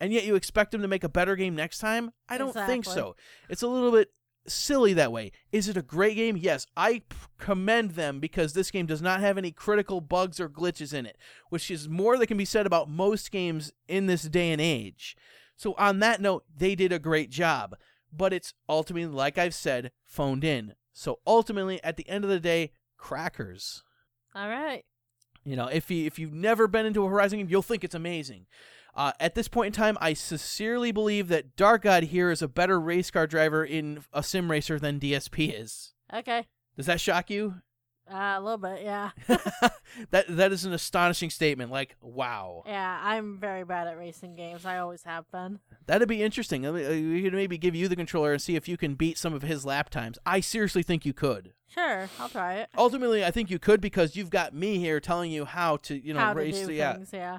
Speaker 1: and yet you expect them to make a better game next time? I don't think so. It's a little bit silly that way. Is it a great game? Yes, I p- commend them because this game does not have any critical bugs or glitches in it, which is more that can be said about most games in this day and age. So on that note, they did a great job, but it's ultimately like I've said, phoned in. So ultimately at the end of the day, crackers.
Speaker 4: All right.
Speaker 1: You know, if you if you've never been into a Horizon game, you'll think it's amazing. Uh, at this point in time, I sincerely believe that Dark God here is a better race car driver in a sim racer than DSP is.
Speaker 4: Okay.
Speaker 1: Does that shock you?
Speaker 4: Uh, a little bit, yeah.
Speaker 1: that that is an astonishing statement. Like, wow,
Speaker 4: yeah, I'm very bad at racing games. I always have been.
Speaker 1: that'd be interesting. Uh, We could maybe give you the controller and see if you can beat some of his lap times. I seriously think you could.
Speaker 4: Sure, I'll try it.
Speaker 1: Ultimately, I think you could because you've got me here telling you how to, you know,
Speaker 4: How to
Speaker 1: race.
Speaker 4: do
Speaker 1: yeah,
Speaker 4: things, yeah.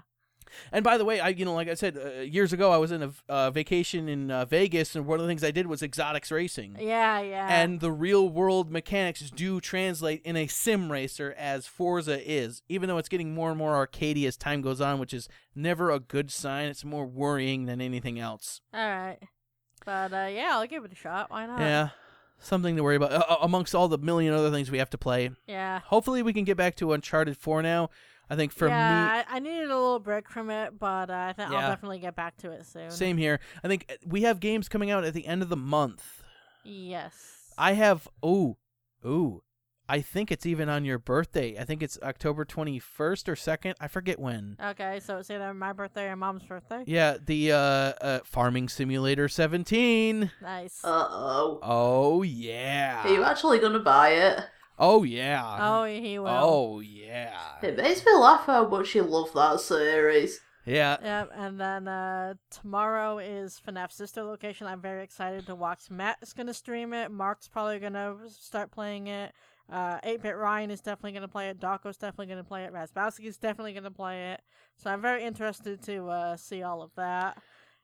Speaker 1: And by the way, I you know like I said uh, years ago, I was in a uh, vacation in uh, Vegas, and one of the things I did was exotics racing.
Speaker 4: Yeah, yeah.
Speaker 1: And the real world mechanics do translate in a sim racer as Forza is, even though it's getting more and more arcadey as time goes on, which is never a good sign. It's more worrying than anything else.
Speaker 4: all right. But uh, yeah, I'll give it a shot. Why not?
Speaker 1: Yeah, something to worry about uh, amongst all the million other things we have to play.
Speaker 4: Yeah.
Speaker 1: Hopefully, we can get back to Uncharted 4 now. I think for me,
Speaker 4: yeah, I, I needed a little break from it, but uh, I think
Speaker 1: Yeah.
Speaker 4: I'll definitely get back to it soon.
Speaker 1: same here. I think uh, we have games coming out at the end of the month.
Speaker 4: Yes.
Speaker 1: I have ooh, ooh. I think it's even on your birthday. I think it's October 21st or 2nd. I forget when.
Speaker 4: Okay, so it's either my birthday or mom's birthday.
Speaker 1: Yeah, the uh, uh Farming Simulator 17.
Speaker 4: Nice.
Speaker 3: Uh oh.
Speaker 1: Oh yeah.
Speaker 3: Are you actually gonna buy it?
Speaker 1: Oh yeah.
Speaker 4: oh, he will.
Speaker 1: Oh yeah.
Speaker 3: It makes me laugh how much you love that series.
Speaker 1: Yeah.
Speaker 4: Yep, and then uh, tomorrow is FNAF Sister Location. I'm very excited to watch. Matt is going to stream it. Mark's probably going to start playing it. Uh, 8-Bit Ryan is definitely going to play it. Doco's definitely going to play it. Razbowski is definitely going to play it. So I'm very interested to uh, see all of that.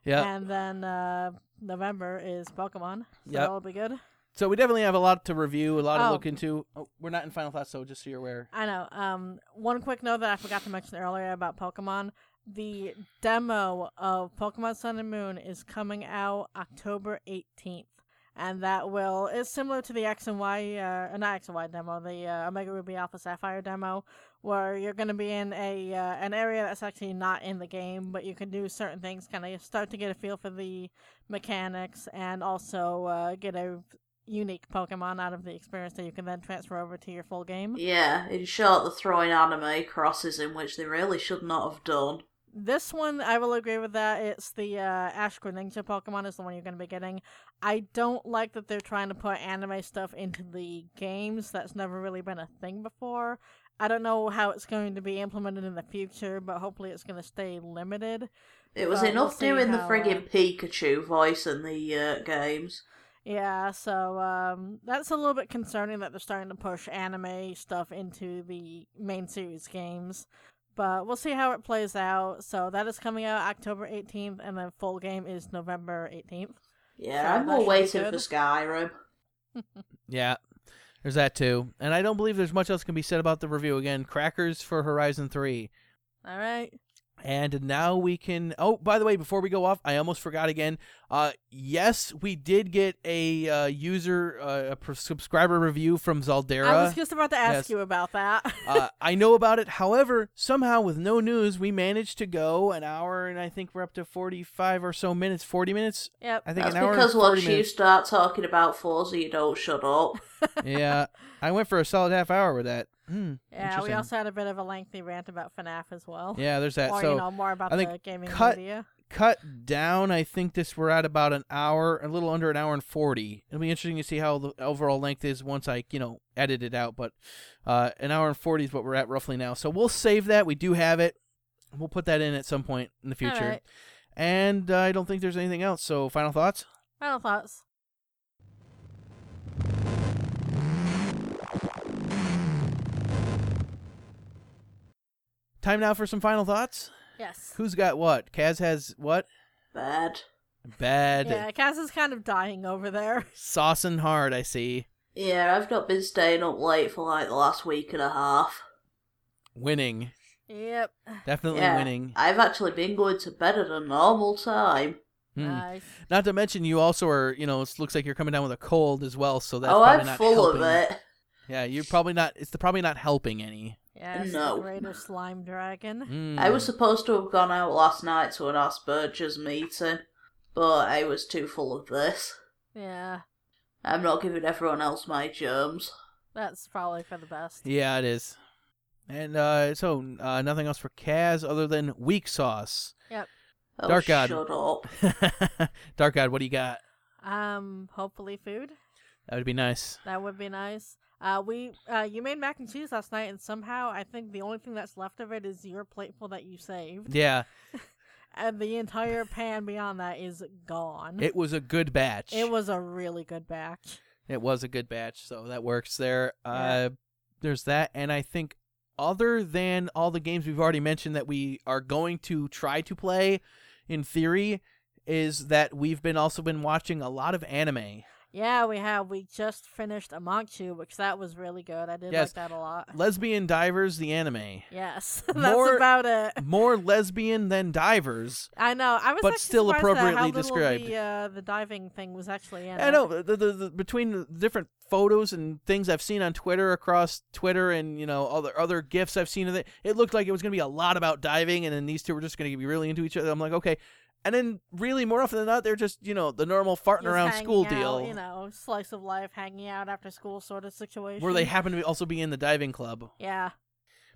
Speaker 1: Yeah.
Speaker 4: And then uh, November is Pokemon. So
Speaker 1: Yep.
Speaker 4: that'll be good.
Speaker 1: So we definitely have a lot to review, a lot to
Speaker 4: Oh.
Speaker 1: look into. Oh, we're not in final thoughts, so just so you're aware.
Speaker 4: I know. Um, one quick note that I forgot to mention earlier about Pokemon: the demo of Pokemon Sun and Moon is coming out October eighteenth, and that will it's similar to the X and Y, uh, not X and Y demo, the uh, Omega Ruby Alpha Sapphire demo, where you're going to be in a uh, an area that's actually not in the game, but you can do certain things, kind of start to get a feel for the mechanics, and also uh, get a unique Pokemon out of the experience that you can then transfer over to your full game.
Speaker 3: Yeah, in short, they're throwing anime crosses in which they really should not have done.
Speaker 4: This one, I will agree with that. It's the uh, Ash Greninja Pokemon is the one you're going to be getting. I don't like that they're trying to put anime stuff into the games. That's never really been a thing before. I don't know how it's going to be implemented in the future, but hopefully it's going to stay limited.
Speaker 3: It was
Speaker 4: Well, we'll
Speaker 3: enough
Speaker 4: see
Speaker 3: doing the
Speaker 4: how,
Speaker 3: friggin' Pikachu voice in the uh, games.
Speaker 4: Yeah, so um, that's a little bit concerning that they're starting to push anime stuff into the main series games. But we'll see how it plays out. So that is coming out October 18th, and then full game is November 18th.
Speaker 3: Yeah,
Speaker 4: So
Speaker 3: I'm
Speaker 4: that
Speaker 3: more waiting
Speaker 4: good.
Speaker 3: for Skyrim.
Speaker 1: Yeah. There's that too. And I don't believe there's much else can be said about the review. Again, crackers for Horizon 3.
Speaker 4: All right.
Speaker 1: And now we can. Oh, by the way, before we go off, I almost forgot again. Uh, yes, we did get a uh, user, uh, a pr- subscriber review from Zaldera.
Speaker 4: I was just about to ask
Speaker 1: yes.
Speaker 4: you about that.
Speaker 1: uh, I know about it. However, somehow with no news, we managed to go an hour, and I think we're up to forty-five or so minutes. Forty minutes.
Speaker 4: yep.
Speaker 1: I think
Speaker 3: That's
Speaker 1: an hour
Speaker 3: because
Speaker 1: and 40
Speaker 3: once you start talking about Forza, you don't shut up.
Speaker 1: yeah, I went for a solid half hour with that. Hmm,
Speaker 4: Yeah, we also had a bit of a lengthy rant about FNAF as well.
Speaker 1: Yeah, there's that.
Speaker 4: Or,
Speaker 1: so
Speaker 4: you know, more about
Speaker 1: I think
Speaker 4: the gaming
Speaker 1: cut-
Speaker 4: media.
Speaker 1: cut down. I think this we're at about an hour, a little under an hour and forty. It'll be interesting to see how the overall length is once I, you know, edit it out. But uh, an hour and forty is what we're at roughly now. So we'll save that. We do have it. We'll put that in at some point in the future. And uh, I don't think there's anything else. So final thoughts.
Speaker 4: Final thoughts.
Speaker 1: Time now for some final thoughts.
Speaker 4: Yes.
Speaker 1: Who's got what? Kaz has what?
Speaker 3: Bad.
Speaker 1: Bad.
Speaker 4: Yeah, Cass is kind of dying over there.
Speaker 1: Saucing hard, I see.
Speaker 3: Yeah, I've not been staying up late for like the last week and a half.
Speaker 1: Winning.
Speaker 4: Yep.
Speaker 1: Definitely
Speaker 3: yeah,
Speaker 1: winning.
Speaker 3: I've actually been going to bed at a normal time.
Speaker 1: Hmm.
Speaker 4: Nice.
Speaker 1: Not to mention, you also are, you know, it looks like you're coming down with a cold as well, so that's
Speaker 3: oh,
Speaker 1: probably
Speaker 3: I'm
Speaker 1: not
Speaker 3: full
Speaker 1: helping.
Speaker 3: of it.
Speaker 1: Yeah, you're probably not. It's the, probably not helping any.
Speaker 4: Yes,
Speaker 3: No.
Speaker 4: the greater slime dragon.
Speaker 1: Mm.
Speaker 3: I was supposed to have gone out last night to an Asperger's meeting, but I was too full of this.
Speaker 4: Yeah,
Speaker 3: I'm not giving everyone else my germs.
Speaker 4: that's probably for the best.
Speaker 1: Yeah, it is. And uh, so, uh, nothing else for Kaz other than weak sauce.
Speaker 3: Oh,
Speaker 1: Dark God.
Speaker 3: shut up.
Speaker 1: Dark God, what do you got?
Speaker 4: Um, hopefully food.
Speaker 1: That would be nice.
Speaker 4: That would be nice. Uh, we uh, you made mac and cheese last night, and somehow I think the only thing that's left of it is your plateful that you saved,
Speaker 1: Yeah,
Speaker 4: and the entire pan beyond that is gone.
Speaker 1: it was a good batch.
Speaker 4: It was a really good batch.
Speaker 1: It was a good batch, so that works there.
Speaker 4: Yeah.
Speaker 1: Uh, there's that, and I think other than all the games we've already mentioned that we are going to try to play in theory is that we've been also been watching a lot of anime.
Speaker 4: Yeah, we have. We just finished Amanchu, which that was really good. I did
Speaker 1: Yes.
Speaker 4: like that a lot.
Speaker 1: Lesbian Divers the anime.
Speaker 4: Yes, that's
Speaker 1: More-
Speaker 4: about it.
Speaker 1: More lesbian than divers.
Speaker 4: I know. I was
Speaker 1: But still
Speaker 4: surprised at how
Speaker 1: appropriately described.
Speaker 4: The, uh, the diving thing was actually in
Speaker 1: I
Speaker 4: it.
Speaker 1: know the, the, the between the different photos and things I've seen on Twitter across Twitter and you know other other gifs I've seen of it. It looked like it was going to be a lot about diving, and then these two were just going to be really into each other. I'm like, okay. And then, really, more often than not, they're just you know the normal farting
Speaker 4: Just
Speaker 1: around
Speaker 4: hanging
Speaker 1: school
Speaker 4: out,
Speaker 1: deal,
Speaker 4: You know, slice of life, hanging out after school sort of situation.
Speaker 1: where they happen to be also be in the diving club,
Speaker 4: Yeah.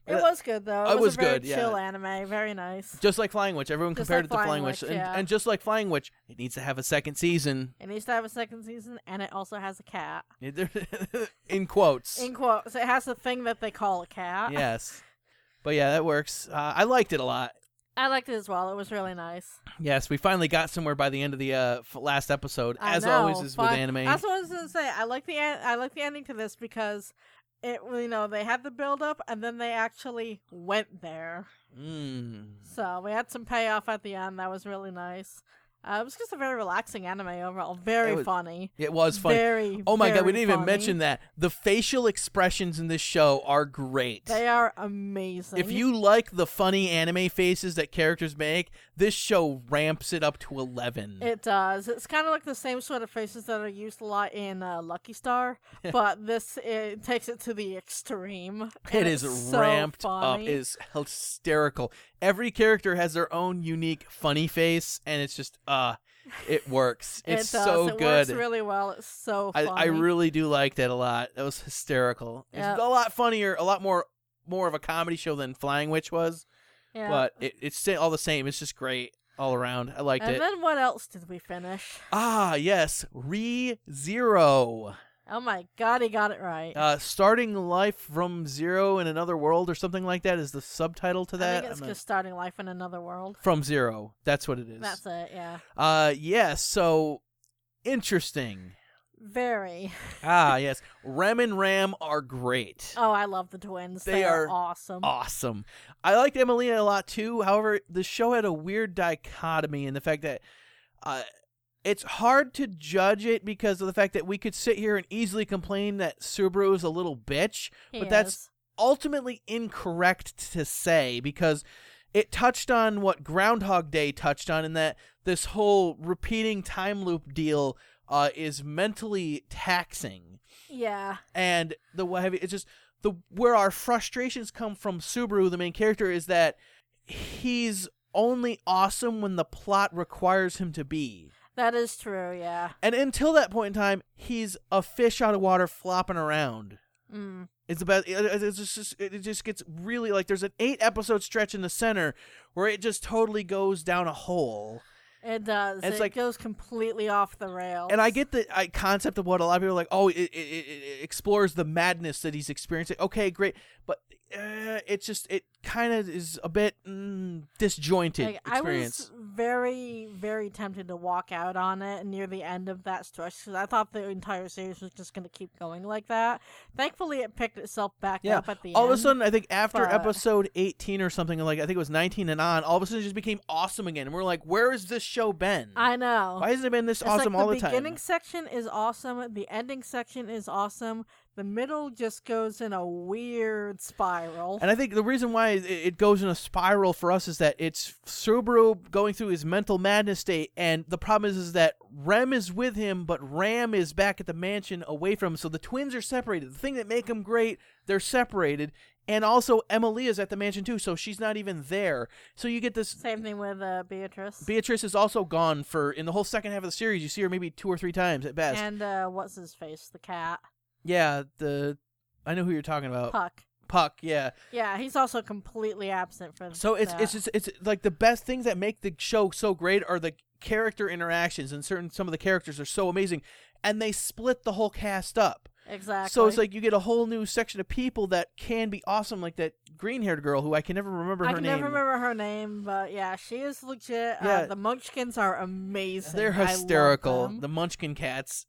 Speaker 4: It
Speaker 1: Uh,
Speaker 4: was good though. It,
Speaker 1: it
Speaker 4: was, a very
Speaker 1: good, yeah.
Speaker 4: chill anime, very nice.
Speaker 1: just like Flying Witch. Everyone
Speaker 4: Just
Speaker 1: compared
Speaker 4: like
Speaker 1: it to
Speaker 4: Flying
Speaker 1: Witch, and,
Speaker 4: yeah.
Speaker 1: and just like Flying Witch, it needs to have a second season.
Speaker 4: It needs to have a second season, and it also has a cat.
Speaker 1: in quotes.
Speaker 4: In quotes, it has the thing that they call a cat.
Speaker 1: yes, but yeah, that works. Uh, I liked it a lot.
Speaker 4: I liked it as well. It was really nice.
Speaker 1: Yes, we finally got somewhere by the end of the uh, f- last episode,
Speaker 4: I
Speaker 1: as
Speaker 4: know,
Speaker 1: always is with anime.
Speaker 4: That's what I was gonna say. I like the en- I like the ending to this because it you know they had the build up and then they actually went there.
Speaker 1: Mm.
Speaker 4: So we had some payoff at the end. That was really nice. Uh, it was just a very relaxing anime overall. Very
Speaker 1: It was
Speaker 4: funny.
Speaker 1: It was funny.
Speaker 4: Very.
Speaker 1: oh my god, we didn't even mention that. The facial expressions in this show are great.
Speaker 4: They are amazing.
Speaker 1: if you like the funny anime faces that characters make, this show ramps it up to 11.
Speaker 4: It does. It's kind of like the same sort of faces that are used a lot in uh, Lucky Star, but this it takes it to the extreme.
Speaker 1: It
Speaker 4: so
Speaker 1: ramped up.
Speaker 4: funny.
Speaker 1: It is hysterical. Every character has their own unique funny face, and it's just uh it works. It's
Speaker 4: it does.
Speaker 1: so
Speaker 4: it
Speaker 1: good.
Speaker 4: works really well. It's so
Speaker 1: I,
Speaker 4: funny.
Speaker 1: I really do like that a lot. That was hysterical.
Speaker 4: Yeah.
Speaker 1: It's a lot funnier, a lot more more of a comedy show than Flying Witch was,
Speaker 4: yeah.
Speaker 1: but it, it's still all the same. It's just great all around. I liked
Speaker 4: and
Speaker 1: it.
Speaker 4: And then what else did we finish?
Speaker 1: ah, yes, Re Zero.
Speaker 4: Oh my god, he got it right.
Speaker 1: Uh, starting life from zero in another world or something like that is the subtitle to that.
Speaker 4: I think it's
Speaker 1: I'm
Speaker 4: just starting life in another world.
Speaker 1: from zero. That's what it is.
Speaker 4: That's it. Yeah.
Speaker 1: Uh, yes. so interesting.
Speaker 4: Very.
Speaker 1: ah, yes. Rem and Ram are great.
Speaker 4: Oh, I love the twins.
Speaker 1: They
Speaker 4: They, are,
Speaker 1: are
Speaker 4: awesome.
Speaker 1: awesome. I liked Emelina a lot too. However, the show had a weird dichotomy in the fact that uh, it's hard to judge it because of the fact that we could sit here and easily complain that Subaru is a little bitch,
Speaker 4: He
Speaker 1: but that's ultimately incorrect to say because it touched on what Groundhog Day touched on in that this whole repeating time loop deal uh, is mentally taxing.
Speaker 4: Yeah.
Speaker 1: and the way it's just the where our frustrations come from Subaru the main character is that he's only awesome when the plot requires him to be
Speaker 4: That is true. Yeah.
Speaker 1: and until that point in time he's a fish out of water flopping around
Speaker 4: Mm.
Speaker 1: it's about it- it- it's just it just gets really like there's an eight episode stretch in the center where it just totally goes down a hole
Speaker 4: It does.
Speaker 1: It's
Speaker 4: it
Speaker 1: like-
Speaker 4: goes completely off the rails.
Speaker 1: and I get the I, concept of what a lot of people are like. Oh, it, it, it, explores the madness that he's experiencing. Okay, great, but uh, it's just it kind of is a bit mm, disjointed
Speaker 4: Like, I
Speaker 1: experience.
Speaker 4: was very, very tempted to walk out on it near the end of that stretch because I thought the entire series was just going to keep going like that. Thankfully, it picked itself back
Speaker 1: Yeah.
Speaker 4: up at the
Speaker 1: all
Speaker 4: end.
Speaker 1: of a sudden, I think after
Speaker 4: but-
Speaker 1: episode 18 or something, like I think it was 19 and on, all of a sudden it just became awesome again. And we're like, where has this show been?
Speaker 4: I know.
Speaker 1: Why hasn't it been this
Speaker 4: It's
Speaker 1: awesome
Speaker 4: like
Speaker 1: all
Speaker 4: the
Speaker 1: time?
Speaker 4: the beginning section is awesome. The ending section is awesome. The middle just goes in a weird spiral.
Speaker 1: And I think the reason why it, goes in a spiral for us is that it's Subaru going through his mental madness state, and the problem is, is that Rem is with him, but Ram is back at the mansion away from him. So the twins are separated. The thing that make them great, they're separated, and also Emily is at the mansion too, so she's not even there. So you get this.
Speaker 4: Same thing with uh, Beatrice.
Speaker 1: Beatrice is also gone for in the whole second half of the series. You see her maybe two or three times at best.
Speaker 4: and uh, what's his face? The cat.
Speaker 1: Yeah, the I know who you're talking about.
Speaker 4: Puck.
Speaker 1: Puck. Yeah.
Speaker 4: Yeah, he's also completely absent for
Speaker 1: So it's
Speaker 4: that.
Speaker 1: it's just it's like the best things that make the show so great are the character interactions and certain some of the characters are so amazing and they split the whole cast up.
Speaker 4: exactly.
Speaker 1: So it's like you get a whole new section of people that can be awesome like that green-haired girl who I can never remember
Speaker 4: I
Speaker 1: her
Speaker 4: can never remember her name, but yeah, she is legit.
Speaker 1: Yeah.
Speaker 4: Uh, the Munchkins are amazing.
Speaker 1: They're
Speaker 4: I
Speaker 1: hysterical. The Munchkin cats.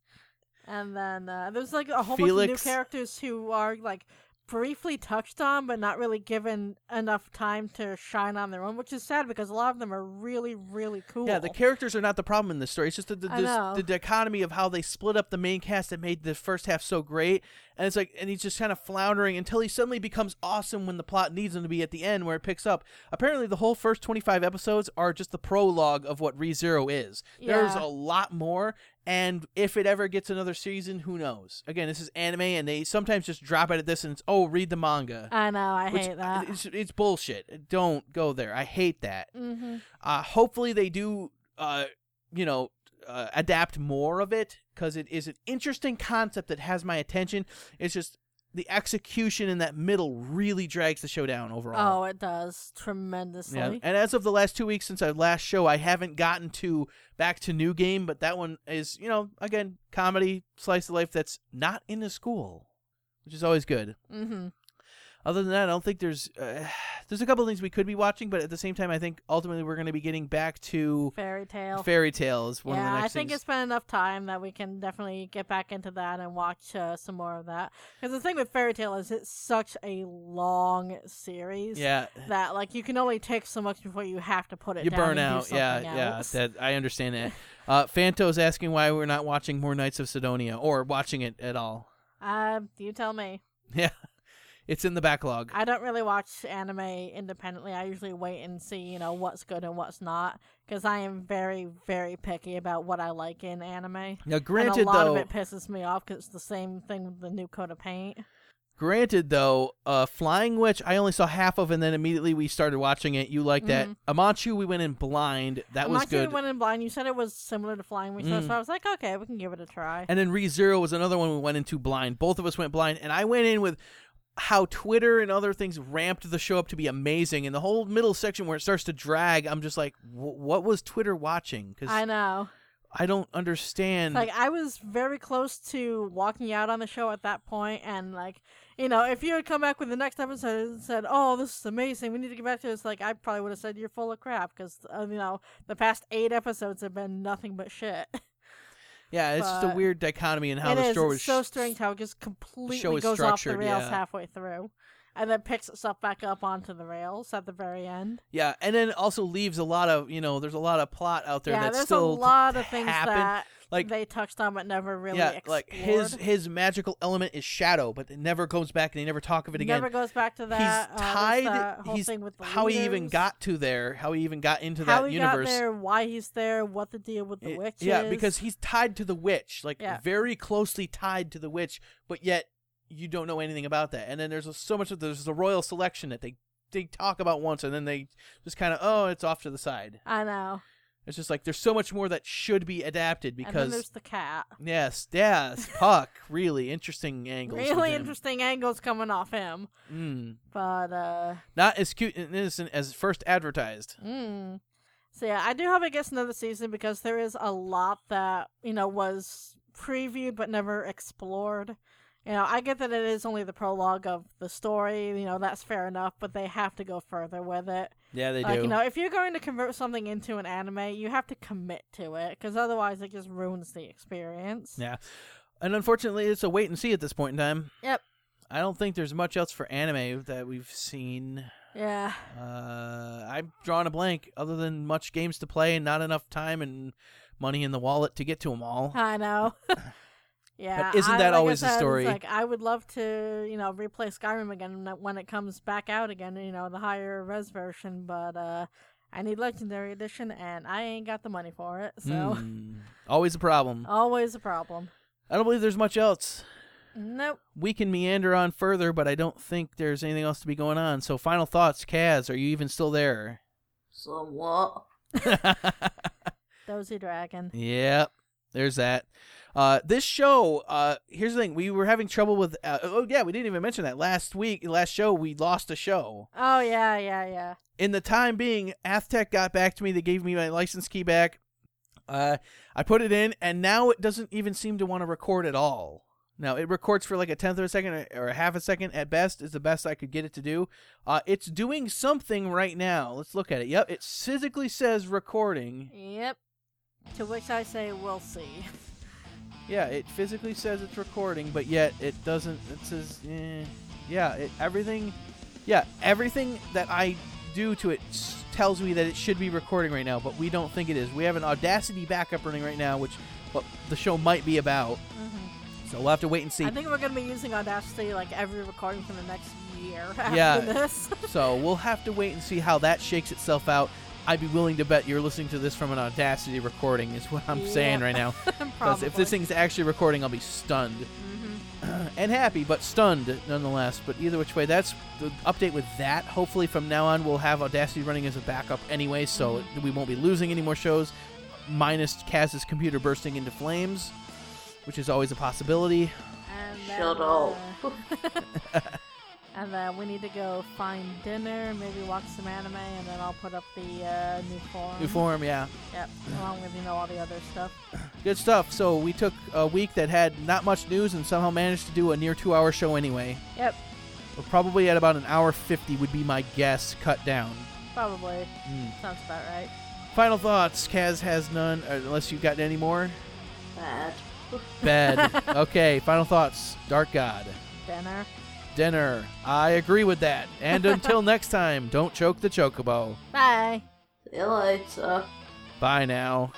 Speaker 4: And then uh, there's like a whole
Speaker 1: Felix.
Speaker 4: bunch of new characters who are like briefly touched on, but not really given enough time to shine on their own, which is sad because a lot of them are really, really cool.
Speaker 1: Yeah, the characters are not the problem in this story. It's just the the, the, the dichotomy of how they split up the main cast that made the first half so great, and it's like, and he's just kind of floundering until he suddenly becomes awesome when the plot needs him to be at the end, where it picks up. Apparently, the whole first twenty five episodes are just the prologue of what ReZero is. There's a lot more, and if it ever gets another season, who knows? Again, this is anime, and they sometimes just drop it at this, and it's oh, read the manga.
Speaker 4: I know, I
Speaker 1: which,
Speaker 4: hate that.
Speaker 1: It's, it's bullshit. Don't go there. I hate that.
Speaker 4: hmm
Speaker 1: Uh, hopefully they do, uh, you know, uh, adapt more of it because it is an interesting concept that has my attention. It's just the execution in that middle really drags the show down overall.
Speaker 4: Oh, it does tremendously.
Speaker 1: Yeah, and as of the last two weeks since our last show, I haven't gotten to back to new game, but that one is, you know, again, comedy slice of life that's not in a school, which is always good.
Speaker 4: hmm
Speaker 1: Other than that, I don't think there's uh, there's a couple of things we could be watching, but at the same time, I think ultimately we're going to be getting back to
Speaker 4: Fairy Tail.
Speaker 1: fairy tales. One
Speaker 4: yeah,
Speaker 1: of the
Speaker 4: I think
Speaker 1: things.
Speaker 4: it's been enough time that we can definitely get back into that and watch uh, some more of that. Because the thing with Fairy Tail is it's such a long series
Speaker 1: yeah.
Speaker 4: that like you can only take so much before you have to put it
Speaker 1: You burn out, yeah,
Speaker 4: something
Speaker 1: yeah. That I understand that. Uh, Fanto's asking why we're not watching more Knights of Sidonia or watching it at all.
Speaker 4: Uh, you tell me.
Speaker 1: Yeah, it's in the backlog.
Speaker 4: I don't really watch anime independently. I usually wait and see, you know, what's good and what's not, because I am very, very picky about what I like in anime.
Speaker 1: Now,
Speaker 4: and
Speaker 1: granted
Speaker 4: a lot
Speaker 1: though,
Speaker 4: of it pisses me off because it's the same thing with the new coat of paint.
Speaker 1: granted though, uh, Flying Witch I only saw half of, and then immediately we started watching it. You like that?
Speaker 4: Mhm.
Speaker 1: Amanchu we went in blind. That was good.
Speaker 4: went in blind. You said it was similar to Flying Witch, so
Speaker 1: Mm.
Speaker 4: I was like, okay, we can give it a try.
Speaker 1: And then ReZero was another one we went into blind. Both of us went blind, and I went in with how Twitter and other things ramped the show up to be amazing. And the whole middle section where it starts to drag, I'm just like, what was Twitter watching? Because
Speaker 4: I know I,
Speaker 1: don't understand.
Speaker 4: Like I was very close to walking out on the show at that point, and like you know, if you had come back with the next episode and said, "Oh, this is amazing, we need to get back to this," like I probably would have said you're full of crap because uh, you know the past eight episodes have been nothing but shit.
Speaker 1: yeah, it's just a weird dichotomy in how
Speaker 4: It
Speaker 1: the
Speaker 4: is.
Speaker 1: story
Speaker 4: It's
Speaker 1: was
Speaker 4: so
Speaker 1: sh-
Speaker 4: strange how it just completely
Speaker 1: show is
Speaker 4: goes off the
Speaker 1: structured,
Speaker 4: rails
Speaker 1: yeah.
Speaker 4: halfway through, and then picks itself back up onto the rails at the very end.
Speaker 1: Yeah, and then also leaves a lot of you know, there's a lot of plot out there
Speaker 4: yeah,
Speaker 1: that's
Speaker 4: there's
Speaker 1: still
Speaker 4: a lot of things
Speaker 1: happen.
Speaker 4: that
Speaker 1: like
Speaker 4: they touched on but never really
Speaker 1: yeah,
Speaker 4: explored.
Speaker 1: like his his magical element is shadow, but it never goes back and they never talk of it again.
Speaker 4: Never goes back to that.
Speaker 1: he's
Speaker 4: uh,
Speaker 1: tied.
Speaker 4: that whole
Speaker 1: he's
Speaker 4: thing with the
Speaker 1: how he even got to there. How he even got into
Speaker 4: how
Speaker 1: that universe.
Speaker 4: there, why he's there, what the deal with the
Speaker 1: It-
Speaker 4: witch
Speaker 1: yeah,
Speaker 4: is.
Speaker 1: because he's tied to the witch, like
Speaker 4: Yeah.
Speaker 1: very closely tied to the witch, but yet you don't know anything about that. And then there's so much of there's the royal selection that they they talk about once, and then they just kind of oh, it's off to the side.
Speaker 4: I know.
Speaker 1: It's just like there's so much more that should be adapted
Speaker 4: and then
Speaker 1: because
Speaker 4: there's the cat.
Speaker 1: yes, yes, Puck, really interesting angles.
Speaker 4: Really interesting angles coming off him,
Speaker 1: Mm.
Speaker 4: but uh,
Speaker 1: Not as cute and innocent as first advertised.
Speaker 4: mm. so yeah, I do hope it gets another season because there is a lot that you know was previewed but never explored. You know, I get that it is only the prologue of the story. You know, that's fair enough, but they have to go further with it.
Speaker 1: Yeah, they
Speaker 4: like
Speaker 1: do.
Speaker 4: you know, if you're going to convert something into an anime, you have to commit to it because otherwise it just ruins the experience.
Speaker 1: Yeah. And unfortunately, it's a wait and see at this point in time.
Speaker 4: Yep.
Speaker 1: I don't think there's much else for anime that we've seen.
Speaker 4: Yeah.
Speaker 1: Uh, I'm drawing a blank, other than much games to play and not enough time and money in the wallet to get to them all.
Speaker 4: I know. yeah.
Speaker 1: isn't
Speaker 4: I-
Speaker 1: that
Speaker 4: like
Speaker 1: always the
Speaker 4: said, it's
Speaker 1: story?
Speaker 4: Like I would love to, you know, replay Skyrim again when it- comes back out again. You know, the higher res version, but uh, I need Legendary Edition, and I ain't got the money for it. So
Speaker 1: Hmm. always a problem.
Speaker 4: always a problem.
Speaker 1: I don't believe there's much else.
Speaker 4: Nope.
Speaker 1: We can meander on further, but I don't think there's anything else to be going on. So, final thoughts, Kaz, are you even still there?
Speaker 3: Somewhat.
Speaker 4: Dozy Dragon.
Speaker 1: Yep, there's that. Uh, this show, uh, here's the thing: we were having trouble with. Uh, oh yeah, we didn't even mention that last week. Last show, we lost a show.
Speaker 4: Oh yeah, yeah, yeah.
Speaker 1: In the time being, Athtech got back to me. They gave me my license key back. Uh, I put it in, and now it doesn't even seem to want to record at all. Now it records for like a tenth of a second or- or a half a second at best is the best I could get it to do. Uh, it's doing something right now. Let's look at it. Yep, it physically says recording.
Speaker 4: Yep. To which I say, we'll see.
Speaker 1: Yeah, it physically says it's recording, but yet it doesn't. It says, eh. Yeah, it, everything. Yeah, everything that I do to it s- tells me that it should be recording right now, but we don't think it is. We have an Audacity backup running right now, which what the show might be about. So we'll have to wait and see.
Speaker 4: I think we're gonna be using Audacity like every recording for the next year after
Speaker 1: Yeah.
Speaker 4: this.
Speaker 1: so we'll have to wait and see how that shakes itself out. I'd be willing to bet you're listening to this from an Audacity recording, is what I'm saying right now. Because if this thing's actually recording, I'll be stunned. Mm-hmm. and happy, but stunned nonetheless. But either which way, that's the update with that. Hopefully, from now on, we'll have Audacity running as a backup anyway, so it- we won't be losing any more shows, minus Kaz's computer bursting into flames, which is always a possibility.
Speaker 4: And then,
Speaker 3: Shut up.
Speaker 4: And then we need to go find dinner, maybe watch some anime, and then I'll put up the uh, new form.
Speaker 1: New form, yeah.
Speaker 4: Yep, along with you know all the other stuff.
Speaker 1: Good stuff. So we took a week that had not much news and somehow managed to do a near two-hour show anyway.
Speaker 4: Yep,
Speaker 1: We're probably at about an hour 50 would be my guess, cut down.
Speaker 4: probably
Speaker 1: Mm.
Speaker 4: sounds about right.
Speaker 1: Final thoughts. Kaz has none, uh, unless you've got any more.
Speaker 3: Bad.
Speaker 1: Bed. okay, final thoughts. Dark God.
Speaker 4: Dinner.
Speaker 1: Dinner. I agree with that. And until next time, don't choke the chocobo.
Speaker 4: Bye.
Speaker 3: See you later.
Speaker 1: Bye now.